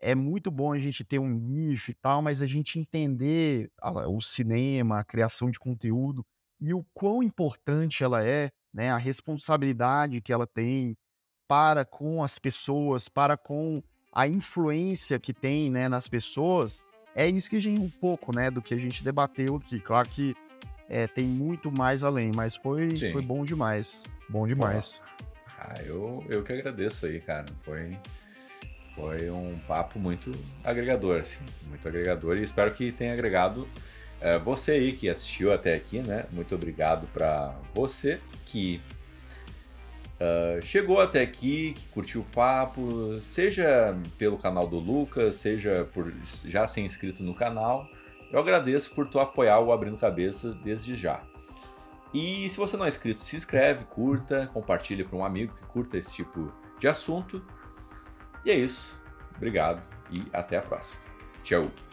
é muito bom a gente ter um nicho e tal, mas a gente entender o cinema, a criação de conteúdo e o quão importante ela é, né? A responsabilidade que ela tem para com as pessoas, para com a influência que tem, né, nas pessoas, é isso que a gente, um pouco, né, do que a gente debateu aqui. Claro que é, tem muito mais além, mas foi, foi bom demais. Bom demais. Ah, eu, eu que agradeço aí, cara. Foi, foi um papo muito agregador, assim. Muito agregador e espero que tenha agregado é, você aí que assistiu até aqui, né? Muito obrigado para você que Uh, chegou até aqui, que curtiu o papo, seja pelo canal do Lucas, seja por já ser inscrito no canal, eu agradeço por tu apoiar o Abrindo Cabeça desde já. E se você não é inscrito, se inscreve, curta, compartilha para um amigo que curta esse tipo de assunto. E é isso. Obrigado e até a próxima. Tchau.